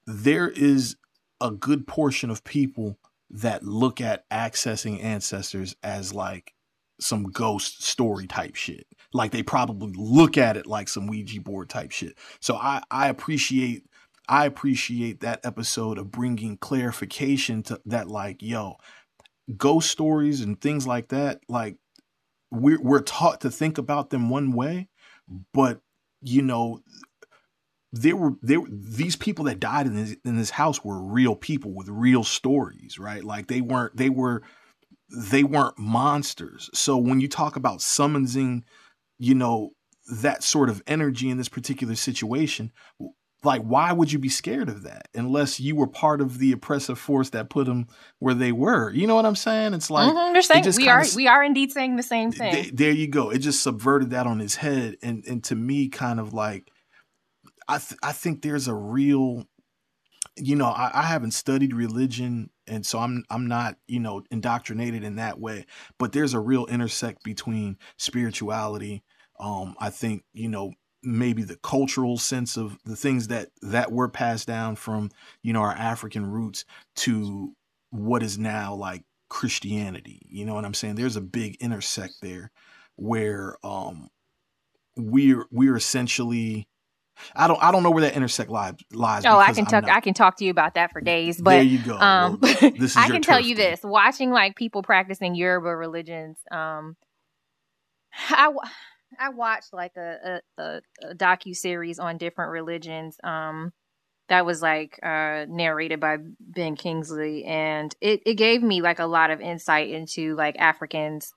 S4: there is a good portion of people that look at accessing ancestors as like some ghost story type shit. Like they probably look at it like some Ouija board type shit. So I I appreciate I appreciate that episode of bringing clarification to that like yo ghost stories and things like that like we're we're taught to think about them one way but you know there were there these people that died in this in this house were real people with real stories right like they weren't they were they weren't monsters so when you talk about summoning you know that sort of energy in this particular situation like why would you be scared of that unless you were part of the oppressive force that put them where they were you know what i'm saying it's like
S7: Mhm, they're saying we are we are indeed saying the same thing.
S4: Th- there you go. It just subverted that on his head, and and to me, kind of like, I th- I think there's a real, you know, I, I haven't studied religion, and so I'm I'm not you know indoctrinated in that way, but there's a real intersect between spirituality. Um, I think you know maybe the cultural sense of the things that that were passed down from you know our African roots to what is now like Christianity. You know what I'm saying? There's a big intersect there where um we're we're essentially I don't I don't know where that intersect lies lies.
S7: oh, I can
S4: I'm
S7: talk.
S4: not-
S7: I can talk to you about that for days. But there
S4: you go.
S7: um,
S4: Well, this is
S7: I can tell you
S4: then.
S7: this: watching like people practicing Yoruba religions. Um, I I watched like a a, a, a docu series on different religions. Um, that was like uh narrated by Ben Kingsley, and it it gave me like a lot of insight into like Africans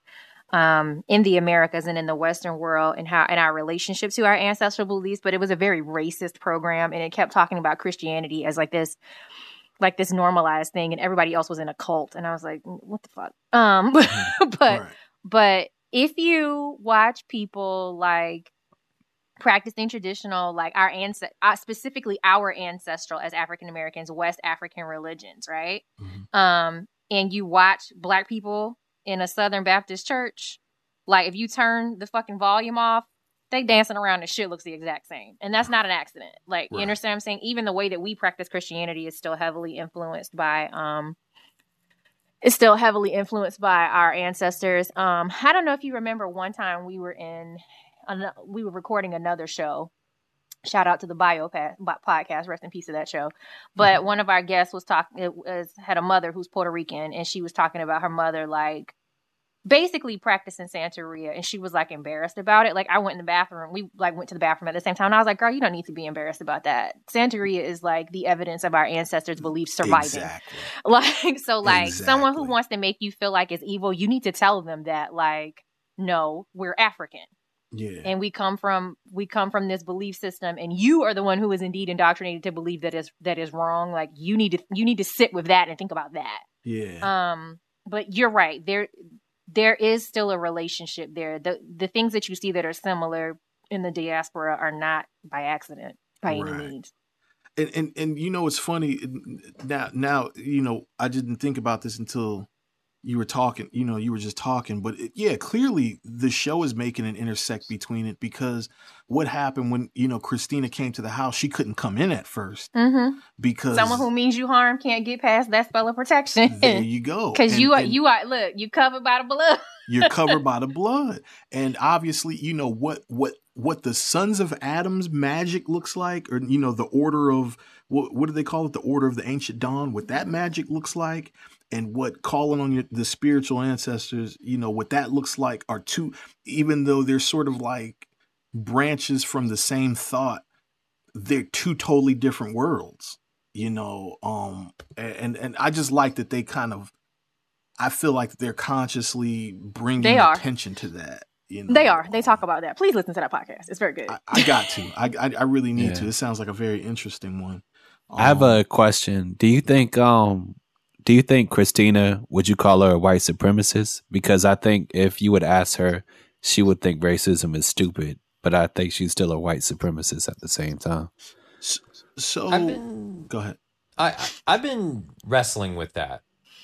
S7: um, in the Americas and in the Western world and how and our relationship to our ancestral beliefs. But it was a very racist program, and it kept talking about Christianity as like this like this normalized thing, and everybody else was in a cult. And I was like, "Mm, what the fuck? Um, but
S4: Right.
S7: but if you watch people like practicing traditional like our ancest uh, specifically our ancestral as african americans west african religions right
S4: Mhm.
S7: um and you watch black people in a southern baptist church like if you turn the fucking volume off they dancing around and shit looks the exact same. And that's not an accident. Like you understand what i'm saying? Even the way that we practice christianity is still heavily influenced by um it's still heavily influenced by our ancestors. Um i don't know if you remember one time we were in we were recording another show shout out to the bio podcast rest in peace of that show. Mm-hmm. But one of our guests was talking it was had a mother who's puerto rican and she was talking about her mother like basically practicing santeria and she was like embarrassed about it. Like i went in the bathroom we like went to the bathroom at the same time and i was like girl you don't need to be embarrassed about that. Santeria is like the evidence of our ancestors beliefs surviving.
S4: Exactly.
S7: like so like someone who wants to make you feel like it's evil you need to tell them that like no we're african
S4: Yeah.
S7: and we come from we come from this belief system and you are the one who is indeed indoctrinated to believe that is that is wrong like you need to you need to sit with that and think about that
S4: yeah.
S7: um but you're right there there is still a relationship there the the things that you see that are similar in the diaspora are not by accident by
S4: Right.
S7: any means
S4: and and and you know it's funny now now you know I didn't think about this until you were talking you know you were just talking but it, yeah clearly the show is making an intersect between it because what happened when you know Christina came to the house she couldn't come in at first
S7: mm-hmm.
S4: because
S7: someone who means you harm can't get past that spell of protection.
S4: There you go.
S7: Because
S4: And-
S7: you are
S4: and-
S7: you are look you covered by the blood.
S4: You're covered by the blood. And obviously you know what what what the sons of adam's magic looks like or you know the order of what, what do they call it? The order of the ancient dawn what that magic looks like and what calling on your, the spiritual ancestors, you know, what that looks like are two, even though they're sort of like branches from the same thought, they're two totally different worlds, you know. Um, and and I just like that they kind of, I feel like they're consciously bringing
S7: They are.
S4: attention to that. You know?
S7: They are. They talk about that. Please listen to that podcast. It's very good.
S4: I, I got to. I, I I really need
S6: Yeah.
S4: to. It sounds like a very interesting one.
S6: I have
S4: Um,
S6: a question. Do you think um do you think Christina would you call her a white supremacist? Because I think if you would ask her, she would think racism is stupid, but I think she's still a white supremacist at the same time.
S4: so.
S5: I've been
S4: Go ahead.
S5: I I- I've been wrestling with that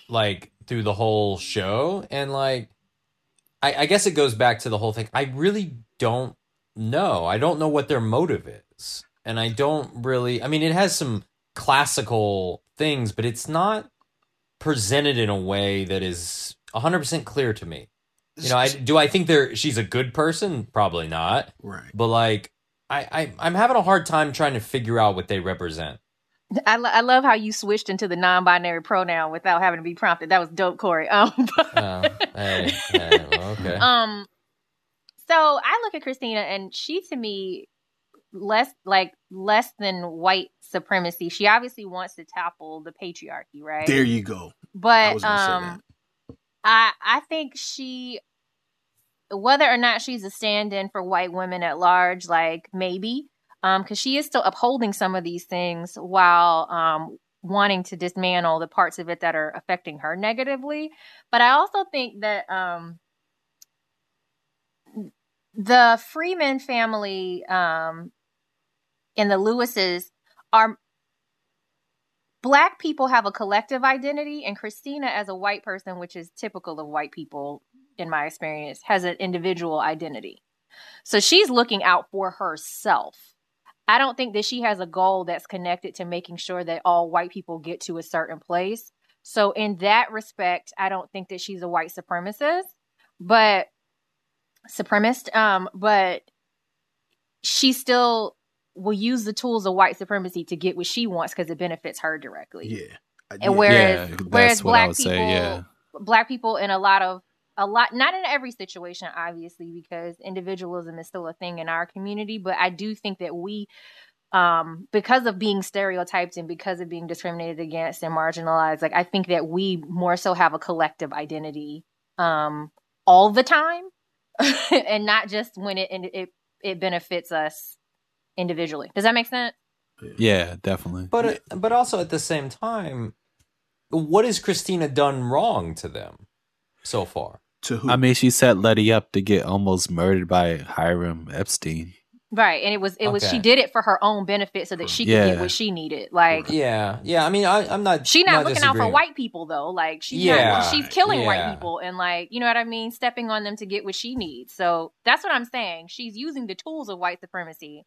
S5: like through the whole show and like I, I guess it goes back to the whole thing. I really don't know. I don't know what their motive is. And I don't really I mean it has some classical things, but it's not presented in a way that is 100% clear to me. You know, I do I think there she's a good person? Probably not.
S4: Right.
S5: But like I, I I'm having a hard time trying to figure out what they represent.
S7: I, lo- I love how you switched into the non-binary pronoun without having to be prompted. That was dope, Corey. Um,
S5: Oh, hey, hey, well, okay.
S7: um, so I look at Christina, and she to me less like less than white supremacy. She obviously wants to topple the patriarchy, right?
S4: There you go.
S7: But
S4: was
S7: um, I I think she, whether or not she's a stand-in for white women at large, like maybe, um, because she is still upholding some of these things while um wanting to dismantle the parts of it that are affecting her negatively. But I also think that um the Freeman family um and the Lewises are black people have a collective identity and christina as a white person which is typical of white people in my experience has an individual identity. So she's looking out for herself. I don't think that she has a goal that's connected to making sure that all white people get to a certain place. So in that respect i don't think that she's a white supremacist but supremacist um but she still will use the tools of white supremacy to get what she wants because it benefits her directly.
S4: Yeah. I-
S7: And whereas
S6: Yeah,
S7: whereas
S6: that's what I
S7: black
S6: would
S7: people
S6: say, yeah.
S7: black people in a lot of a lot not in every situation obviously because individualism is still a thing in our community but I do think that we um because of being stereotyped and because of being discriminated against and marginalized like I think that we more so have a collective identity um all the time and not just when it and it it benefits us individually. Does that make sense?
S6: Yeah, definitely.
S5: But but also at the same time, what has Christina done wrong to them so far?
S4: To who?
S6: I mean, she set Leti up to get almost murdered by Hiram Epstein.
S7: Right. And it was it was
S5: Okay.
S7: she did it for her own benefit so that she could
S6: Yeah.
S7: get what she needed. Like
S5: Yeah, yeah. I mean, I, I'm not.
S7: She's not, looking out for white people though. Like she's
S5: Yeah,
S7: not, she's killing white people and like you know what I mean, stepping on them to get what she needs. So that's what I'm saying. She's using the tools of white supremacy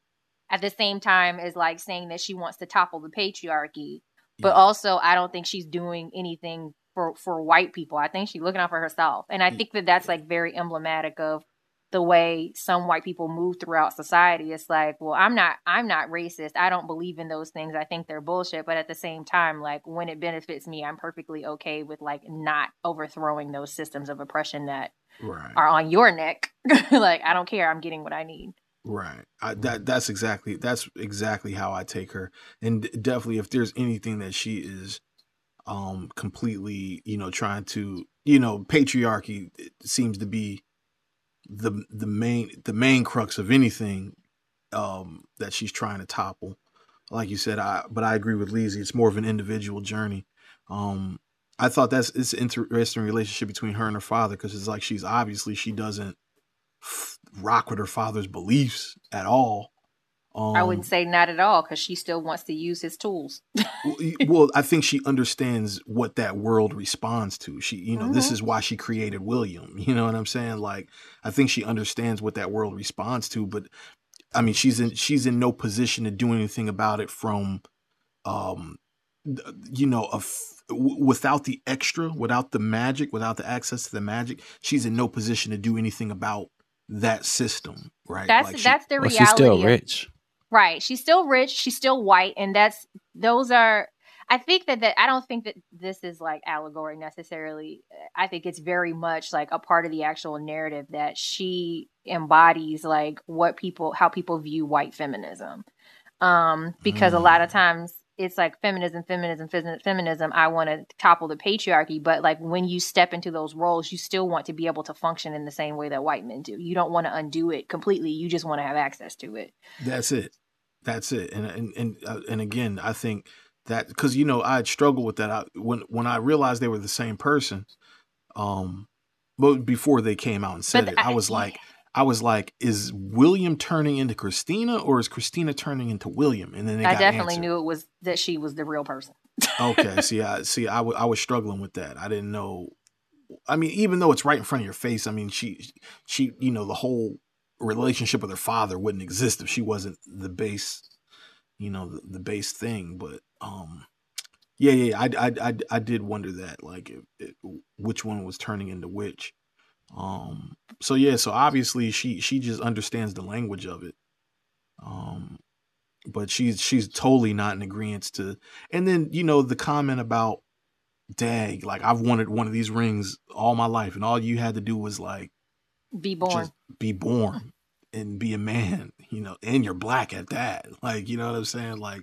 S7: at the same time as like saying that she wants to topple the patriarchy. But
S4: Yeah.
S7: also, I don't think she's doing anything for for white people. I think she's looking out for herself, and I think that that's like very emblematic of the way some white people move throughout society. It's like, well, I'm not I'm not racist. I don't believe in those things. I think they're bullshit. But at the same time, like when it benefits me, I'm perfectly okay with like not overthrowing those systems of oppression that
S4: right.
S7: are on your neck. like I don't care. I'm getting what I need.
S4: Right. I, that that's exactly that's exactly how I take her. And definitely if there's anything that she is um completely, you know, trying to, you know, patriarchy seems to be the the main the main crux of anything um that she's trying to topple. Like you said, I but I agree with Leezy. It's more of an individual journey. Um I thought that's it's an interesting relationship between her and her father because it's like she's obviously she doesn't f- rock with her father's beliefs at all. Um,
S7: I wouldn't say not at all because she still wants to use his tools.
S4: well, I think she understands what that world responds to. She, you know, this
S7: Mhm.
S4: is why she created William. You know what I'm saying? Like, I think she understands what that world responds to. But I mean, she's in she's in no position to do anything about it from, um, you know, a f- without the extra, without the magic, without the access to the magic, she's in no position to do anything about that system. Right?
S7: That's
S4: Like, she-
S7: that's the
S6: Well,
S7: reality.
S6: she's still rich.
S7: Right. She's still rich. She's still white. And that's, those are, I think that, that I don't think that this is like allegory necessarily. I think it's very much like a part of the actual narrative that she embodies like what people how people view white feminism. Um because mm. a lot of times it's like feminism, feminism, feminism. I want to topple the patriarchy, but like when you step into those roles, you still want to be able to function in the same way that white men do. You don't want to undo it completely. You just want to have access to it.
S4: That's it. That's it. And and and uh, and again, I think that because you know I'd struggled with that I, when when I realized they were the same person. Um, but before they came out and said but it, I, I was like. I was like, is William turning into Christina or is Christina turning into William? And then
S7: I definitely answered. knew it was that she was the real person.
S4: okay, see, I see, I, w- I was struggling with that. I didn't know. I mean, even though it's right in front of your face, I mean, she, she, you know, the whole relationship with her father wouldn't exist if she wasn't the base, you know, the, the base thing. But um, yeah, yeah, I, I, I, I did wonder that, like, it, it, which one was turning into which. Um, so yeah, so obviously she she just understands the language of it. Um, but she's she's totally not in agreement to. And then you know the comment about, "Dag, like I've wanted one of these rings all my life, and all you had to do was like
S7: be born,
S4: be born, and be a man, you know, and you're black at that. Like you know what I'm saying? Like,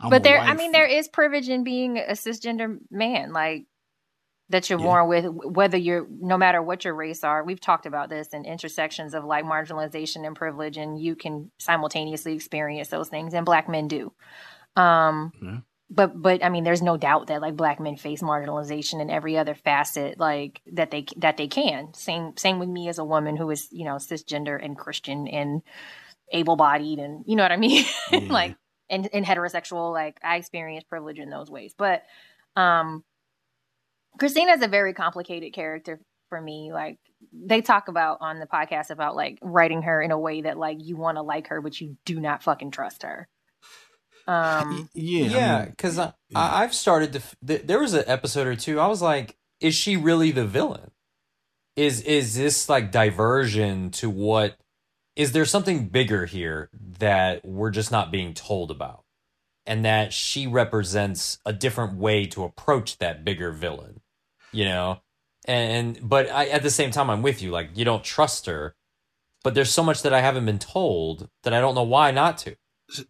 S7: I'm but there, I mean, there is privilege in being a cisgender man. Like that you're yeah. born with, whether you're no matter what your race are. We've talked about this in intersections of like marginalization and privilege, and you can simultaneously experience those things, and black men do. Um, yeah. But but I mean, there's no doubt that like black men face marginalization in every other facet, like that they that they can. Same same with me as a woman who is you know cisgender and Christian and able bodied, and you know what I mean, yeah. like and and heterosexual. Like I experience privilege in those ways, but um Christina is a very complicated character for me. Like they talk about on the podcast about like writing her in a way that like you want to like her, but you do not fucking trust her.
S4: Um, yeah,
S5: yeah, because I, I, have started to. Th- there was an episode or two. I was like, is she really the villain? Is is this like diversion to what? Is there something bigger here that we're just not being told about? and that she represents a different way to approach that bigger villain you know? And but I, at the same time i'm with you. Like you don't trust her but there's so much that i haven't been told that i don't know why not to.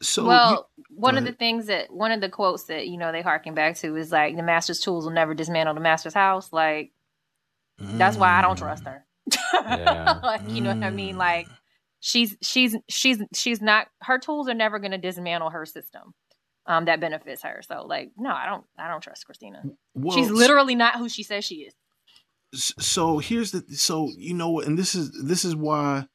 S7: So well you, one of the things that one of the quotes that you know they harken back to is like the master's tools will never dismantle the master's house. Like mm. that's why i don't trust her. Yeah. like, you know mm. what i mean? Like she's she's she's she's not her tools are never going to dismantle her system um, that benefits her. So like, no, I don't, I don't trust Christina. Well, She's literally not who she says she is.
S4: So here's the, so you know, and this is this is why,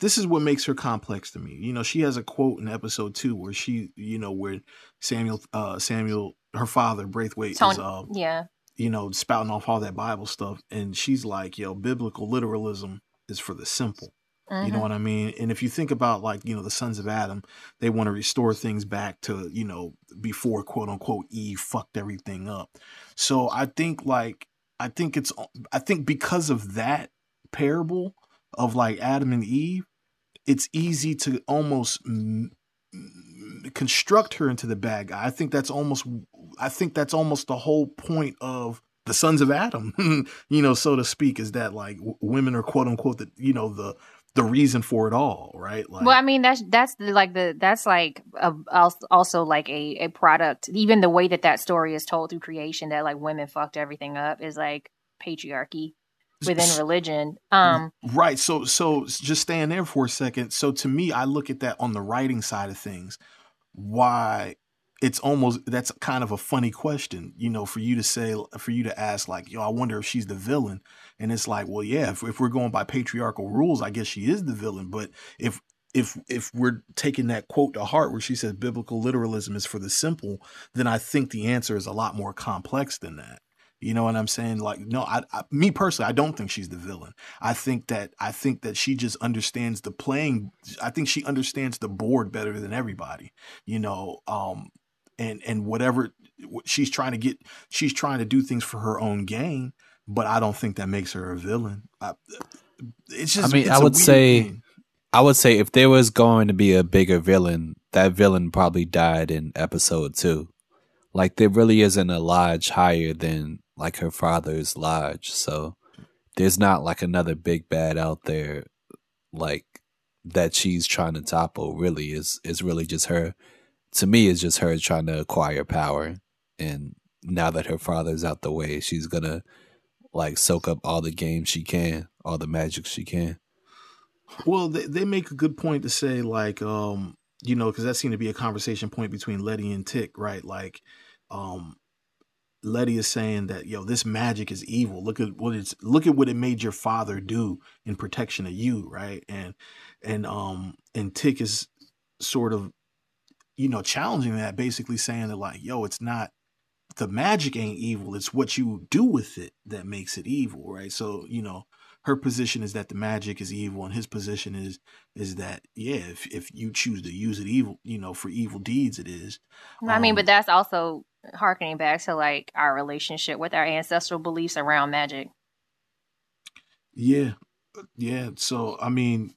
S4: this is what makes her complex to me. You know, she has a quote in episode two where she, you know, where Samuel, uh, Samuel, her father, Braithwhite, Tony, is, um,
S7: yeah,
S4: you know, spouting off all that Bible stuff, and she's like, yo, biblical literalism is for the simple. Mm-hmm. You know mm-hmm. what I mean? And if you think about like, you know, the sons of Adam, they want to restore things back to, you know, before quote unquote Eve fucked everything up. So I think like I think it's I think because of that parable of like Adam and Eve, it's easy to almost m- construct her into the bad guy. I think that's almost I think that's almost the whole point of the sons of Adam, you know, so to speak, is that like w- women are quote unquote the you know the the reason for it all, right?
S7: Like, well, I mean that's that's the, like the that's like a, also like a a product. Even the way that that story is told through creation, that like women fucked everything up, is like patriarchy within religion. Um,
S4: right. So so just staying there for a second. So to me, I look at that on the writing side of things. Why it's almost that's kind of a funny question, you know, for you to say, for you to ask, like, yo, I wonder if she's the villain. And it's like, well, yeah, if, if we're going by patriarchal rules, I guess she is the villain. But if if if we're taking that quote to heart where she says biblical literalism is for the simple, then I think the answer is a lot more complex than that. You know what I'm saying? Like, no, I, I, me personally, I don't think she's the villain. I think that I think that she just understands the playing. I think she understands the board better than everybody. You know, um, and and whatever she's trying to get she's trying to do things for her own gain but i don't think that makes her a villain I,
S6: it's just i mean i would say thing. i would say if there was going to be a bigger villain that villain probably died in episode two like there really isn't a lodge higher than like her father's lodge. So there's not like another big bad out there like that she's trying to topple really is is really just her to me it's just her trying to acquire power and now that her father's out the way she's gonna like soak up all the games she can all the magic she can
S4: Well, they, they make a good point to say, like, um, you know, because that seemed to be a conversation point between Leti and Tic, right? Like, um, Leti is saying that, yo, this magic is evil. Look at what it's look at what it made your father do in protection of you, right? And and um and Tic is sort of, you know, challenging that, basically saying that, like, yo, it's not the magic ain't evil. It's what you do with it that makes it evil, right? So, you know, her position is that the magic is evil and his position is is that yeah if, if you choose to use it evil you know for evil deeds it is
S7: I mean,
S4: Um,
S7: but that's also harkening back to like our relationship with our ancestral beliefs around magic.
S4: yeah yeah so i mean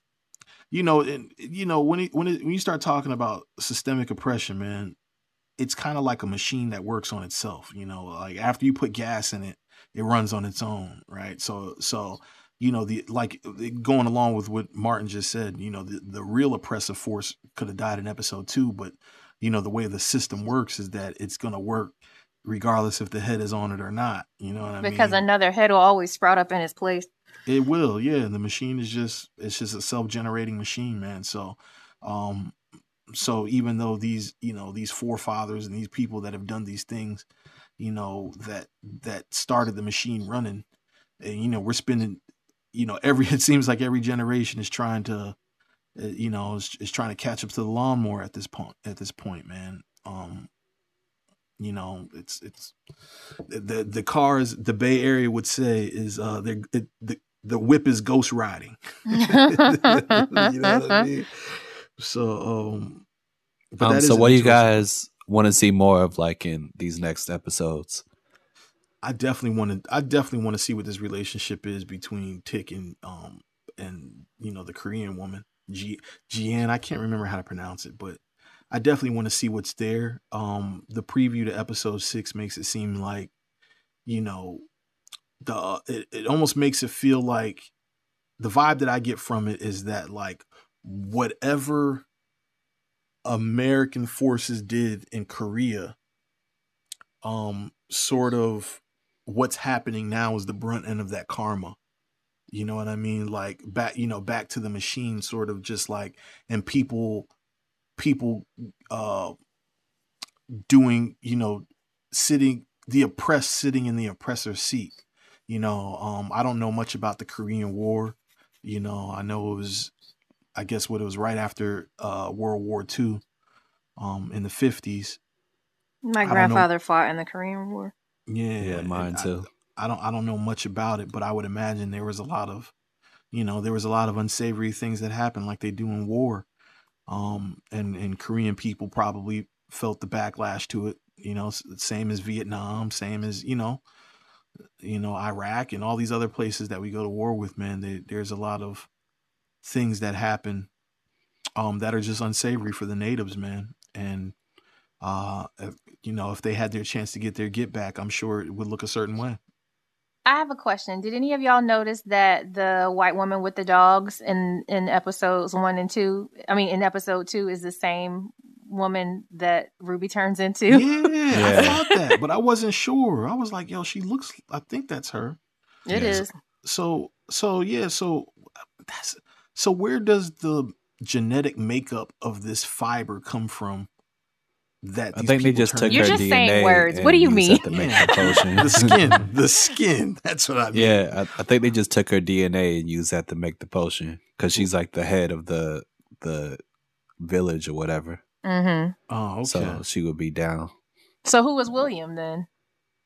S4: you know and you know when it, when it, when you start talking about systemic oppression man it's kind of like a machine that works on itself you know like after you put gas in it it runs on its own right so so you know the like going along with what martin just said you know the, the real oppressive force could have died in episode two but you know the way the system works is that it's going to work regardless if the head is on it or not you know what i
S7: because
S4: mean
S7: another head will always sprout up in its place.
S4: it will, yeah. The machine is just it's just a self-generating machine, man. So um so even though these, you know, these forefathers and these people that have done these things, you know, that that started the machine running, and you know, we're spending you know, every it seems like every generation is trying to uh, you know, is, is trying to catch up to the lawnmower at this point at this point, man. Um you know, it's it's the the cars the Bay Area would say is uh they're the the whip is ghost riding. you know what I mean? So um
S6: um so what do you guys want to see more of like in these next episodes?
S4: I definitely want to I definitely want to see what this relationship is between Tic and um and you know the Korean woman G Jian. I can't remember how to pronounce it but I definitely want to see what's there. Um the preview to episode 6 makes it seem like you know the it, it almost makes it feel like the vibe that I get from it is that like whatever American forces did in Korea um sort of what's happening now is the brunt end of that karma. You know what i mean? Like back you know back to the machine sort of just like and people people uh doing you know sitting the oppressed sitting in the oppressor's seat. You know um i don't know much about the korean war. You know i know it was i guess what it was right after uh world war ii um in the 50s
S7: My
S4: I don't know.
S7: grandfather fought in the Korean War.
S4: yeah
S6: yeah mine too
S4: I don't I don't know much about it, but I would imagine there was a lot of, you know, there was a lot of unsavory things that happened like they do in war. Um, and and Korean people probably felt the backlash to it. You know, same as Vietnam, same as you know, you know Iraq and all these other places that we go to war with. Man, they, there's a lot of things that happen, um, that are just unsavory for the natives, man. And uh, if, you know, if they had their chance to get their get back, I'm sure it would look a certain way.
S7: I have a question. Did any of y'all notice that the white woman with the dogs in in episodes one and two? I mean, in episode two, is the same woman that Ruby turns into.
S4: Yeah, I thought that, but I wasn't sure. I was like, yo, she looks. I think that's her.
S7: It
S6: Yes.
S7: is.
S4: So, so yeah, so that's so. Where does the genetic makeup of this fiber come from? That
S6: I think they
S4: people
S6: just
S4: turn
S6: took
S7: You're just
S6: DNA
S7: saying words. What do you mean?
S6: that
S4: Yeah.
S6: the
S4: skin, the skin. That's what I mean.
S6: Yeah, I, I think they just took her DNA and used that to make the potion because she's like the head of the the village or whatever.
S7: Mm-hmm.
S4: Oh, okay.
S6: So she would be down.
S7: So who was William then?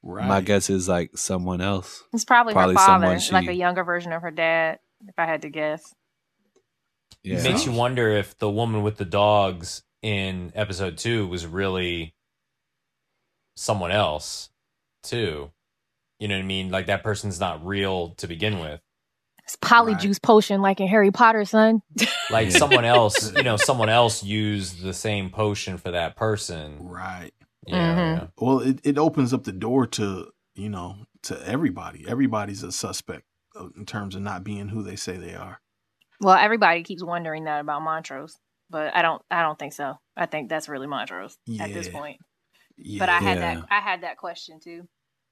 S4: right.
S6: My guess is like someone else.
S7: It's probably,
S6: Probably
S7: her father,
S6: someone
S7: like a younger version of her dad, if I had to guess.
S6: Yeah,
S5: It makes you wonder if the woman with the dogs in episode two was really someone else, too. You know what I mean? Like that person's not real to begin with.
S7: It's polyjuice potion like in Harry Potter, son.
S5: Like
S6: Yeah.
S5: someone else, you know, someone else used the same potion for that person.
S4: Right.
S5: Yeah,
S7: Mhm.
S5: yeah.
S4: Well, it, it opens up the door to you know to everybody. Everybody's a suspect uh, in terms of not being who they say they are.
S7: Well, everybody keeps wondering that about Montrose, but I don't. I don't think so. I think that's really Montrose at this point.
S4: Yeah,
S7: But I had
S6: Yeah.
S7: that. I had that question too.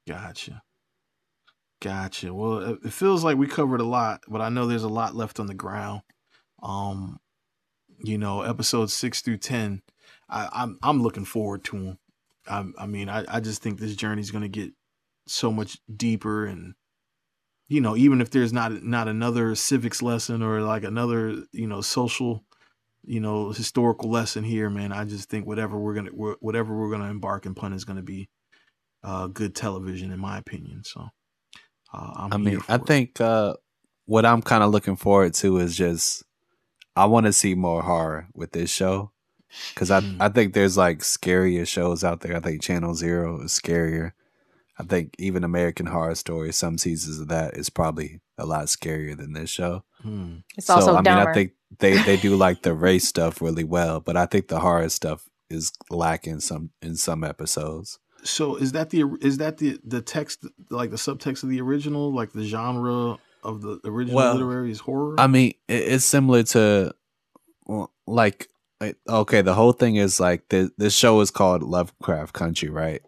S4: Gotcha. Gotcha. Well, it- it feels like we covered a lot, but I know there's a lot left on the ground. Um, you know, episodes six through ten, I, I'm I'm looking forward to them. I, I mean, I, I just think this journey is going to get so much deeper, and you know, even if there's not not another civics lesson or like another you know social, you know, historical lesson here, man, I just think whatever we're gonna whatever we're gonna embark upon is going to be uh, good television, in my opinion. So, uh, I'm
S6: I mean, I
S4: it.
S6: think uh, what I'm kind of looking forward to is just I want to see more horror with this show because I
S4: Mm.
S6: I think there's like scarier shows out there. I think Channel Zero is scarier. I think even American Horror Story, some seasons of that is probably a lot scarier than this show.
S4: Hmm.
S7: It's also
S6: I mean. I think they they do like the race stuff really well, but I think the horror stuff is lacking some in some episodes.
S4: So, is that the is that the the text like the subtext of the original, like the genre of the original
S6: Well,
S4: literary is horror?
S6: I mean, it, it's similar to like like, okay, the whole thing is like the this show is called Lovecraft Country, right?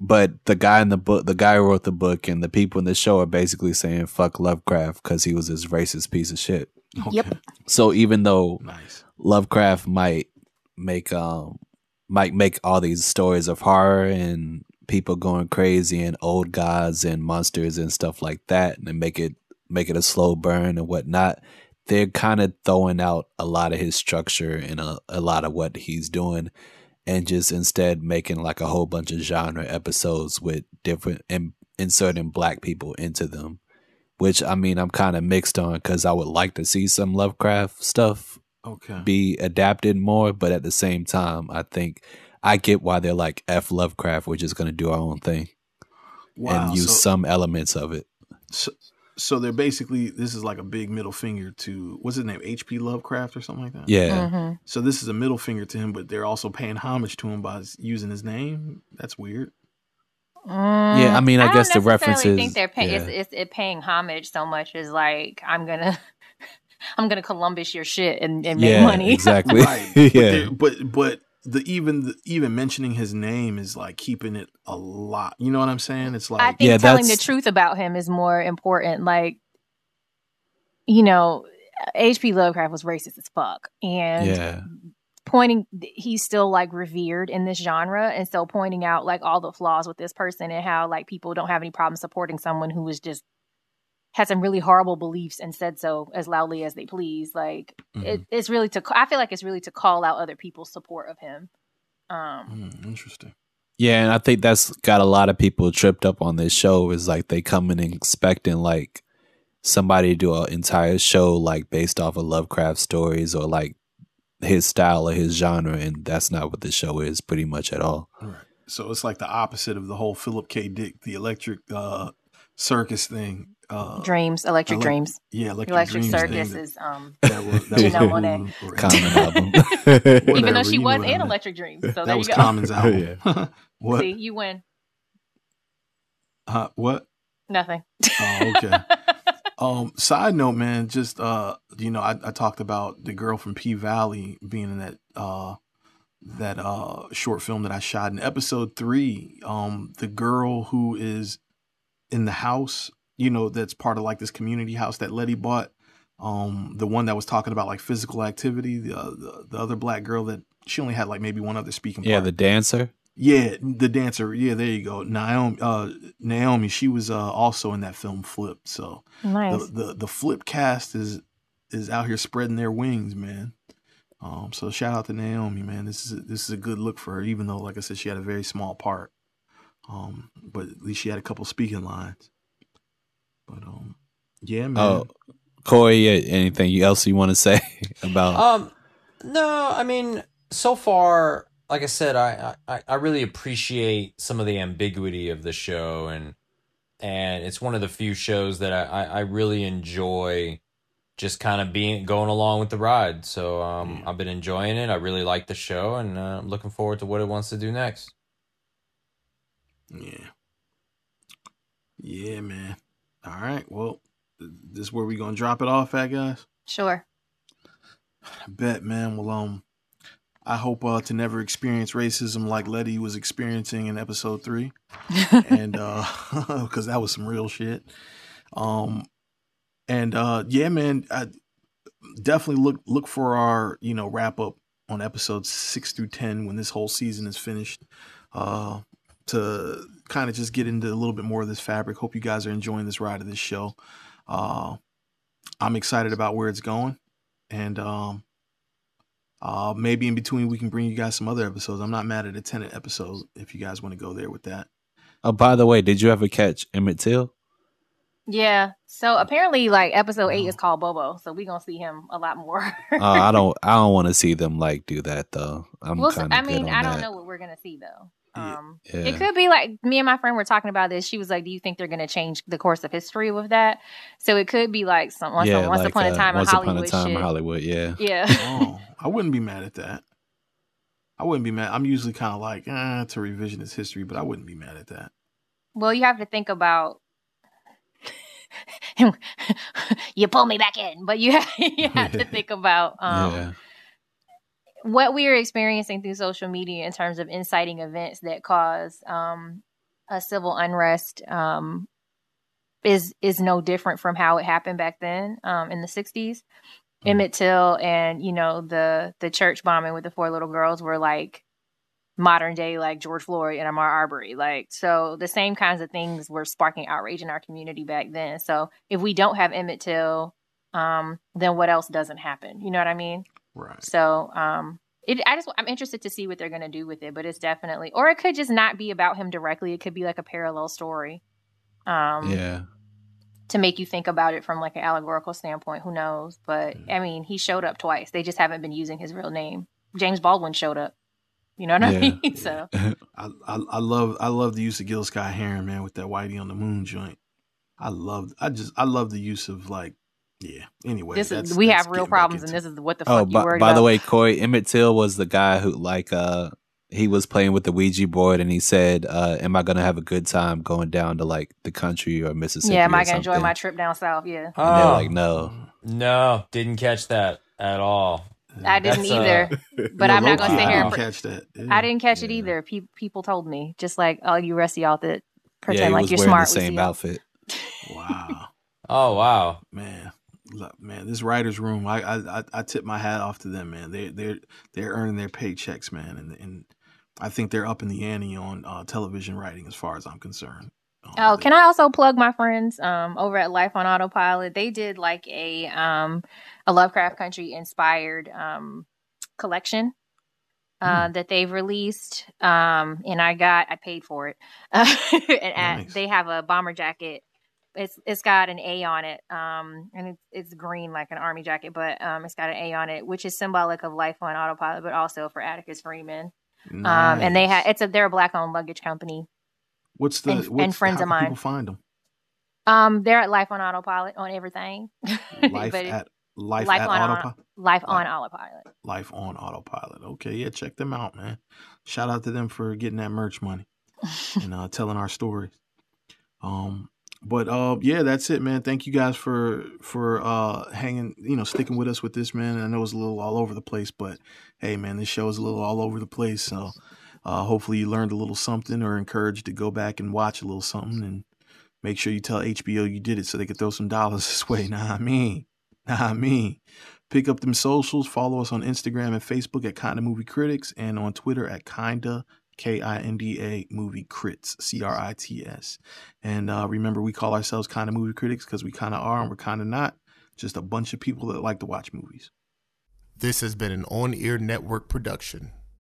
S6: But the guy in the book, the guy who wrote the book, and the people in the show are basically saying "fuck Lovecraft" because he was this racist piece of shit.
S7: Yep.
S6: So even though
S4: Nice.
S6: Lovecraft might make um might make all these stories of horror and people going crazy and old gods and monsters and stuff like that and make it make it a slow burn and whatnot. They're kind of throwing out a lot of his structure and a, a lot of what he's doing and just instead making like a whole bunch of genre episodes with different and inserting black people into them which i mean i'm kind of mixed on because i would like to see some lovecraft stuff
S4: Okay.
S6: be adapted more, but at the same time, I think I get why they're like F Lovecraft, we're just gonna do our own thing
S4: Wow.
S6: and use
S4: so,
S6: some elements of it.
S4: so, so they're basically this is like a big middle finger to what's his name, H.P. Lovecraft or something like that.
S6: Yeah.
S7: Mhm.
S4: So this is a middle finger to him, but they're also paying homage to him by s- using his name. That's weird.
S6: Yeah, I mean, I
S7: don't
S6: guess the
S7: necessarily
S6: references-
S7: think they're pay- it's,
S6: yeah.
S7: it's it paying homage so much as like I'm gonna I'm gonna Columbus your shit and, and make
S6: yeah,
S7: money.
S6: exactly.
S4: Right.
S6: Yeah.
S4: they're- but but the even the, even mentioning his name is like keeping it a lot. You know what I'm saying? It's like
S7: I think
S6: Yeah,
S7: telling the truth about him is more important. Like, you know, H.P. Lovecraft was racist as fuck, and
S6: Yeah.
S7: pointing he's still like revered in this genre and so pointing out like all the flaws with this person and how like people don't have any problem supporting someone who was just had some really horrible beliefs and said so as loudly as they please like
S4: Mm-hmm.
S7: it, it's really to i feel like it's really to call out other people's support of him um
S4: Hmm, interesting.
S6: Yeah, and I think that's got a lot of people tripped up on this show is like they come in expecting like somebody to do an entire show like based off of Lovecraft stories or like his style or his genre, and that's not what the show is pretty much at all.
S4: Right. So it's like the opposite of the whole Philip K. Dick, the electric uh, circus thing. Uh,
S7: dreams electric
S4: elec-
S7: dreams
S4: yeah, electric,
S7: electric
S4: Dreams
S7: circus
S4: is that-
S7: is um
S4: that was, that
S7: Janelle
S4: was
S7: Monáe.
S6: Common album.
S7: even though she was
S4: what
S7: in electric dreams so there
S4: that
S7: you
S4: was
S7: go
S4: Common's album. what?
S7: see you win
S4: Uh, what?
S7: nothing
S4: Oh, okay. Um, side note, man, just uh, you know, I, I talked about the girl from P Valley being in that uh that uh short film that I shot in episode three. Um, the girl who is in the house, you know, that's part of like this community house that Leti bought. Um, the one that was talking about like physical activity, the uh, the, the other black girl that she only had like maybe one other speaking
S6: yeah,
S4: part.
S6: the dancer.
S4: Yeah, the dancer. Yeah, there you go. Naomi. Uh, Naomi. She was uh, also in that film Flip. So
S7: nice
S4: the, the the Flip cast is is out here spreading their wings, man. Um, so shout out to Naomi, man. This is a, this is a good look for her, even though, like I said, she had a very small part. Um, but at least she had a couple speaking lines. But um, yeah, man.
S6: Oh, Corey, anything else you want to say about?
S5: Um, no, I mean, so far, like I said, I, I I really appreciate some of the ambiguity of the show, and and it's one of the few shows that I I, I really enjoy. Just kind of being going along with the ride, so um, I've been enjoying it. I really like the show, and uh, I'm looking forward to what it wants to do next.
S4: Yeah. Yeah, man. All right. Well, this is where we gonna drop it off at, guys.
S7: Sure.
S4: I bet, man. Well, um, I hope uh, to never experience racism like Leti was experiencing in episode three, and uh, because that was some real shit. Um, and uh, yeah, man, I definitely look look for our you know wrap up on episodes six through ten when this whole season is finished. Uh, to kind of just get into a little bit more of this fabric. Hope you guys are enjoying this ride of this show. Uh, I'm excited about where it's going, and um, uh, maybe in between we can bring you guys some other episodes. I'm not mad at a Tenet episode if you guys want to go there with that.
S6: Oh, by the way, did you ever catch Emmett Till?
S7: Yeah. So apparently, like episode eight is called Bobo, so we're gonna see him a lot more.
S6: uh, I don't. I don't want to see them like do that though. I'm
S7: Well,
S6: kind of.
S7: I mean,
S6: good on
S7: I don't
S6: that.
S7: know what we're gonna see though.
S4: Yeah.
S7: Um,
S6: Yeah.
S7: it could be like me and my friend were talking about this. She was like, "Do you think they're gonna change the course of history with that?" So it could be like some once,
S6: yeah,
S7: once
S6: like,
S7: upon a
S6: uh,
S7: time in
S6: Once
S7: Hollywood.
S6: upon a time
S7: shit.
S6: in Hollywood. Yeah.
S7: Yeah.
S4: oh, I wouldn't be mad at that. I wouldn't be mad. I'm usually kind of like, eh, to revisionist history, but I wouldn't be mad at that.
S7: Well, you have to think about. you pull me back in, but you have, you have to think about um,
S6: yeah.
S7: What we are experiencing through social media in terms of inciting events that cause um, a civil unrest um, is is no different from how it happened back then um, in the 60s. Emmett Till and you know the the church bombing with the four little girls were like modern day like George Floyd and Ahmaud Arbery. Like so the same kinds of things were sparking outrage in our community back then. So if we don't have Emmett Till, um, then what else doesn't happen? You know what I mean?
S4: Right.
S7: So, um, it, I just I'm interested to see what they're gonna do with it, but it's definitely, or it could just not be about him directly. It could be like a parallel story, um,
S6: Yeah.
S7: to make you think about it from like an allegorical standpoint. Who knows? But
S6: Mm.
S7: I mean, he showed up twice. They just haven't been using his real name. James Baldwin showed up. You know what I mean? So
S4: I, I I love I love the use of Gil Scott Heron, man, with that Whitey on the Moon joint. I love I just I love the use of like yeah. Anyway,
S7: this is we have real problems, and this is what the
S6: Oh,
S7: fuck you
S6: by,
S7: worried
S6: by
S7: about.
S6: the way, Corey Emmett Till was the guy who like uh he was playing with the Ouija board and he said, uh, "Am I gonna have a good time going down to like the country or Mississippi?"
S7: yeah, am I gonna enjoy my trip down south? Yeah,
S6: And they're
S5: Oh,
S6: like, "No."
S5: no, didn't catch that at all.
S7: I didn't
S5: That's, uh,
S7: either. But
S4: Yeah,
S7: I'm not gonna
S4: low-key,
S7: sit
S4: I
S7: here
S4: didn't
S7: and.
S4: Catch that. Yeah.
S7: I didn't catch it either. Pe- people told me, just like all you rest of y'all that
S6: Yeah,
S7: pretend
S6: he
S7: like
S6: was
S7: you're smart.
S6: the same outfit.
S4: Wow.
S5: Oh wow.
S4: man look, man this writers room I, I i tip my hat off to them man they they're they're earning their paychecks man and and i think they're up in the ante on uh, television writing as far as i'm concerned Um,
S7: Oh,
S4: they-
S7: can I also plug my friends um over at Life on Autopilot? They did like a um a Lovecraft Country inspired um collection uh
S4: Hmm.
S7: that they've released. Um and I got I paid for it. and at- they have a bomber jacket. It's it's got an A on it. Um and it's it's green like an army jacket, but um it's got an A on it, which is symbolic of Life on Autopilot, but also for Atticus Freeman. Um and they had it's a they're a black owned luggage company.
S4: what's the
S7: and-
S4: what's,
S7: and friends of mine.
S4: people find them
S7: Um, they're at Life on Autopilot on everything.
S4: life at life,
S7: Life
S4: at
S7: on
S4: autopilot
S7: Life
S4: Life-
S7: on Autopilot.
S4: life on autopilot okay yeah check them out man shout out to them for getting that merch money and uh telling our stories um but uh yeah that's it man. Thank you guys for for uh hanging you know sticking with us with this man. I know it's a little all over the place but hey man this show is a little all over the place. So uh hopefully you learned a little something or encouraged to go back and watch a little something and make sure you tell hbo you did it so they could throw some dollars this way. Nah I mean nah I mean. Pick up them socials. Follow us on instagram and facebook at kinda movie critics and on twitter at kinda K-I-N-D-A movie crits, C-R-I-T-S. And uh, remember, we call ourselves kind of movie critics because we kind of are and we're kind of not. Just a bunch of people that like to watch movies.
S8: This has been an on air network production.